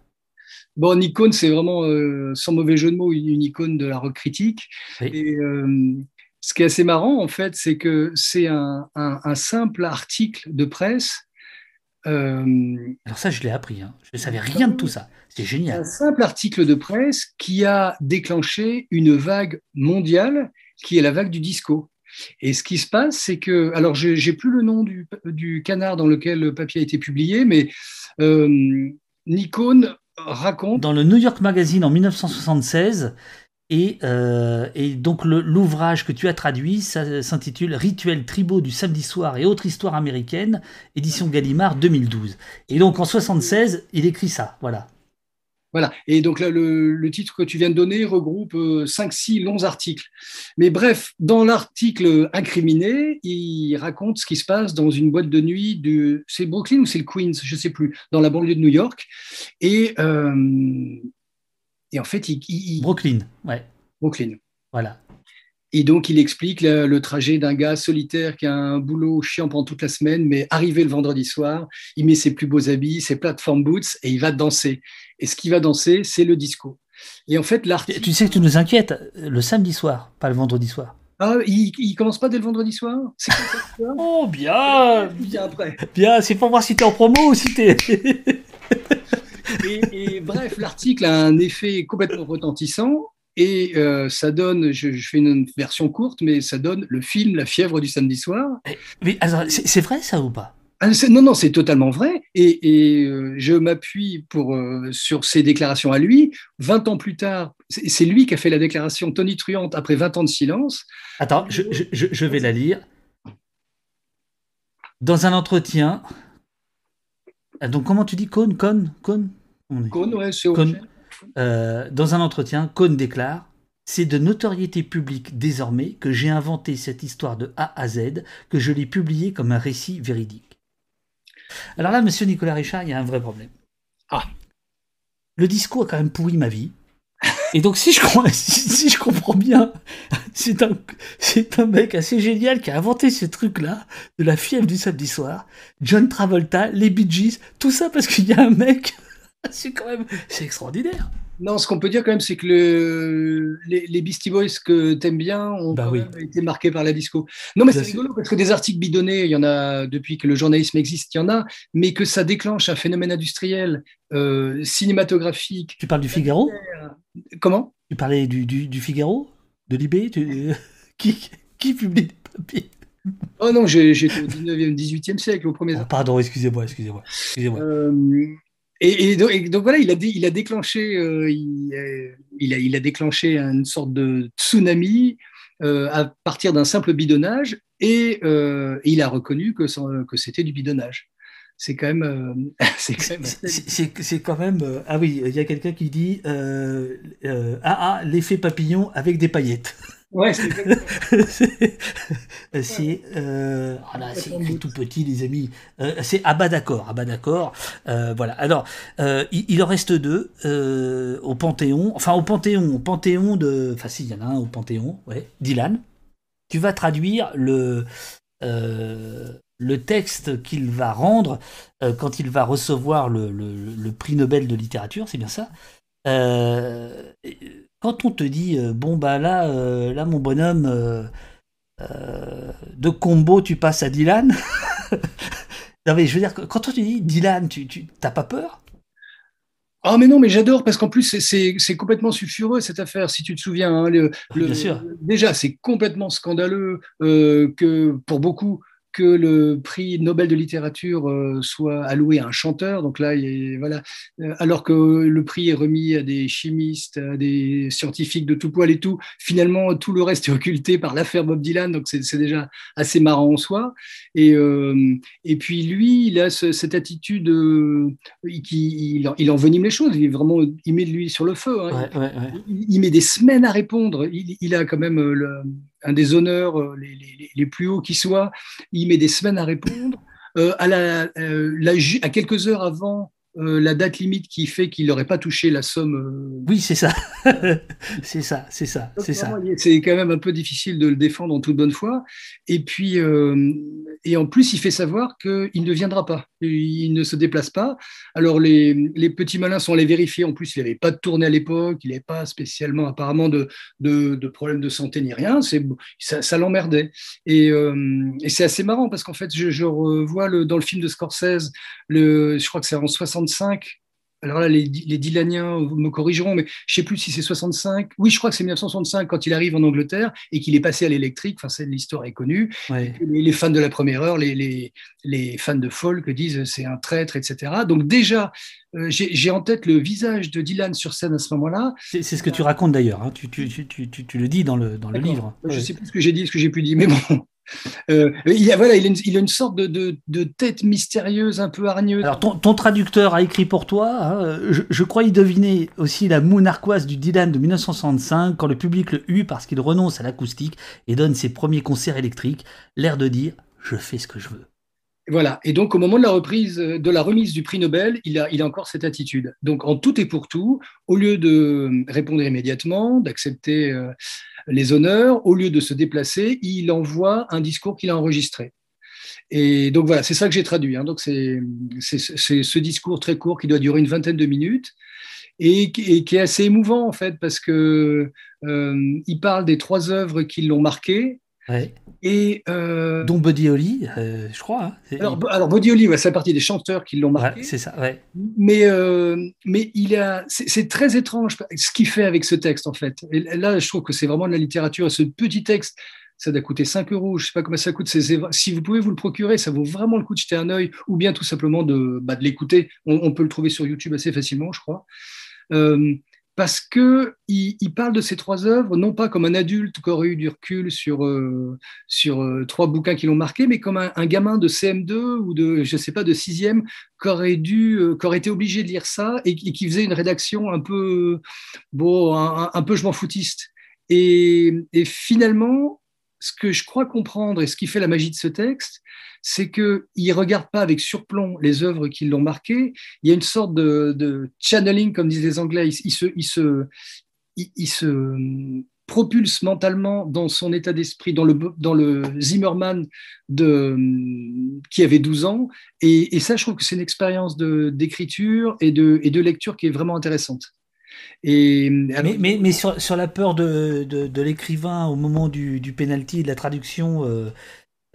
Bon, Nikon, c'est vraiment, euh, sans mauvais jeu de mots, une, icône de la rock critique. Et euh, ce qui est assez marrant, en fait, c'est que c'est un, simple article de presse. Euh, Alors ça, je l'ai appris. Hein. Je ne savais rien de tout ça. C'est génial. Un simple article de presse qui a déclenché une vague mondiale, qui est la vague du disco. Et ce qui se passe, c'est que, alors, j'ai plus le nom du, du, canard dans lequel le papier a été publié, mais Nikon raconte. Dans le New York Magazine en 1976. Et, euh, et donc l'ouvrage que tu as traduit s'intitule Rituels tribaux du samedi soir et autres histoires américaines, édition Gallimard 2012. Et donc en 76, il écrit ça, voilà. Voilà. Et donc là, le, titre que tu viens de donner regroupe 5-6 euh, longs articles. Mais bref, dans l'article incriminé, il raconte ce qui se passe dans une boîte de nuit de. C'est Brooklyn ou c'est le Queens Je ne sais plus, dans la banlieue de New York. Et, euh, et en fait, il, Brooklyn, ouais. Brooklyn. Voilà. Et donc, il explique le, trajet d'un gars solitaire qui a un boulot chiant pendant toute la semaine, mais arrivé le vendredi soir, il met ses plus beaux habits, ses plateformes boots et il va danser. Et ce qu'il va danser, c'est le disco. Et en fait, l'artiste. Tu sais que tu nous inquiètes le samedi soir, pas le vendredi soir. Ah, il, il commence pas dès le vendredi soir? Oh, bien Bien après. Bien, c'est pour voir si tu es en promo ou si tu et bref, l'article a un effet complètement retentissant et euh, ça donne, je, fais une version courte, mais ça donne le film La fièvre du samedi soir. Mais, c'est vrai ça ou pas? Ah, non, non, c'est totalement vrai. Et, euh, je m'appuie pour euh, sur ses déclarations à lui. 20 ans plus tard, c'est lui qui a fait la déclaration Tony Truante après 20 ans de silence. Attends, je, je vais la lire. Dans un entretien. Ah, donc, comment tu dis Cône Cône Cône Cône, ouais, c'est euh, dans un entretien, Cohn déclare C'est de notoriété publique désormais que j'ai inventé cette histoire de A à Z, que je l'ai publiée comme un récit véridique. Alors là, monsieur Nicolas Richard, il y a un vrai problème. Ah Le discours a quand même pourri ma vie. Et donc, si je, si, je comprends bien, c'est un, c'est un mec assez génial qui a inventé ce truc-là, de la fièvre du samedi soir, John Travolta, les Bee Gees, tout ça parce qu'il y a un mec c'est quand même c'est extraordinaire. Non, ce qu'on peut dire quand même, c'est que le, les, les, Beastie Boys que t'aimes bien ont bah été marqués par la disco. Non, mais c'est rigolo parce que des articles bidonnés, il y en a depuis que le journalisme existe, il y en a, mais que ça déclenche un phénomène industriel, euh, cinématographique. Tu parles du Figaro? Comment? Tu parlais du, du, Figaro? De Libé? Qui, qui publie des papiers? Oh non, j'étais au 19e, 18e siècle, au premier. Oh, pardon, excusez-moi, excusez-moi. excusez-moi. Euh, et, donc, voilà, il a, il a déclenché, euh, il, a, il, a, déclenché une sorte de tsunami euh, à partir d'un simple bidonnage, et, euh, il a reconnu que, que c'était du bidonnage. C'est quand même, c'est quand même, c'est, quand même. ah oui, il y a quelqu'un qui dit ah ah l'effet papillon avec des paillettes. Ouais, c'est c'est euh, ah écrit tout petit, les amis. Euh, c'est ah bah d'accord, ah bah d'accord. Euh, voilà. Alors, euh, il, en reste deux au Panthéon. Enfin, au Panthéon, au Panthéon de. Enfin, si, il y en a un au Panthéon. Ouais. Dylan. Tu vas traduire le le texte qu'il va rendre quand il va recevoir le, le, le, prix Nobel de littérature, c'est bien ça. Euh, quand on te dit euh, bon bah là euh, là mon bonhomme euh, de combo tu passes à Dylan non mais je veux dire quand on te dit Dylan tu t'as pas peur? Ah mais non, mais j'adore parce qu'en plus c'est complètement sulfureux cette affaire. Si tu te souviens, hein, le, Bien sûr. déjà c'est complètement scandaleux euh, que pour beaucoup que le prix Nobel de littérature euh, soit alloué à un chanteur. Donc là, voilà, euh, alors que le prix est remis à des chimistes, à des scientifiques de tout poil et tout, finalement tout le reste est occulté par l'affaire Bob Dylan. Donc c'est déjà assez marrant en soi. Et, euh, et puis lui, il a cette attitude qui il, il, envenime les choses. Il vraiment, il met de lui sur le feu. Hein. il, met des semaines à répondre. Il, il a quand même le un des honneurs euh, les, plus hauts qui soient. Il met des semaines à répondre. Euh, à, la, euh, à quelques heures avant euh, la date limite qui fait qu'il n'aurait pas touché la somme. Euh, oui, c'est ça. c'est ça, c'est ça, c'est ça. C'est quand même un peu difficile de le défendre en toute bonne foi. Et puis, euh, et en plus, il fait savoir qu'il ne viendra pas. Il ne se déplace pas. Alors, les, petits malins sont allés vérifier. En plus, il n'avait pas de tournée à l'époque. Il n'avait pas spécialement, apparemment, de, de, problème de santé ni rien. Ça, ça l'emmerdait. Et, c'est assez marrant parce qu'en fait, je, revois le, dans le film de Scorsese, le, je crois que c'est en 60 alors là, les, les Dylaniens me corrigeront, mais je ne sais plus si c'est 65. Oui, je crois que c'est 1965 quand il arrive en Angleterre et qu'il est passé à l'électrique. Enfin, l'histoire est connue. Les, fans de la première heure, les, les, fans de folk disent c'est un traître, etc. Donc déjà, euh, j'ai en tête le visage de Dylan sur scène à ce moment-là. C'est ce que tu racontes d'ailleurs. Hein. Tu, tu, tu, tu, le dis dans le, dans le livre. Je ne sais plus ce que j'ai dit, ce que j'ai pu dire, mais bon. Euh, il, a, voilà, il, a une, il, a une, sorte de, de, de, tête mystérieuse, un peu hargneuse. Alors, ton, ton traducteur a écrit pour toi, hein, je, je, crois y deviner aussi la moue narquoise du Dylan de 1965, quand le public le eut parce qu'il renonce à l'acoustique et donne ses premiers concerts électriques, l'air de dire Je fais ce que je veux. Voilà. Et donc, au moment de la reprise, de la remise du prix Nobel, il a, il a encore cette attitude. Donc, en tout et pour tout, au lieu de répondre immédiatement, d'accepter euh, les honneurs, au lieu de se déplacer, il envoie un discours qu'il a enregistré. Et donc voilà, c'est ça que j'ai traduit. Hein. Donc c'est ce discours très court qui doit durer une vingtaine de minutes et, qui est assez émouvant en fait parce que euh, il parle des trois œuvres qui l'ont marqué et euh, dont Buddy Holly, euh, je crois. Hein. Alors, alors, Buddy Holly, ouais, c'est partie des chanteurs qui l'ont marqué. c'est ça, ouais. Mais, euh, mais il a, c'est très étrange ce qu'il fait avec ce texte, en fait. Et là, je trouve que c'est vraiment de la littérature. Ce petit texte, ça doit coûter 5 euros. Je ne sais pas comment ça coûte. Si vous pouvez vous le procurer, ça vaut vraiment le coup de jeter un œil ou bien tout simplement de, bah, de l'écouter. On, on, peut le trouver sur YouTube assez facilement, je crois. Parce que il, parle de ces trois œuvres non pas comme un adulte qui aurait eu du recul sur, euh, sur euh, trois bouquins qui l'ont marqué, mais comme un, gamin de CM2 ou de je sais pas de sixième qui aurait dû, euh, qui aurait été obligé de lire ça et, qui faisait une rédaction un peu bon, un, peu je m'en foutiste. Et, et finalement, ce que je crois comprendre et ce qui fait la magie de ce texte, c'est qu'il ne regarde pas avec surplomb les œuvres qui l'ont marqué. Il y a une sorte de, channeling, comme disent les Anglais. Il, se, propulse mentalement dans son état d'esprit, dans le, Zimmerman qui avait 12 ans. Et, ça, je trouve que c'est une expérience d'écriture et de lecture qui est vraiment intéressante. Et, mais, mais, mais sur, sur, la peur de, de, l'écrivain au moment du, du penalty de la traduction, euh,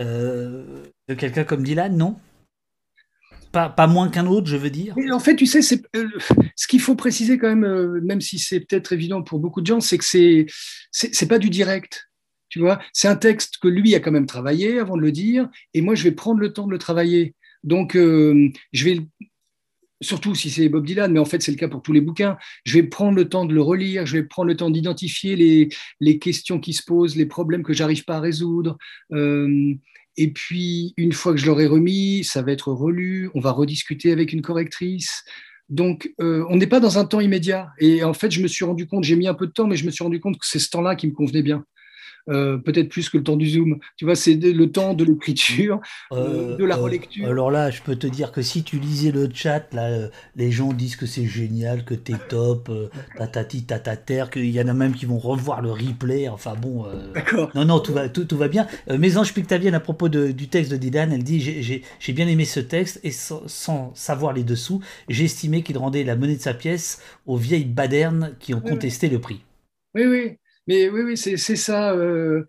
euh, de quelqu'un comme Dylan, non? Pas, pas, moins qu'un autre, je veux dire. Mais en fait, tu sais, c'est, euh, ce qu'il faut préciser quand même, euh, même si c'est peut-être évident pour beaucoup de gens, c'est que c'est, c'est, pas du direct. Tu vois, c'est un texte que lui a quand même travaillé avant de le dire, et moi je vais prendre le temps de le travailler. Donc, je vais surtout si c'est Bob Dylan, mais en fait c'est le cas pour tous les bouquins, je vais prendre le temps de le relire, je vais prendre le temps d'identifier les, les, questions qui se posent, les problèmes que j'arrive pas à résoudre. Euh, et puis, une fois que je l'aurai remis, ça va être relu, on va rediscuter avec une correctrice. Donc, euh, on n'est pas dans un temps immédiat. Et en fait, je me suis rendu compte, j'ai mis un peu de temps, mais je me suis rendu compte que c'est ce temps-là qui me convenait bien. Euh, peut-être plus que le temps du Zoom. Tu vois, c'est le temps de l'écriture, euh, de la euh, relecture. alors là, je peux te dire que si tu lisais le chat, là, les gens disent que c'est génial, que t'es top, tatati tatatater, qu'il y en a même qui vont revoir le replay. Enfin bon. D'accord. Non, non, tout va, tout, tout va bien. Mésange Pictavienne, à propos de, du texte de Dylan, elle dit J'ai bien aimé ce texte et sans, savoir les dessous, j'ai estimé qu'il rendait la monnaie de sa pièce aux vieilles badernes qui ont contesté le prix. Oui, oui. Mais oui, oui, c'est ça. Euh,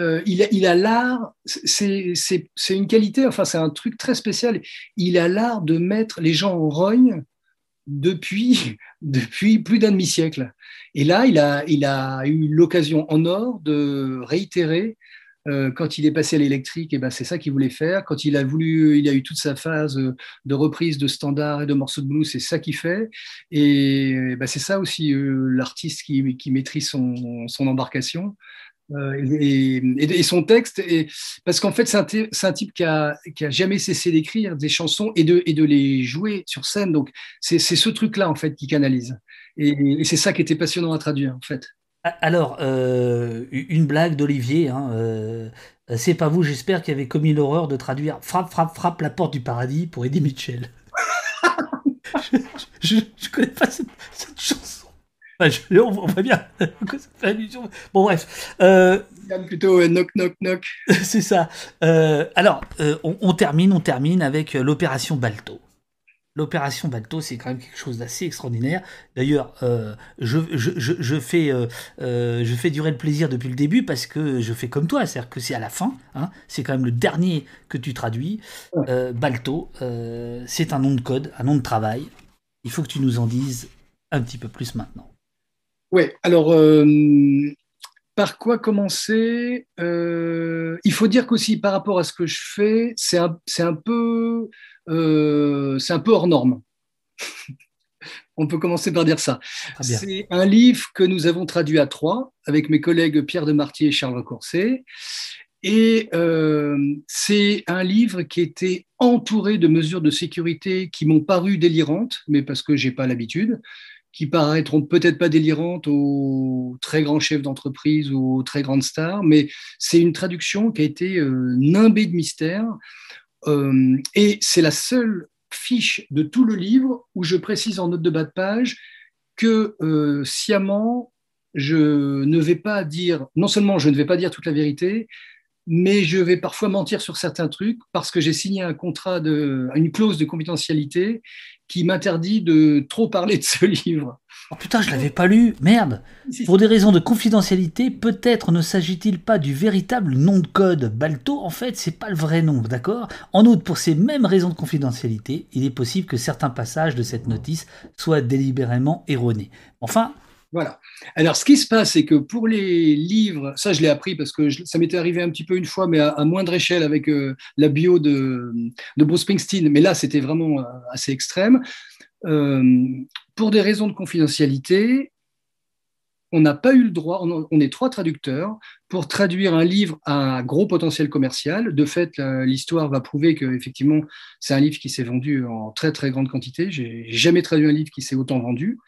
euh, il a l'art, c'est une qualité, enfin c'est un truc très spécial. Il a l'art de mettre les gens en rogne depuis, depuis plus d'un demi-siècle. Et là, il a, il a eu l'occasion en or de réitérer quand il est passé à l'électrique, et eh ben c'est ça qu'il voulait faire. Quand il a voulu, il a eu toute sa phase de reprise de standards et de morceaux de blues, c'est ça qu'il fait. Et eh ben c'est ça aussi euh, l'artiste qui, maîtrise son, embarcation. Euh, et, son texte, et, parce qu'en fait, c'est un, type qui a jamais cessé d'écrire des chansons et de, et de les jouer sur scène. Donc, c'est ce truc-là, en fait, qui canalise. Et, c'est ça qui était passionnant à traduire, en fait. Alors, euh, une blague d'Olivier. Hein, euh, c'est pas vous, j'espère, qui avez commis l'horreur de traduire Frappe, frappe, frappe la porte du paradis pour Eddie Mitchell. je, je, connais pas cette chanson on, voit bien que ça fait allusion. Bon, bref. Euh, plutôt euh, knock, knock, knock. c'est ça. Euh, alors, euh, on, termine, on termine avec l'opération Balto. L'opération Balto, c'est quand même quelque chose d'assez extraordinaire. D'ailleurs, je, je, je, fais, je fais durer le plaisir depuis le début parce que je fais comme toi, c'est-à-dire que c'est à la fin. Hein, c'est quand même le dernier que tu traduis. Balto, c'est un nom de code, un nom de travail. Il faut que tu nous en dises un petit peu plus maintenant. Oui, alors euh, par quoi commencer? Euh, Il faut dire qu'aussi par rapport à ce que je fais, c'est un, un, peu, euh, un peu hors norme. On peut commencer par dire ça. C'est un livre que nous avons traduit à trois avec mes collègues Pierre de Martier et Charles Courset. Et c'est un livre qui était entouré de mesures de sécurité qui m'ont paru délirantes, mais parce que j'ai pas l'habitude qui paraîtront peut-être pas délirantes aux très grands chefs d'entreprise ou aux très grandes stars, mais c'est une traduction qui a été euh, nimbée de mystère. Euh, et c'est la seule fiche de tout le livre où je précise en note de bas de page que euh, sciemment, je ne vais pas dire, non seulement je ne vais pas dire toute la vérité, mais je vais parfois mentir sur certains trucs parce que j'ai signé un contrat, de, une clause de confidentialité qui m'interdit de trop parler de ce livre. Oh putain, je l'avais pas lu, merde. Pour des raisons de confidentialité, peut-être ne s'agit-il pas du véritable nom de code. Balto, en fait, c'est pas le vrai nom, d'accord? En outre, pour ces mêmes raisons de confidentialité, il est possible que certains passages de cette notice soient délibérément erronés. Enfin, voilà. Alors, ce qui se passe, c'est que pour les livres, ça je l'ai appris parce que ça m'était arrivé un petit peu une fois, mais à, moindre échelle avec euh, la bio de, de, Bruce Springsteen, mais là c'était vraiment euh, assez extrême. Euh, pour des raisons de confidentialité, on n'a pas eu le droit, on, est trois traducteurs, pour traduire un livre à gros potentiel commercial. De fait, l'histoire va prouver que effectivement, c'est un livre qui s'est vendu en très très grande quantité. J'ai jamais traduit un livre qui s'est autant vendu.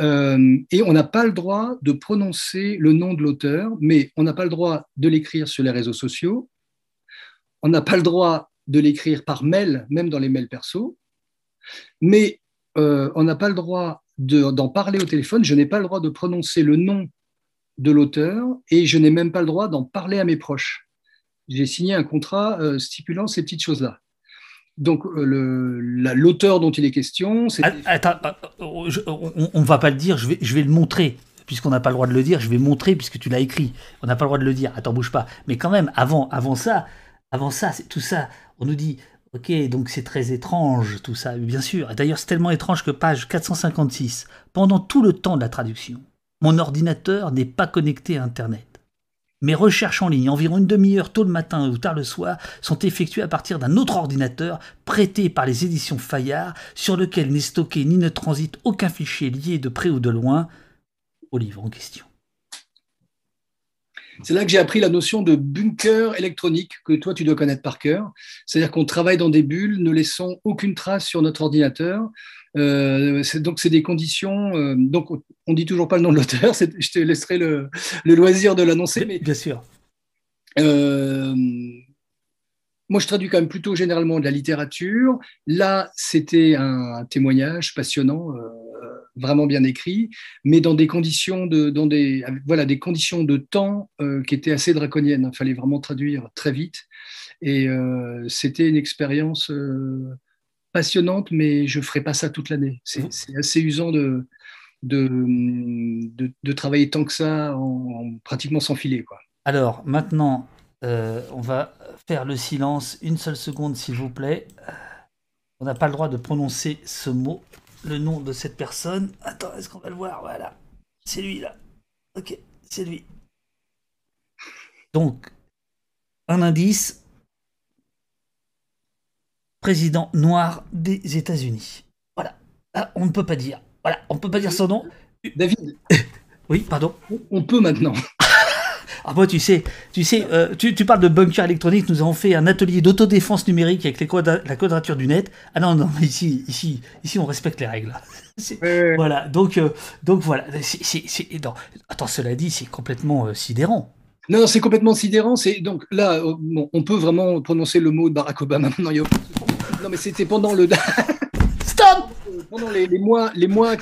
Euh, et on n'a pas le droit de prononcer le nom de l'auteur, mais on n'a pas le droit de l'écrire sur les réseaux sociaux. On n'a pas le droit de l'écrire par mail, même dans les mails perso. Mais euh, on n'a pas le droit d'en parler au téléphone, je n'ai pas le droit de prononcer le nom de l'auteur et je n'ai même pas le droit d'en parler à mes proches. J'ai signé un contrat euh, stipulant ces petites choses-là. Donc euh, l'auteur dont il est question, c'est... Attends, euh, on ne va pas le dire, je vais, le montrer. Puisqu'on n'a pas le droit de le dire, je vais montrer puisque tu l'as écrit. On n'a pas le droit de le dire. Attends, bouge pas. Mais quand même, avant, avant ça, avant ça, tout ça, on nous dit Ok, donc c'est très étrange tout ça, bien sûr. D'ailleurs, c'est tellement étrange que page 456, pendant tout le temps de la traduction, mon ordinateur n'est pas connecté à Internet. Mes recherches en ligne, environ une demi-heure tôt le matin ou tard le soir, sont effectuées à partir d'un autre ordinateur prêté par les éditions Fayard, sur lequel n'est stocké ni ne transite aucun fichier lié de près ou de loin au livre en question. C'est là que j'ai appris la notion de bunker électronique que toi tu dois connaître par cœur. C'est-à-dire qu'on travaille dans des bulles, ne laissant aucune trace sur notre ordinateur. Euh, donc c'est des conditions. Euh, donc on dit toujours pas le nom de l'auteur. Je te laisserai le, loisir de l'annoncer. Mais bien sûr. Euh, moi, je traduis quand même plutôt généralement de la littérature. Là, c'était un témoignage passionnant vraiment bien écrit, mais dans des conditions de, dans des, voilà, des conditions de temps euh, qui étaient assez draconiennes. Il fallait vraiment traduire très vite. Et euh, c'était une expérience euh, passionnante, mais je ne ferai pas ça toute l'année. C'est assez usant de, de, de, travailler tant que ça en, pratiquement sans filer. Quoi. Alors, maintenant, on va faire le silence. Une seule seconde, s'il vous plaît. On n'a pas le droit de prononcer ce mot le nom de cette personne. Attends, est-ce qu'on va le voir? Voilà. C'est lui là. Ok, c'est lui. Donc, un indice. Président noir des États-Unis. Voilà. Ah, on ne peut pas dire. Voilà, on ne peut pas dire son nom. David. Oui, pardon. On peut maintenant. Ah moi, tu sais, tu sais, euh, tu, parles de bunker électronique. Nous avons fait un atelier d'autodéfense numérique avec les la quadrature du net. Ah non, non, ici, ici, ici, on respecte les règles. Voilà. Donc, euh, donc voilà. attends, cela dit, c'est complètement euh, sidérant. Non, non c'est complètement sidérant. C'est donc là, on peut vraiment prononcer le mot de Barack Obama. Non, non mais c'était pendant le. Stop pendant les, mois, les mois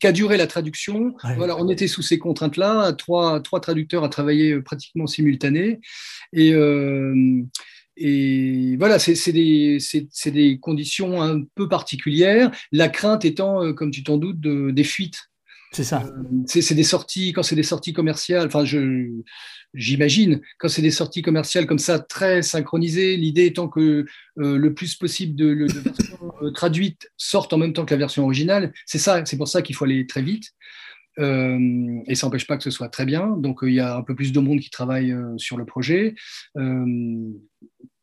qu'a duré la traduction, voilà, on était sous ces contraintes-là, trois, trois traducteurs à travailler euh, pratiquement simultané. Et, euh, et voilà, c'est des, des, conditions un peu particulières, la crainte étant, euh, comme tu t'en doutes, de, des fuites. C'est ça. c'est des sorties, quand c'est des sorties commerciales, enfin, j'imagine, quand c'est des sorties commerciales comme ça, très synchronisées, l'idée étant que euh, le plus possible de, de versions euh, traduites sortent en même temps que la version originale. C'est ça, c'est pour ça qu'il faut aller très vite. Euh, et ça n'empêche pas que ce soit très bien. Donc il y a un peu plus de monde qui travaille sur le projet.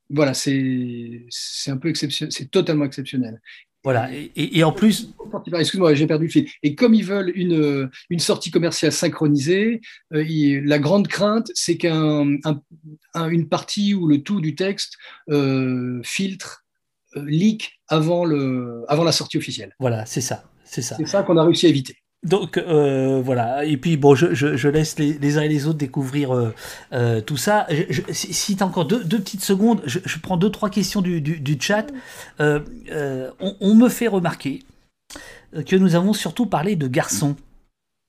voilà, c'est un peu exceptionnel, c'est totalement exceptionnel. Voilà, et, en plus. Excuse-moi, j'ai perdu le fil. Et comme ils veulent une, une sortie commerciale synchronisée, euh, la grande crainte, c'est qu'une partie ou le tout du texte euh, filtre, euh, leak avant, le, avant la sortie officielle. Voilà, c'est ça. C'est ça, ça qu'on a réussi à éviter. Donc euh, voilà, et puis bon, je, laisse les, uns et les autres découvrir euh, euh, tout ça. si tu as encore deux, petites secondes, je, prends deux, trois questions du, chat. On, on, me fait remarquer que nous avons surtout parlé de garçons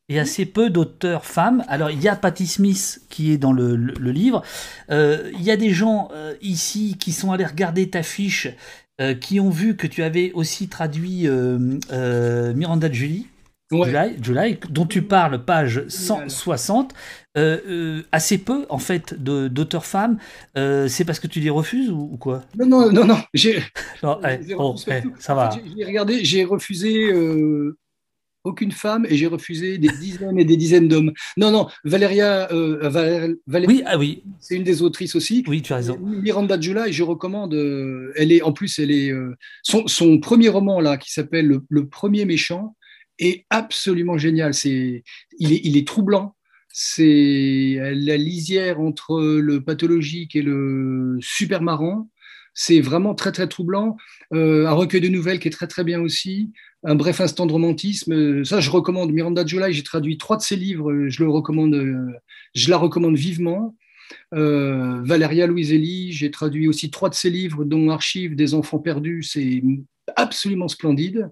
et assez peu d'auteurs femmes. Alors il y a Patty Smith qui est dans le, le, livre. il y a des gens ici qui sont allés regarder ta fiche, qui ont vu que tu avais aussi traduit Miranda Julie. July, dont tu parles, page 160, euh, euh, assez peu en fait d'auteurs femmes. Euh, c'est parce que tu les refuses ou, quoi? Non, non, non, non. J'ai, oh, ça va. J'ai regardé, j'ai refusé aucune femme et j'ai refusé des dizaines et des dizaines d'hommes. Non, non, Valéria, Valéria oui, ah oui. c'est une des autrices aussi. Oui, tu as raison. Miranda July, je recommande. elle est, en plus, elle est son, son, premier roman là, qui s'appelle le, premier méchant est absolument génial. C'est, il, est, troublant. C'est la lisière entre le pathologique et le super marrant. C'est vraiment très très troublant. Euh, un recueil de nouvelles qui est très très bien aussi. Un bref instant de romantisme. Ça, je recommande. Miranda July, j'ai traduit trois de ses livres. Je le recommande. Je la recommande vivement. Euh, Valéria Louiselli, j'ai traduit aussi trois de ses livres, dont Archives des enfants perdus. C'est absolument splendide.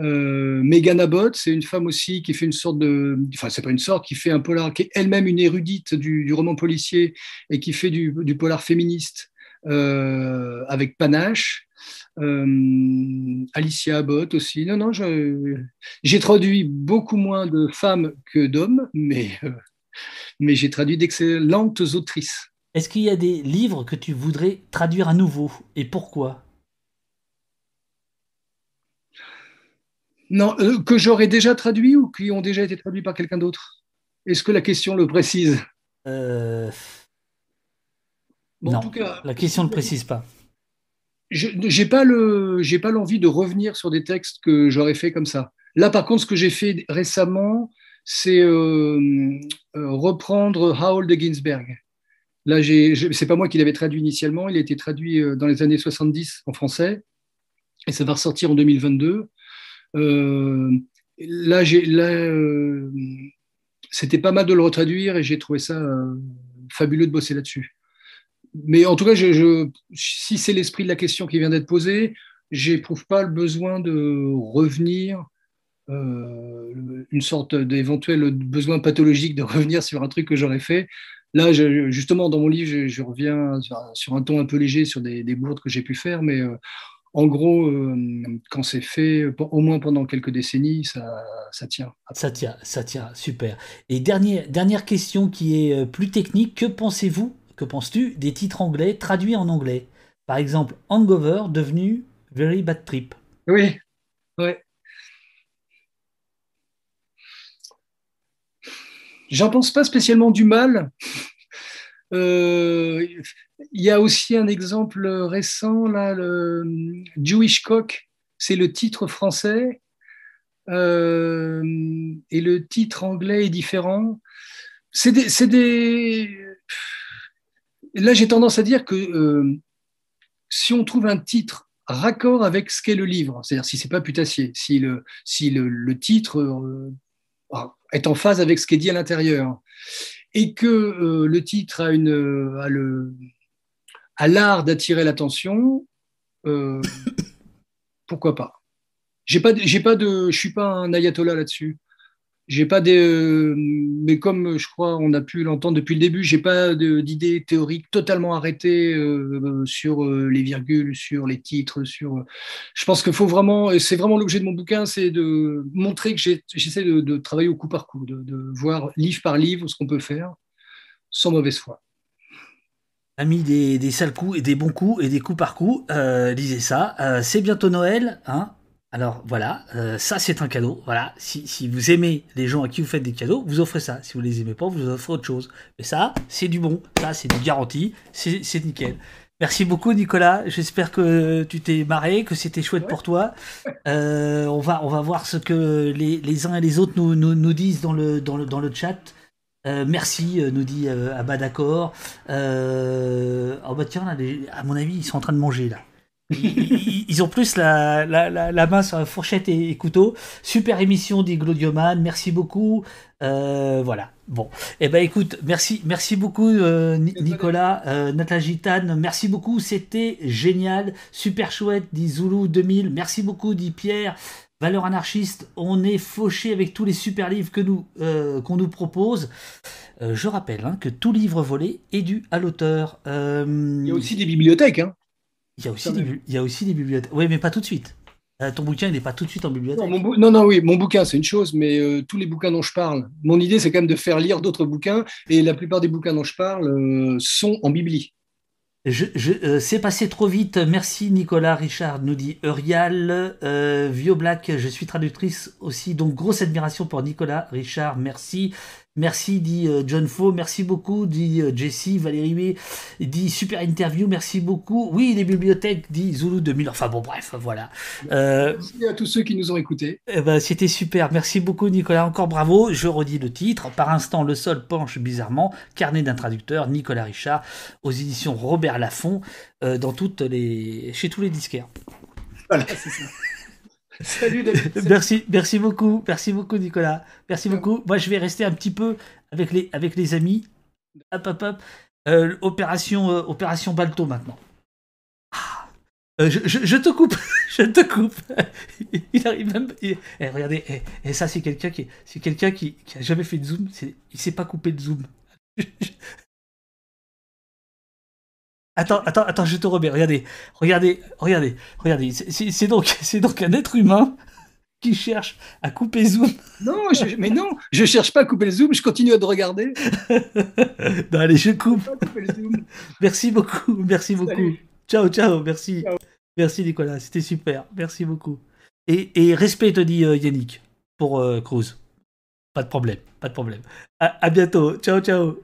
Euh, Megan Abbott, c'est une femme aussi qui fait une sorte de, enfin c'est pas une sorte, qui fait un polar, qui est elle-même une érudite du, roman policier et qui fait du, polar féministe euh, avec panache. Euh, Alicia Abbott aussi. Non, non, j'ai traduit beaucoup moins de femmes que d'hommes, mais, mais j'ai traduit d'excellentes autrices. Est-ce qu'il y a des livres que tu voudrais traduire à nouveau et pourquoi? Non, euh, que j'aurais déjà traduit ou qui ont déjà été traduits par quelqu'un d'autre? Est-ce que la question le précise? Euh, Non, la question ne précise pas. Je n'ai pas l'envie de revenir sur des textes que j'aurais fait comme ça. Là, par contre, ce que j'ai fait récemment, c'est euh, reprendre Howl de Ginsberg. Là, c'est pas moi qui l'avais traduit initialement, il a été traduit dans les années 70 en français, et ça va ressortir en 2022. Euh, là, euh, c'était pas mal de le retraduire et j'ai trouvé ça euh, fabuleux de bosser là-dessus. Mais en tout cas, si c'est l'esprit de la question qui vient d'être posée, j'éprouve pas le besoin de revenir, une sorte d'éventuel besoin pathologique de revenir sur un truc que j'aurais fait. Là, justement, dans mon livre, je, reviens sur un ton un peu léger sur des, des bourdes que j'ai pu faire, mais en gros, euh, quand c'est fait, au moins pendant quelques décennies, ça, ça, tient. Ça tient, ça tient, super. Et dernière, dernière question qui est euh, plus technique, que pensez-vous, que penses-tu des titres anglais traduits en anglais? Par exemple, Hangover devenu Very Bad Trip. Oui, ouais. J'en pense pas spécialement du mal. Euh, il y a aussi un exemple récent, là, le Jewish Cock, c'est le titre français, et le titre anglais est différent. C'est des, des, Là, j'ai tendance à dire que si on trouve un titre raccord avec ce qu'est le livre, c'est-à-dire si c'est pas putassier, si le, si le, titre euh, est en phase avec ce qui est dit à l'intérieur, et que euh, le titre a, une, a, le, a l'art d'attirer l'attention, euh, pourquoi pas J'ai pas, j'ai pas de, je suis pas un ayatollah là-dessus. J'ai pas des, euh, mais comme je crois on a pu l'entendre depuis le début, j'ai pas d'idées théoriques totalement arrêtées euh, sur les virgules, sur les titres, sur. Je pense qu'il faut vraiment, et c'est vraiment l'objet de mon bouquin, c'est de montrer que j'essaie de, travailler au coup par coup, de, voir livre par livre ce qu'on peut faire sans mauvaise foi. Ami des, des sales coups et des bons coups et des coups par coup, lisez ça. c'est bientôt Noël, hein alors voilà, euh, ça c'est un cadeau. Voilà, si, si, vous aimez les gens à qui vous faites des cadeaux, vous offrez ça. Si vous les aimez pas, vous offrez autre chose. Mais ça, c'est du bon. Ça, c'est du garanti. C'est nickel. Merci beaucoup Nicolas. J'espère que tu t'es marré, que c'était chouette pour toi. Euh, on va on va voir ce que les, les uns et les autres nous, nous, nous, disent dans le dans le dans le chat. Euh, merci, nous dit Abba d'accord. oh bah tiens, là, à mon avis, ils sont en train de manger là ils, ont plus la, la, la, main sur la fourchette et, couteau. Super émission dit Glodioman, merci beaucoup. Euh, voilà. Bon, eh ben écoute, merci, merci beaucoup euh, Nicolas, euh, Gitane, merci beaucoup, c'était génial, super chouette, dit Zulu 2000, merci beaucoup, dit Pierre. Valeur anarchiste, on est fauché avec tous les super livres que nous euh, qu'on nous propose. je rappelle hein, que tout livre volé est dû à l'auteur. Il y a aussi des bibliothèques. Hein. Il y a aussi, des, il y a aussi des bibliothèques. Oui, mais pas tout de suite. Euh, ton bouquin, il n'est pas tout de suite en bibliothèque. Non, non, oui, mon bouquin, c'est une chose, mais euh, tous les bouquins dont je parle, mon idée, c'est quand même de faire lire d'autres bouquins, et la plupart des bouquins dont je parle euh, sont en bibli. Je, c'est passé trop vite. Merci Nicolas Richard, nous dit Eurial. Vio Black, je suis traductrice aussi, donc grosse admiration pour Nicolas Richard, merci. Merci, dit euh, John Faux. Merci beaucoup, dit euh, Jessie. Valérie dit super interview. Merci beaucoup. Oui, les bibliothèques, dit Zulu 2000. Enfin bon, bref, voilà. Euh, merci à tous ceux qui nous ont écoutés. Eh ben, C'était super. Merci beaucoup, Nicolas. Encore bravo. Je redis le titre. Par instant, le sol penche bizarrement. Carnet d'un traducteur, Nicolas Richard, aux éditions Robert Laffont, dans toutes les... chez tous les disquaires. Voilà, c'est ça. Salut Merci, merci beaucoup, merci beaucoup Nicolas. Merci beaucoup. Moi je vais rester un petit peu avec les, avec les amis. Hop hop hop. Euh, opération, euh, opération Balto maintenant. Ah. Euh, je, je, te coupe, je te coupe. Il arrive même. Eh, regardez, et, eh, eh, ça c'est quelqu'un qui, c'est quelqu'un qui, qui a jamais fait de zoom. Il sait pas couper de zoom. Attends, attends, attends, je te remets. Regardez, regardez, regardez, regardez. C'est donc, c'est donc un être humain qui cherche à couper zoom. Non, mais non, je cherche pas à couper le zoom, je continue à te regarder. non, allez, je coupe. Merci beaucoup, merci beaucoup. Ciao, ciao, merci. Merci Nicolas, c'était super, merci beaucoup. Et, respect, te dit euh, Yannick, pour euh, Cruz. Pas de problème, pas de problème. À, à bientôt, ciao, ciao.